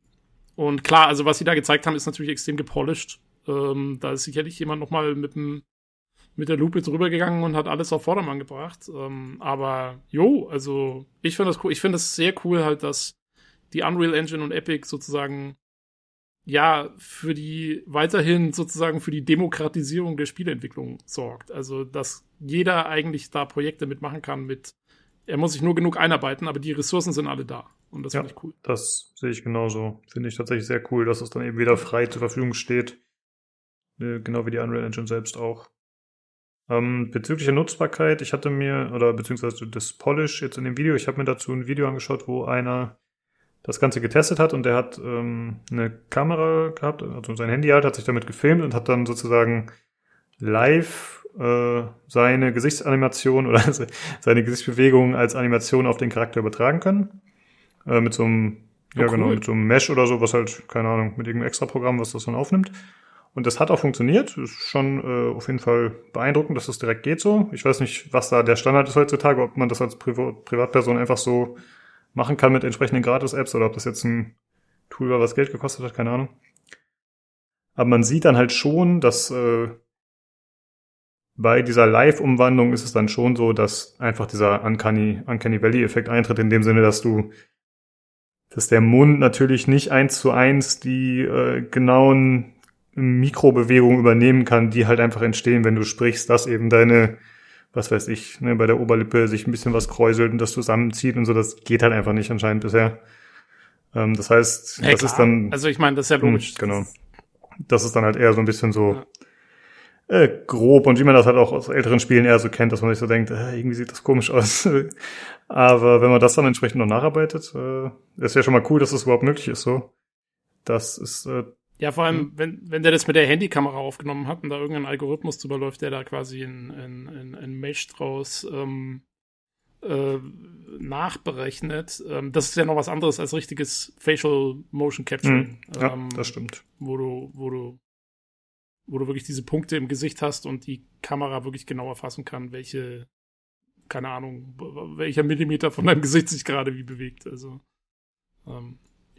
und klar, also was sie da gezeigt haben, ist natürlich extrem gepolished. Ähm, da ist sicherlich jemand nochmal mit dem mit der Lupe drüber gegangen und hat alles auf Vordermann gebracht. Ähm, aber jo, also ich finde das cool. Ich finde es sehr cool halt, dass die Unreal Engine und Epic sozusagen ja für die weiterhin sozusagen für die Demokratisierung der Spieleentwicklung sorgt. Also dass jeder eigentlich da Projekte mitmachen kann mit er muss sich nur genug einarbeiten, aber die Ressourcen sind alle da. Und das Ja. finde ich cool. Das sehe ich genauso. Finde ich tatsächlich sehr cool, dass es dann eben wieder frei zur Verfügung steht. Äh, Genau wie die Unreal Engine selbst auch. Ähm, bezüglich der Nutzbarkeit, ich hatte mir, oder beziehungsweise das Polish jetzt in dem Video, ich habe mir dazu ein Video angeschaut, wo einer das Ganze getestet hat und der hat ähm, eine Kamera gehabt, also sein Handy halt, hat sich damit gefilmt und hat dann sozusagen live äh, seine Gesichtsanimation oder <laughs> seine Gesichtsbewegung als Animation auf den Charakter übertragen können. Äh, mit so einem, Oh, ja genau, cool. mit so einem Mesh oder so, was halt, keine Ahnung, mit irgendeinem extra Programm, was das dann aufnimmt. Und das hat auch funktioniert. Ist schon äh, auf jeden Fall beeindruckend, dass das direkt geht so. Ich weiß nicht, was da der Standard ist heutzutage, ob man das als Priva Privatperson einfach so machen kann mit entsprechenden Gratis-Apps oder ob das jetzt ein Tool war, was Geld gekostet hat, keine Ahnung. Aber man sieht dann halt schon, dass äh, bei dieser Live-Umwandlung ist es dann schon so, dass einfach dieser Uncanny, Uncanny Valley-Effekt eintritt, in dem Sinne, dass du, dass der Mund natürlich nicht eins zu eins die äh, genauen Mikrobewegungen übernehmen kann, die halt einfach entstehen, wenn du sprichst, dass eben deine, was weiß ich, ne, bei der Oberlippe sich ein bisschen was kräuselt und das zusammenzieht und so, das geht halt einfach nicht anscheinend bisher. Ähm, das heißt, Ja, das klar. ist dann, Also ich meine, das ist ja logisch. Hm, genau. Das ist dann halt eher so ein bisschen so äh, grob und wie man das halt auch aus älteren Spielen eher so kennt, dass man sich so denkt, äh, irgendwie sieht das komisch aus. <laughs> Aber wenn man das dann entsprechend noch nacharbeitet, äh, ist ja schon mal cool, dass das überhaupt möglich ist so. Das ist äh, Ja, vor allem, wenn, wenn der das mit der Handykamera aufgenommen hat und da irgendein Algorithmus drüber läuft, der da quasi ein, ein, ein, ein Mesh draus ähm, äh, nachberechnet, ähm, das ist ja noch was anderes als richtiges Facial Motion Capturing. hm, ja, ähm, das stimmt. wo du, wo du, wo du wirklich diese Punkte im Gesicht hast und die Kamera wirklich genau erfassen kann, welche, keine Ahnung, welcher Millimeter von deinem Gesicht sich gerade wie bewegt. Also,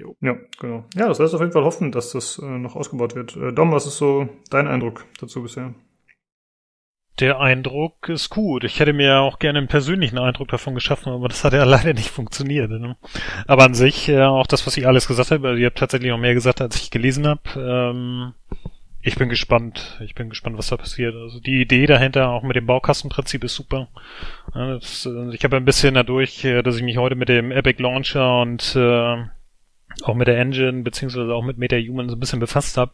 ähm, Ja, genau. Ja, das heißt auf jeden Fall hoffen, dass das äh, noch ausgebaut wird. Äh, Dom, was ist so dein Eindruck dazu bisher? Der Eindruck ist gut. Ich hätte mir auch gerne einen persönlichen Eindruck davon geschaffen, aber das hat ja <laughs> leider nicht funktioniert. Ne? Aber an sich, äh, auch das, was ich alles gesagt habe, also ihr habt tatsächlich auch mehr gesagt, als ich gelesen habe. Ähm, ich bin gespannt. Ich bin gespannt, was da passiert. Also die Idee dahinter, auch mit dem Baukastenprinzip, ist super. Ja, das, äh, ich habe ein bisschen dadurch, äh, dass ich mich heute mit dem Epic Launcher und äh, auch mit der Engine beziehungsweise auch mit MetaHuman so ein bisschen befasst habe,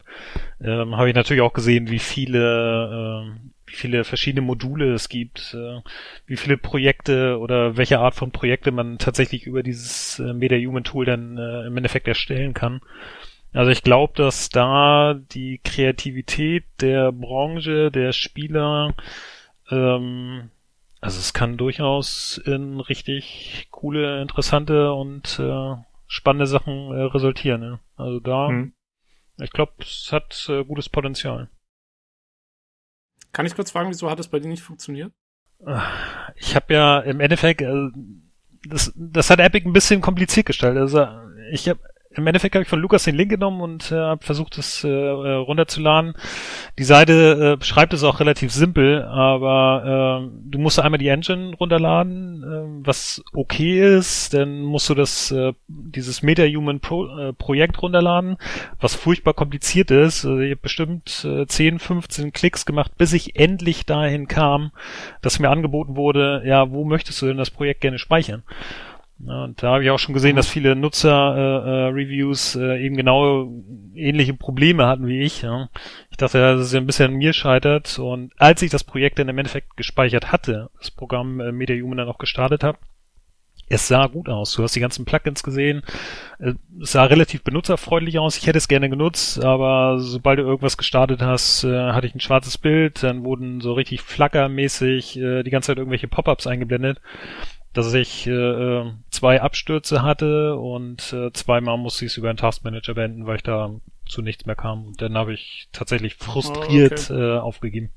ähm, habe ich natürlich auch gesehen, wie viele, äh, wie viele verschiedene Module es gibt, äh, wie viele Projekte oder welche Art von Projekte man tatsächlich über dieses äh, MetaHuman-Tool dann äh, im Endeffekt erstellen kann. Also ich glaube, dass da die Kreativität der Branche, der Spieler, ähm, also es kann durchaus in richtig coole, interessante und äh, spannende Sachen äh, resultieren. Ne? Also da, Hm. ich glaube, es hat äh, gutes Potenzial. kann ich kurz fragen, wieso hat es bei dir nicht funktioniert? Ich habe ja im Endeffekt, äh, das, das hat Epic ein bisschen kompliziert gestaltet. Also ich habe im Endeffekt habe ich von Lukas den Link genommen und äh, habe versucht, es äh, äh, runterzuladen. Die Seite äh, beschreibt es auch relativ simpel, aber äh, du musst einmal die Engine runterladen, äh, was okay ist. Dann musst du das äh, dieses MetaHuman Pro, äh, Projekt runterladen, was furchtbar kompliziert ist. Also ich habe bestimmt äh, 10, 15 Klicks gemacht, bis ich endlich dahin kam, dass mir angeboten wurde, ja, wo möchtest du denn das Projekt gerne speichern? Ja, und da habe ich auch schon gesehen, dass viele Nutzer-Reviews äh, äh, eben genau ähnliche Probleme hatten wie ich. Ja. Ich dachte, dass es ja ein bisschen an mir scheitert. Und als ich das Projekt dann im Endeffekt gespeichert hatte, das Programm äh, MediaHuman dann auch gestartet habe, es sah gut aus. Du hast die ganzen Plugins gesehen. Äh, Es sah relativ benutzerfreundlich aus. Ich hätte es gerne genutzt, aber sobald du irgendwas gestartet hast, äh, hatte ich ein schwarzes Bild. Dann wurden so richtig flackermäßig äh, die ganze Zeit irgendwelche Pop-ups eingeblendet dass ich äh, äh, zwei Abstürze hatte und äh, zweimal musste ich es über einen Taskmanager beenden, weil ich da zu nichts mehr kam. Und dann habe ich tatsächlich frustriert äh, aufgegeben.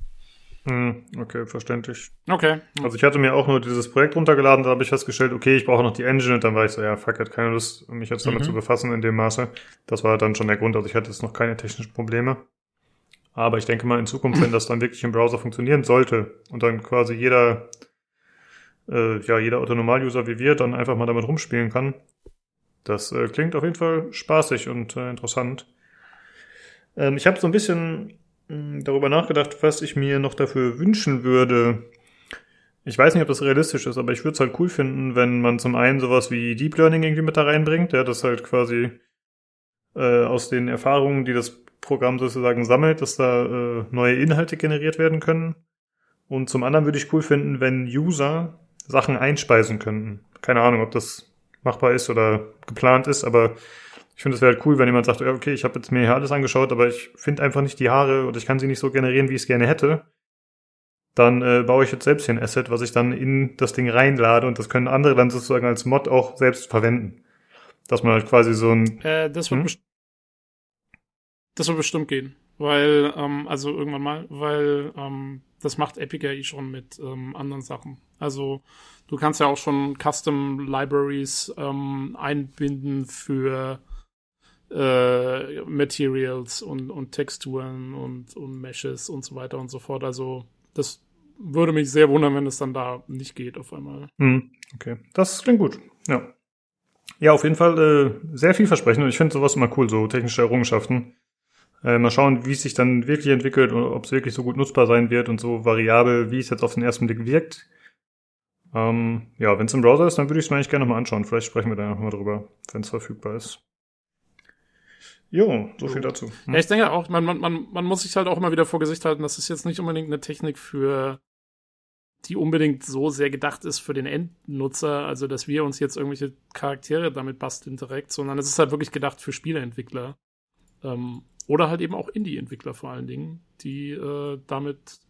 Hm, okay, verständlich. Okay. Also ich hatte mir auch nur dieses Projekt runtergeladen, da habe ich festgestellt, okay, ich brauche noch die Engine und dann war ich so, ja, fuck, ich hatte keine Lust, mich jetzt damit Mhm. zu befassen in dem Maße. Das war dann schon der Grund, also ich hatte jetzt noch keine technischen Probleme. Aber ich denke mal in Zukunft, wenn das dann wirklich im Browser funktionieren sollte und dann quasi jeder, äh, ja, jeder Autonormal-User wie wir dann einfach mal damit rumspielen kann, das äh, klingt auf jeden Fall spaßig und äh, interessant. Ähm, ich habe so ein bisschen mh, darüber nachgedacht, was ich mir noch dafür wünschen würde. Ich weiß nicht, ob das realistisch ist, aber ich würde es halt cool finden, wenn man zum einen sowas wie Deep Learning irgendwie mit da reinbringt, ja, das halt quasi äh, aus den Erfahrungen, die das Programm sozusagen sammelt, dass da äh, neue Inhalte generiert werden können. Und zum anderen würde ich cool finden, wenn User Sachen einspeisen könnten. Keine Ahnung, ob das machbar ist oder geplant ist, aber ich finde es wäre halt cool, wenn jemand sagt, okay, ich habe jetzt mir hier alles angeschaut, aber ich finde einfach nicht die Haare oder ich kann sie nicht so generieren, wie ich es gerne hätte. Dann äh, baue ich jetzt selbst hier ein Asset, was ich dann in das Ding reinlade und das können andere dann sozusagen als Mod auch selbst verwenden. Dass man halt quasi so ein Äh, das wird Hm? das wird bestimmt gehen. Weil, ähm, also irgendwann mal, weil ähm, das macht Epic ja eh schon mit ähm, anderen Sachen. Also du kannst ja auch schon Custom Libraries ähm, einbinden für äh, Materials und, und Texturen und, und Meshes und so weiter und so fort. Also das würde mich sehr wundern, wenn es dann da nicht geht auf einmal. Hm, okay, das klingt gut. Ja. Ja, auf jeden Fall äh, sehr vielversprechend und ich finde sowas immer cool, so technische Errungenschaften. Äh, mal schauen, wie es sich dann wirklich entwickelt und ob es wirklich so gut nutzbar sein wird und so variabel, wie es jetzt auf den ersten Blick wirkt. Ähm, ja, wenn es im Browser ist, dann würde ich es mir eigentlich gerne nochmal anschauen. Vielleicht sprechen wir da nochmal drüber, wenn es verfügbar ist. Jo, so viel dazu. Hm? Ja, ich denke auch, man, man, man muss sich halt auch immer wieder vor Gesicht halten, das ist jetzt nicht unbedingt eine Technik für die unbedingt so sehr gedacht ist für den Endnutzer, also dass wir uns jetzt irgendwelche Charaktere damit basteln direkt, sondern es ist halt wirklich gedacht für Spieleentwickler. Ähm, oder halt eben auch Indie-Entwickler vor allen Dingen, die äh, damit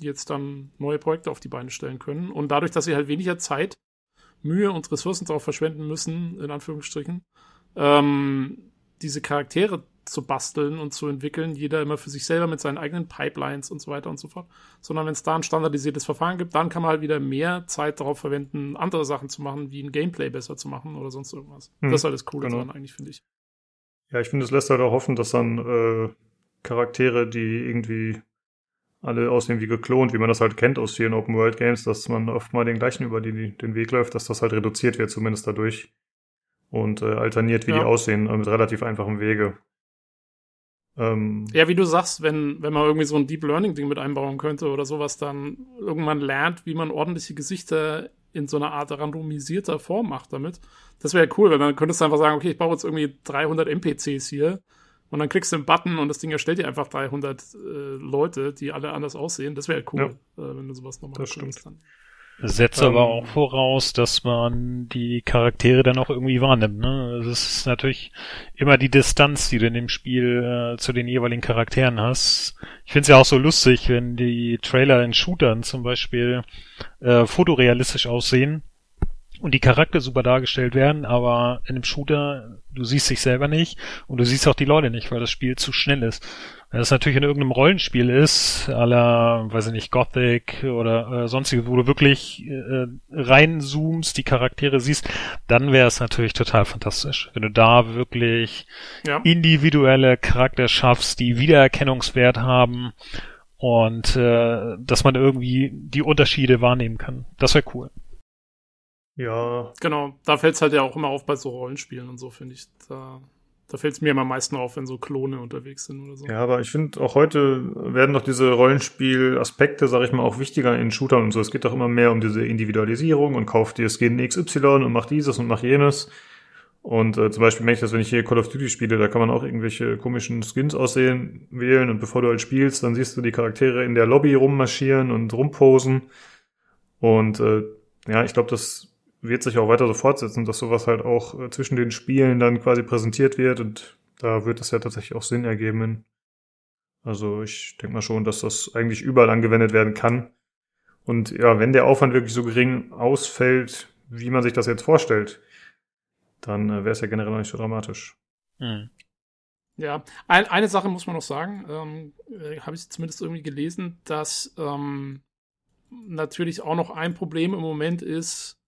jetzt dann neue Projekte auf die Beine stellen können. Und dadurch, dass sie halt weniger Zeit, Mühe und Ressourcen darauf verschwenden müssen, in Anführungsstrichen, ähm, diese Charaktere zu basteln und zu entwickeln, jeder immer für sich selber mit seinen eigenen Pipelines und so weiter und so fort. Sondern wenn es da ein standardisiertes Verfahren gibt, dann kann man halt wieder mehr Zeit darauf verwenden, andere Sachen zu machen, wie ein Gameplay besser zu machen oder sonst irgendwas. Hm, das ist halt das Coole genau. daran eigentlich, finde ich. Ja, ich finde, es lässt halt auch hoffen, dass dann äh, Charaktere, die irgendwie alle aussehen wie geklont, wie man das halt kennt aus vielen Open World Games, dass man oft mal den gleichen über die, den Weg läuft, dass das halt reduziert wird, zumindest dadurch. Und äh, alterniert, wie ja. die aussehen, äh, mit relativ einfachem Wege. Ähm, ja, wie du sagst, wenn, wenn man irgendwie so ein Deep Learning-Ding mit einbauen könnte oder sowas, dann irgendwann lernt, wie man ordentliche Gesichter in so einer Art randomisierter Form macht damit. Das wäre cool, weil dann könntest du einfach sagen, okay, ich baue jetzt irgendwie 300 NPCs hier und dann klickst du einen Button und das Ding erstellt dir einfach 300 äh, Leute, die alle anders aussehen. Das wäre cool, ja. äh, wenn du sowas nochmal das stimmt. Dann. Setzt ähm, aber auch voraus, dass man die Charaktere dann auch irgendwie wahrnimmt. Ne? Es ist natürlich immer die Distanz, die du in dem Spiel äh, zu den jeweiligen Charakteren hast. Ich finde es ja auch so lustig, wenn die Trailer in Shootern zum Beispiel äh, fotorealistisch aussehen und die Charakter super dargestellt werden, aber in einem Shooter, du siehst dich selber nicht und du siehst auch die Leute nicht, weil das Spiel zu schnell ist. Wenn das natürlich in irgendeinem Rollenspiel ist, aller, weiß ich nicht, Gothic oder äh, sonstiges, wo du wirklich äh, reinzoomst, die Charaktere siehst, dann wäre es natürlich total fantastisch. Wenn du da wirklich ja. individuelle Charakter schaffst, die Wiedererkennungswert haben und äh, dass man irgendwie die Unterschiede wahrnehmen kann. Das wäre cool. Ja. Genau, da fällt es halt ja auch immer auf bei so Rollenspielen und so, finde ich. Da da fällt es mir am meisten auf, wenn so Klone unterwegs sind oder so. Ja, aber ich finde, auch heute werden doch diese Rollenspiel-Aspekte, sag ich mal, auch wichtiger in Shootern und so. Es geht doch immer mehr um diese Individualisierung und kauft dir Skin XY und mach dieses und mach jenes. Und äh, zum Beispiel merke ich das, wenn ich hier Call of Duty spiele, da kann man auch irgendwelche komischen Skins aussehen, wählen und bevor du halt spielst, dann siehst du die Charaktere in der Lobby rummarschieren und rumposen. Und äh, ja, ich glaube, das wird sich auch weiter so fortsetzen, dass sowas halt auch äh, zwischen den Spielen dann quasi präsentiert wird und da wird es ja tatsächlich auch Sinn ergeben. Also ich denke mal schon, dass das eigentlich überall angewendet werden kann. Und ja, wenn der Aufwand wirklich so gering ausfällt, wie man sich das jetzt vorstellt, dann äh, wäre es ja generell nicht so dramatisch. Mhm. Ja, ein, eine Sache muss man noch sagen, ähm, äh, habe ich zumindest irgendwie gelesen, dass ähm, natürlich auch noch ein Problem im Moment ist,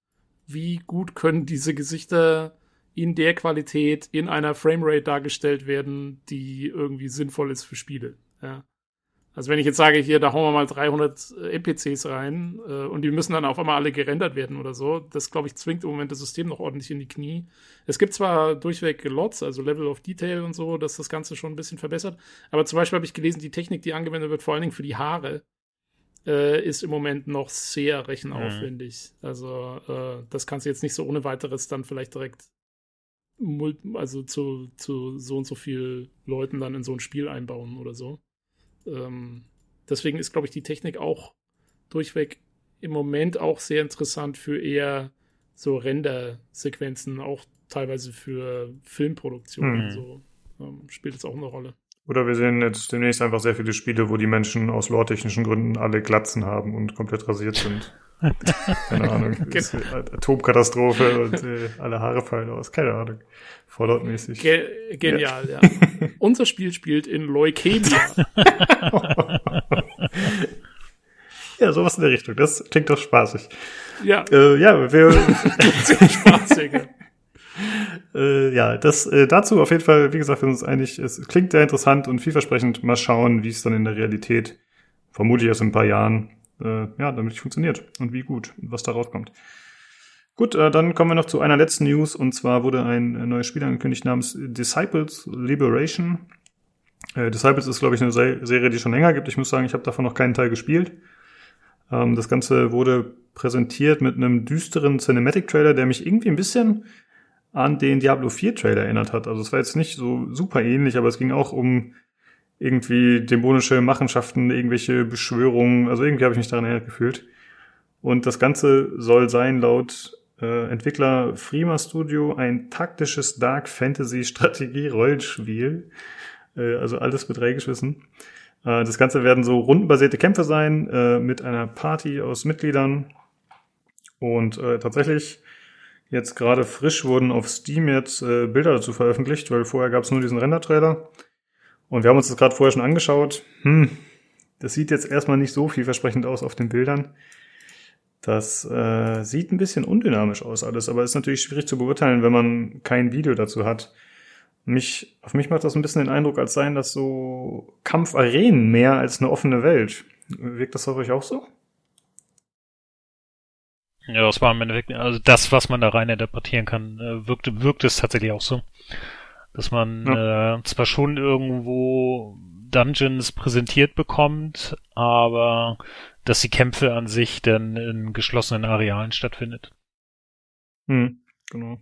wie gut können diese Gesichter in der Qualität in einer Framerate dargestellt werden, die irgendwie sinnvoll ist für Spiele. Ja. Also wenn ich jetzt sage, hier, da hauen wir mal 300 NPCs rein äh, und die müssen dann auf einmal alle gerendert werden oder so, das, glaube ich, zwingt im Moment das System noch ordentlich in die Knie. Es gibt zwar durchweg Lots, also Level of Detail und so, dass das Ganze schon ein bisschen verbessert, aber zum Beispiel habe ich gelesen, die Technik, die angewendet wird, vor allen Dingen für die Haare, äh, ist im Moment noch sehr rechenaufwendig. Mhm. Also äh, das kannst du jetzt nicht so ohne weiteres dann vielleicht direkt also zu, zu so und so viel Leuten dann in so ein Spiel einbauen oder so. Ähm, deswegen ist, glaube ich, die Technik auch durchweg im Moment auch sehr interessant für eher so Render-Sequenzen, auch teilweise für Filmproduktionen. Mhm. So ähm, spielt es auch eine Rolle. Oder wir sehen jetzt demnächst einfach sehr viele Spiele, wo die Menschen aus lore-technischen Gründen alle Glatzen haben und komplett rasiert sind. <laughs> Keine Ahnung. Atomkatastrophe und äh, alle Haare fallen aus. Keine Ahnung. Fallout-mäßig. Ge genial, ja. ja. <laughs> Unser Spiel spielt in Leukemia. <laughs> ja, sowas in der Richtung. Das klingt doch spaßig. Ja. Äh, ja, wir. Sehr spaßig. Äh, ja, das äh, dazu auf jeden Fall, wie gesagt, wir sind uns einig, es klingt sehr interessant und vielversprechend. Mal schauen, wie es dann in der Realität, vermutlich erst in ein paar Jahren, äh, ja, damit funktioniert und wie gut was da rauskommt. Gut, äh, dann kommen wir noch zu einer letzten News und zwar wurde ein äh, neues Spiel angekündigt namens Disciples Liberation. Äh, Disciples ist, glaube ich, eine Se Serie, die schon länger gibt. Ich muss sagen, ich habe davon noch keinen Teil gespielt. Ähm, das Ganze wurde präsentiert mit einem düsteren Cinematic-Trailer, der mich irgendwie ein bisschen an den Diablo 4 Trailer erinnert hat. Also es war jetzt nicht so super ähnlich, aber es ging auch um irgendwie dämonische Machenschaften, irgendwelche Beschwörungen. Also irgendwie habe ich mich daran erinnert gefühlt. Und das Ganze soll sein laut äh, Entwickler Frima Studio ein taktisches Dark Fantasy Strategie Rollenspiel. Äh, also alles mit reingeschmissen. Äh, das Ganze werden so rundenbasierte Kämpfe sein äh, mit einer Party aus Mitgliedern. Und äh, tatsächlich jetzt gerade frisch wurden auf Steam jetzt äh, Bilder dazu veröffentlicht, weil vorher gab es nur diesen Render-Trailer. Und wir haben uns das gerade vorher schon angeschaut. Hm, das sieht jetzt erstmal nicht so vielversprechend aus auf den Bildern. Das äh, sieht ein bisschen undynamisch aus alles, aber ist natürlich schwierig zu beurteilen, wenn man kein Video dazu hat. Mich, auf mich macht das ein bisschen den Eindruck, als seien das so Kampfarenen mehr als eine offene Welt. Wirkt das auf euch auch so? Ja, das war im Endeffekt, also das, was man da rein interpretieren kann, äh, wirkt, wirkt es tatsächlich auch so dass man ja. äh, zwar schon irgendwo Dungeons präsentiert bekommt, aber dass die Kämpfe an sich dann in geschlossenen Arealen stattfindet. Hm, genau.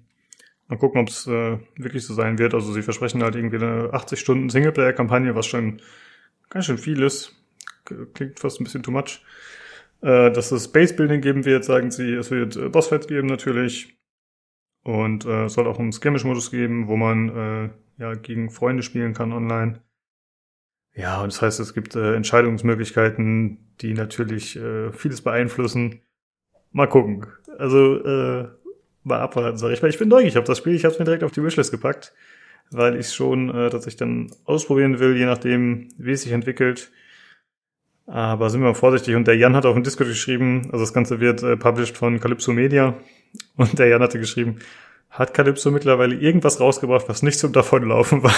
Mal gucken, ob es äh, wirklich so sein wird. Also sie versprechen halt irgendwie eine 80 Stunden Singleplayer-Kampagne, was schon ganz schön viel ist. Klingt fast ein bisschen too much. Äh, dass es Base Building geben wird, sagen sie. Es wird äh, Bossfights geben natürlich. Und äh, es soll auch einen Skirmish-Modus geben, wo man äh, ja gegen Freunde spielen kann online. Ja, und das heißt, es gibt äh, Entscheidungsmöglichkeiten, die natürlich äh, vieles beeinflussen. Mal gucken. Also äh, mal abwarten, sag ich. Weil ich bin neugierig auf das Spiel. Ich habe es mir direkt auf die Wishlist gepackt, weil ich schon äh, tatsächlich dann ausprobieren will, je nachdem, wie es sich entwickelt. Aber sind wir mal vorsichtig. Und der Jan hat auf dem Discord geschrieben, also das Ganze wird äh, published von Calypso Media. Und der Jan hatte geschrieben, hat Calypso mittlerweile irgendwas rausgebracht, was nicht zum Davonlaufen war.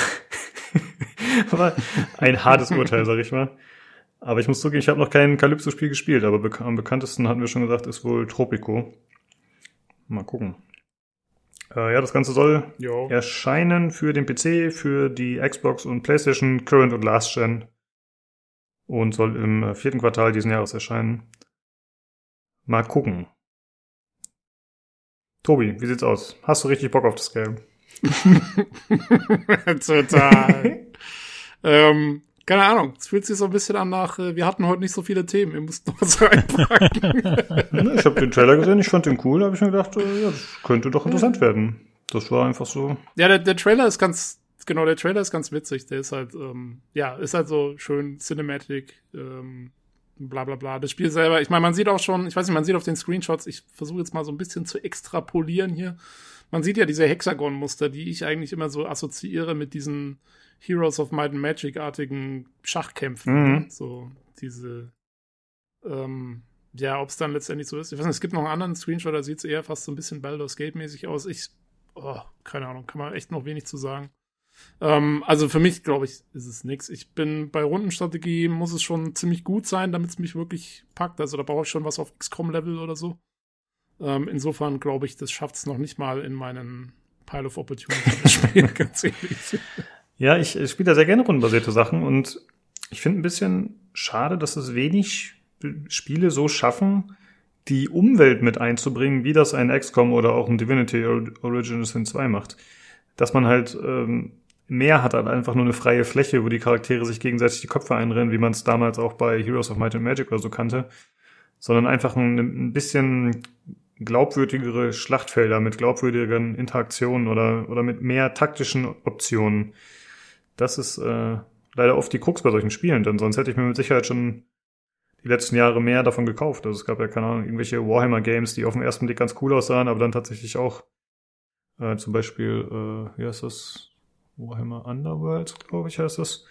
<laughs> war ein hartes Urteil, sag ich mal. Aber ich muss zugeben, ich habe noch kein Calypso-Spiel gespielt, aber bek am bekanntesten hatten wir schon gesagt, ist wohl Tropico. Mal gucken. Äh, ja, das Ganze soll jo. erscheinen für den PC, für die Xbox und PlayStation Current und Last Gen und soll im äh, vierten Quartal diesen Jahres erscheinen. Mal gucken. Tobi, wie sieht's aus? Hast du richtig Bock auf das Game? <laughs> Total. ähm, keine Ahnung, es fühlt sich so ein bisschen an nach, äh, wir hatten heute nicht so viele Themen, wir mussten noch was reinpacken. <laughs> <laughs> ich habe den Trailer gesehen, ich fand den cool, da habe ich mir gedacht, äh, ja, das könnte doch interessant werden. Das war einfach so. Ja, der, der Trailer ist ganz, genau, der Trailer ist ganz witzig. Der ist halt, ähm, ja, ist halt so schön Cinematic, ähm, bla bla bla. Das Spiel selber, ich meine, man sieht auch schon, ich weiß nicht, man sieht auf den Screenshots, ich versuche jetzt mal so ein bisschen zu extrapolieren hier. Man sieht ja diese Hexagon-Muster, die ich eigentlich immer so assoziiere mit diesen Heroes of Might and Magic-artigen Schachkämpfen. Mhm. Ne? So diese, ähm, ja, ob es dann letztendlich so ist. Ich weiß nicht, es gibt noch einen anderen Screenshot, da sieht es eher fast so ein bisschen Baldur's Gate-mäßig aus. Ich, oh, keine Ahnung, kann man echt noch wenig zu sagen. Ähm, also für mich, glaube ich, ist es nichts. Ich bin bei Rundenstrategie, muss es schon ziemlich gut sein, damit es mich wirklich packt. Also da brauche ich schon was auf XCOM-Level oder so. Ähm, insofern glaube ich, das schafft es noch nicht mal in meinen Pile of Opportunities <laughs> Spiel, ganz ehrlich. Ja, ich, ich spiele da sehr gerne rundenbasierte Sachen und ich finde ein bisschen schade, dass es wenig Spiele so schaffen, die Umwelt mit einzubringen, wie das ein XCOM oder auch ein Divinity Original Sin 2 macht. Dass man halt ähm, mehr hat als einfach nur eine freie Fläche, wo die Charaktere sich gegenseitig die Köpfe einrennen, wie man es damals auch bei Heroes of Might and Magic oder so kannte, sondern einfach ein, ein bisschen glaubwürdigere Schlachtfelder mit glaubwürdigeren Interaktionen oder, oder mit mehr taktischen Optionen. Das ist äh, leider oft die Krux bei solchen Spielen, denn sonst hätte ich mir mit Sicherheit schon die letzten Jahre mehr davon gekauft. Also es gab ja keine Ahnung, irgendwelche Warhammer-Games, die auf den ersten Blick ganz cool aussahen, aber dann tatsächlich auch äh, zum Beispiel, äh, wie heißt das? Warhammer Underworld, glaube ich, heißt das.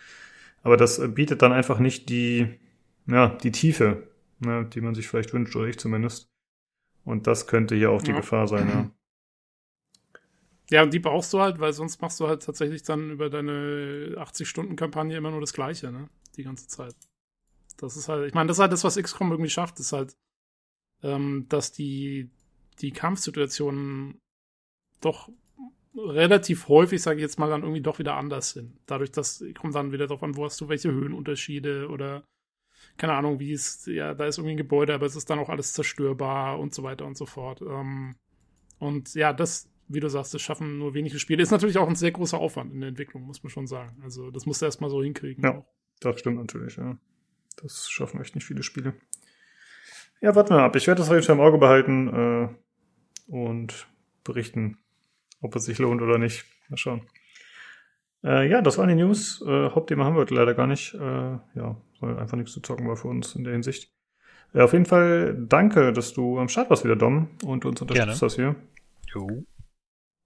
Aber das äh, bietet dann einfach nicht die, ja, die Tiefe, ne, die man sich vielleicht wünscht, oder ich zumindest. Und das könnte hier auch die ja. Gefahr sein, ja. Ja, und die brauchst du halt, weil sonst machst du halt tatsächlich dann über deine 80-Stunden-Kampagne immer nur das Gleiche, ne? Die ganze Zeit. Das ist halt, ich meine, das ist halt das, was XCOM irgendwie schafft, ist halt, ähm, dass die, die Kampfsituationen doch relativ häufig, sage ich jetzt mal, dann irgendwie doch wieder anders sind. Dadurch, dass kommt dann wieder drauf an, wo hast du welche Höhenunterschiede oder keine Ahnung, wie es, ja, da ist irgendwie ein Gebäude, aber es ist dann auch alles zerstörbar und so weiter und so fort. Ähm, und ja, das, wie du sagst, das schaffen nur wenige Spiele. Ist natürlich auch ein sehr großer Aufwand in der Entwicklung, muss man schon sagen. Also, das musst du erstmal so hinkriegen. Ja, das stimmt natürlich, ja. Das schaffen echt nicht viele Spiele. Ja, warten wir ab. Ich werde das auf jeden Fall im Auge behalten äh, und berichten, ob es sich lohnt oder nicht. Mal schauen. Äh, ja, das waren die News. Äh, Hauptthema haben wir heute leider gar nicht. Äh, ja, weil einfach nichts zu zocken war für uns in der Hinsicht. Äh, auf jeden Fall danke, dass du am Start warst wieder, Dom, und uns unterstützt hast hier. Jo.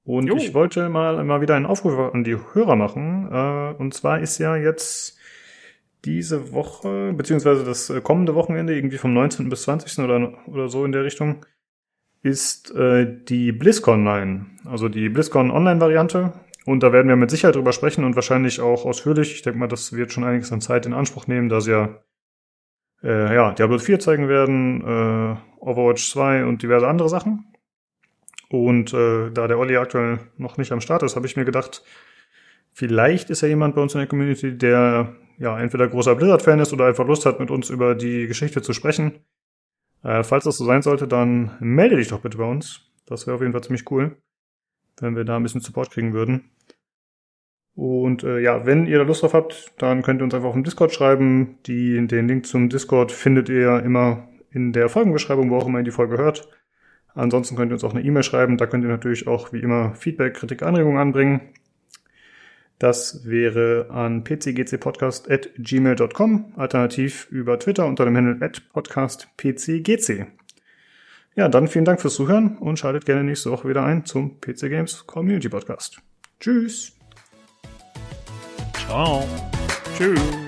Und Jo. ich wollte mal, mal wieder einen Aufruf an die Hörer machen. Äh, und zwar ist ja jetzt diese Woche, beziehungsweise das äh, kommende Wochenende, irgendwie vom 19. bis 20. oder, oder so in der Richtung, ist äh, die BlizzCon Online. Also die BlizzCon Online-Variante. Und da werden wir mit Sicherheit drüber sprechen und wahrscheinlich auch ausführlich. Ich denke mal, das wird schon einiges an Zeit in Anspruch nehmen, da sie ja, äh, ja Diablo 4 zeigen werden, äh, Overwatch 2 und diverse andere Sachen. Und äh, da der Olli aktuell noch nicht am Start ist, habe ich mir gedacht, vielleicht ist ja jemand bei uns in der Community, der ja entweder großer Blizzard-Fan ist oder einfach Lust hat, mit uns über die Geschichte zu sprechen. Äh, falls das so sein sollte, dann melde dich doch bitte bei uns. Das wäre auf jeden Fall ziemlich cool, wenn wir da ein bisschen Support kriegen würden. Und äh, ja, wenn ihr da Lust drauf habt, dann könnt ihr uns einfach auf dem Discord schreiben. Die, den Link zum Discord findet ihr immer in der Folgenbeschreibung, wo auch immer ihr die Folge hört. Ansonsten könnt ihr uns auch eine E-Mail schreiben. Da könnt ihr natürlich auch wie immer Feedback, Kritik, Anregungen anbringen. Das wäre an pcgcpodcast.gmail.com, alternativ über Twitter unter dem Handle at podcastpcgc. Ja, dann vielen Dank fürs Zuhören und schaltet gerne nächste Woche wieder ein zum PC Games Community Podcast. Tschüss. Ciao. Tschüss.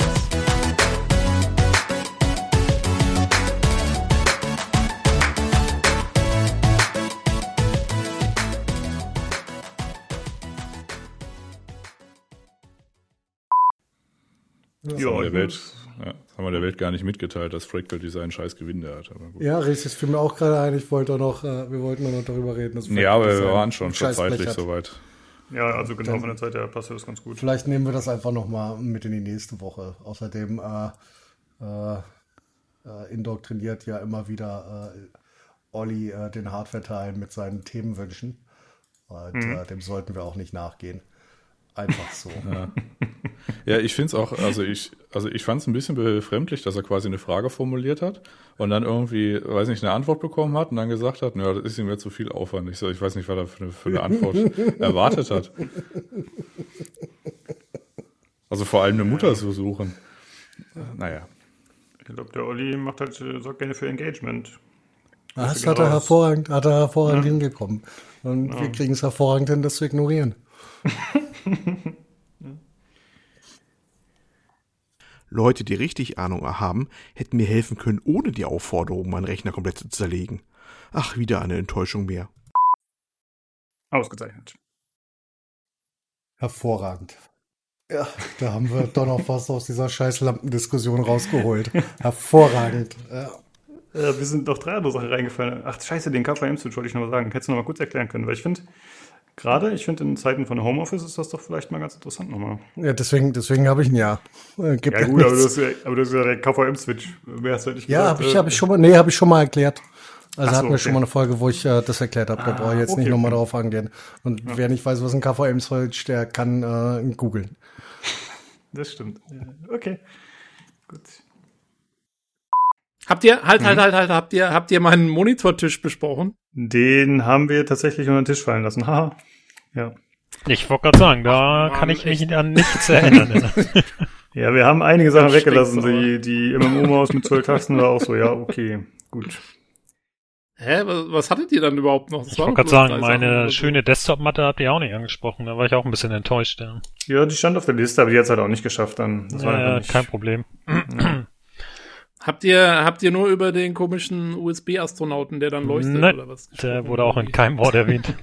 Welt, ja, das haben wir der Welt gar nicht mitgeteilt, dass Fractal Design scheiß Gewinde hat. Aber gut. Ja, richtig, das fiel mir auch gerade ein. Ich wollte noch, äh, wir wollten nur noch darüber reden. dass Ja, aber wir Design waren schon Scheißblech zeitlich soweit. Ja, also genau von der Zeit her passt das ganz gut. Vielleicht nehmen wir das einfach noch mal mit in die nächste Woche. Außerdem äh, äh, äh, indoktriniert ja immer wieder äh, Olli äh, den Hardware-Teil mit seinen Themenwünschen. Und äh, dem sollten wir auch nicht nachgehen. Einfach so. <laughs> Ja, ich finde es auch, also ich, also ich fand es ein bisschen befremdlich, dass er quasi eine Frage formuliert hat und dann irgendwie, weiß nicht, eine Antwort bekommen hat und dann gesagt hat, naja, das ist ihm jetzt zu viel Aufwand. Ich so, ich weiß nicht, was er für eine, für eine Antwort <laughs> erwartet hat. Also vor allem eine Mutter zu suchen. Naja. Ich glaube, der Olli macht halt, äh, sorgt gerne für Engagement. Das du hat er genau hervorragend, hat er hervorragend Ja. hingekommen. Und wir kriegen es hervorragend hin, das zu ignorieren. <laughs> <laughs> Leute, die richtig Ahnung haben, hätten mir helfen können, ohne die Aufforderung, meinen Rechner komplett zu zerlegen. Ach, wieder eine Enttäuschung mehr. Ausgezeichnet. Hervorragend. Ja, da haben wir doch noch was aus dieser scheiß Lampendiskussion rausgeholt. Hervorragend. Ja. Äh, wir sind noch drei andere Sachen reingefallen. Ach, scheiße, den KVM-Switch wollte ich noch mal sagen. Hättest du noch mal kurz erklären können, weil ich finde, gerade, ich finde, in Zeiten von Homeoffice ist das doch vielleicht mal ganz interessant nochmal. Ja, deswegen, deswegen habe ich ein Ja. Äh, gibt Ja, gut, aber hast ja, aber du hast ja der KVM-Switch. Wer hast du nicht ja, habe ich, äh, hab ich schon mal, nee, habe ich schon mal erklärt. Also so, hatten wir okay. schon mal eine Folge, wo ich äh, das erklärt habe. Da brauche ich jetzt okay, nicht nochmal okay. drauf angehen. Und wer nicht weiß, was ein KVM-Switch, der kann äh, googeln. Das stimmt. Ja, Okay. Gut. Habt ihr, halt, halt, halt, halt, habt ihr, habt ihr meinen Monitortisch besprochen? Den haben wir tatsächlich unter den Tisch fallen lassen. <laughs> Haha. Ja. Ich wollte gerade sagen, da Mann, kann ich mich echt. an nichts erinnern. <laughs> Ja, wir haben einige Sachen Das weggelassen. Die, die MMO-Maus mit zwölf Tasten war auch so, ja, okay, gut. Hä, was, was hattet ihr dann überhaupt noch? Das Ich wollte gerade sagen, meine so. schöne Desktop-Matte habt ihr auch nicht angesprochen. Da war ich auch ein bisschen enttäuscht. Ja, Ja, die stand auf der Liste, aber die hat es halt auch nicht geschafft dann. Das war ja nicht. kein Problem. Habt ihr, habt ihr nur über den komischen USB-Astronauten, der dann leuchtet Nein, oder was? Der wurde auch in keinem Wort erwähnt.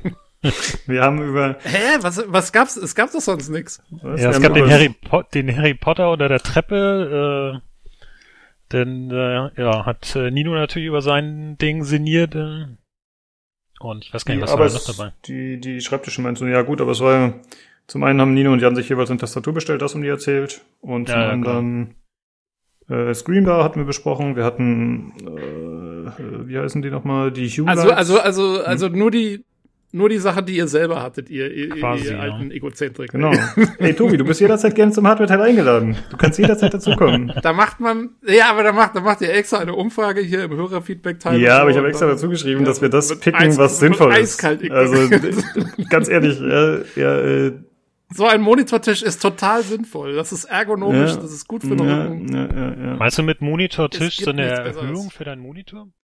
<laughs> Wir haben über. Hä, was, was gab's? Es gab doch sonst nix. Was? Ja, es haben gab den Harry, po den Harry Potter unter der Treppe. Äh, Denn äh, ja, hat äh, Nino natürlich über sein Ding sinniert. Äh, und ich weiß gar nicht, was war noch dabei. Die, die Schreibtische meinst du, ja gut, aber es war ja, zum einen haben Nino und Jan sich jeweils eine Tastatur bestellt, das um die erzählt. Und zum Ja, ja, anderen äh, Screenbar hatten wir besprochen. Wir hatten, äh, äh, wie heißen die nochmal? Die Hue Also, Lights. also, also, also nur die, nur die Sache, die ihr selber hattet, ihr, ihr, Quasi, ihr ja. alten Egozentrik. Genau. Ey, Tobi, du bist jederzeit gerne zum Hardware-Teil eingeladen. Du kannst jederzeit dazukommen. <laughs> Da macht man, ja, aber da macht, da macht ihr extra eine Umfrage hier im Hörerfeedback-Teil. Ja, aber ich habe extra dazu geschrieben, Ja, dass wir das picken, eis- was sinnvoll ist. eiskalt Also, <laughs> ganz ehrlich, ja, ja, äh, So ein Monitortisch ist total sinnvoll. Das ist ergonomisch, Ja. das ist gut für den ja, Rücken. ja, ja, ja. Meinst du mit Monitortisch so eine. Erhöhung für deinen Monitor?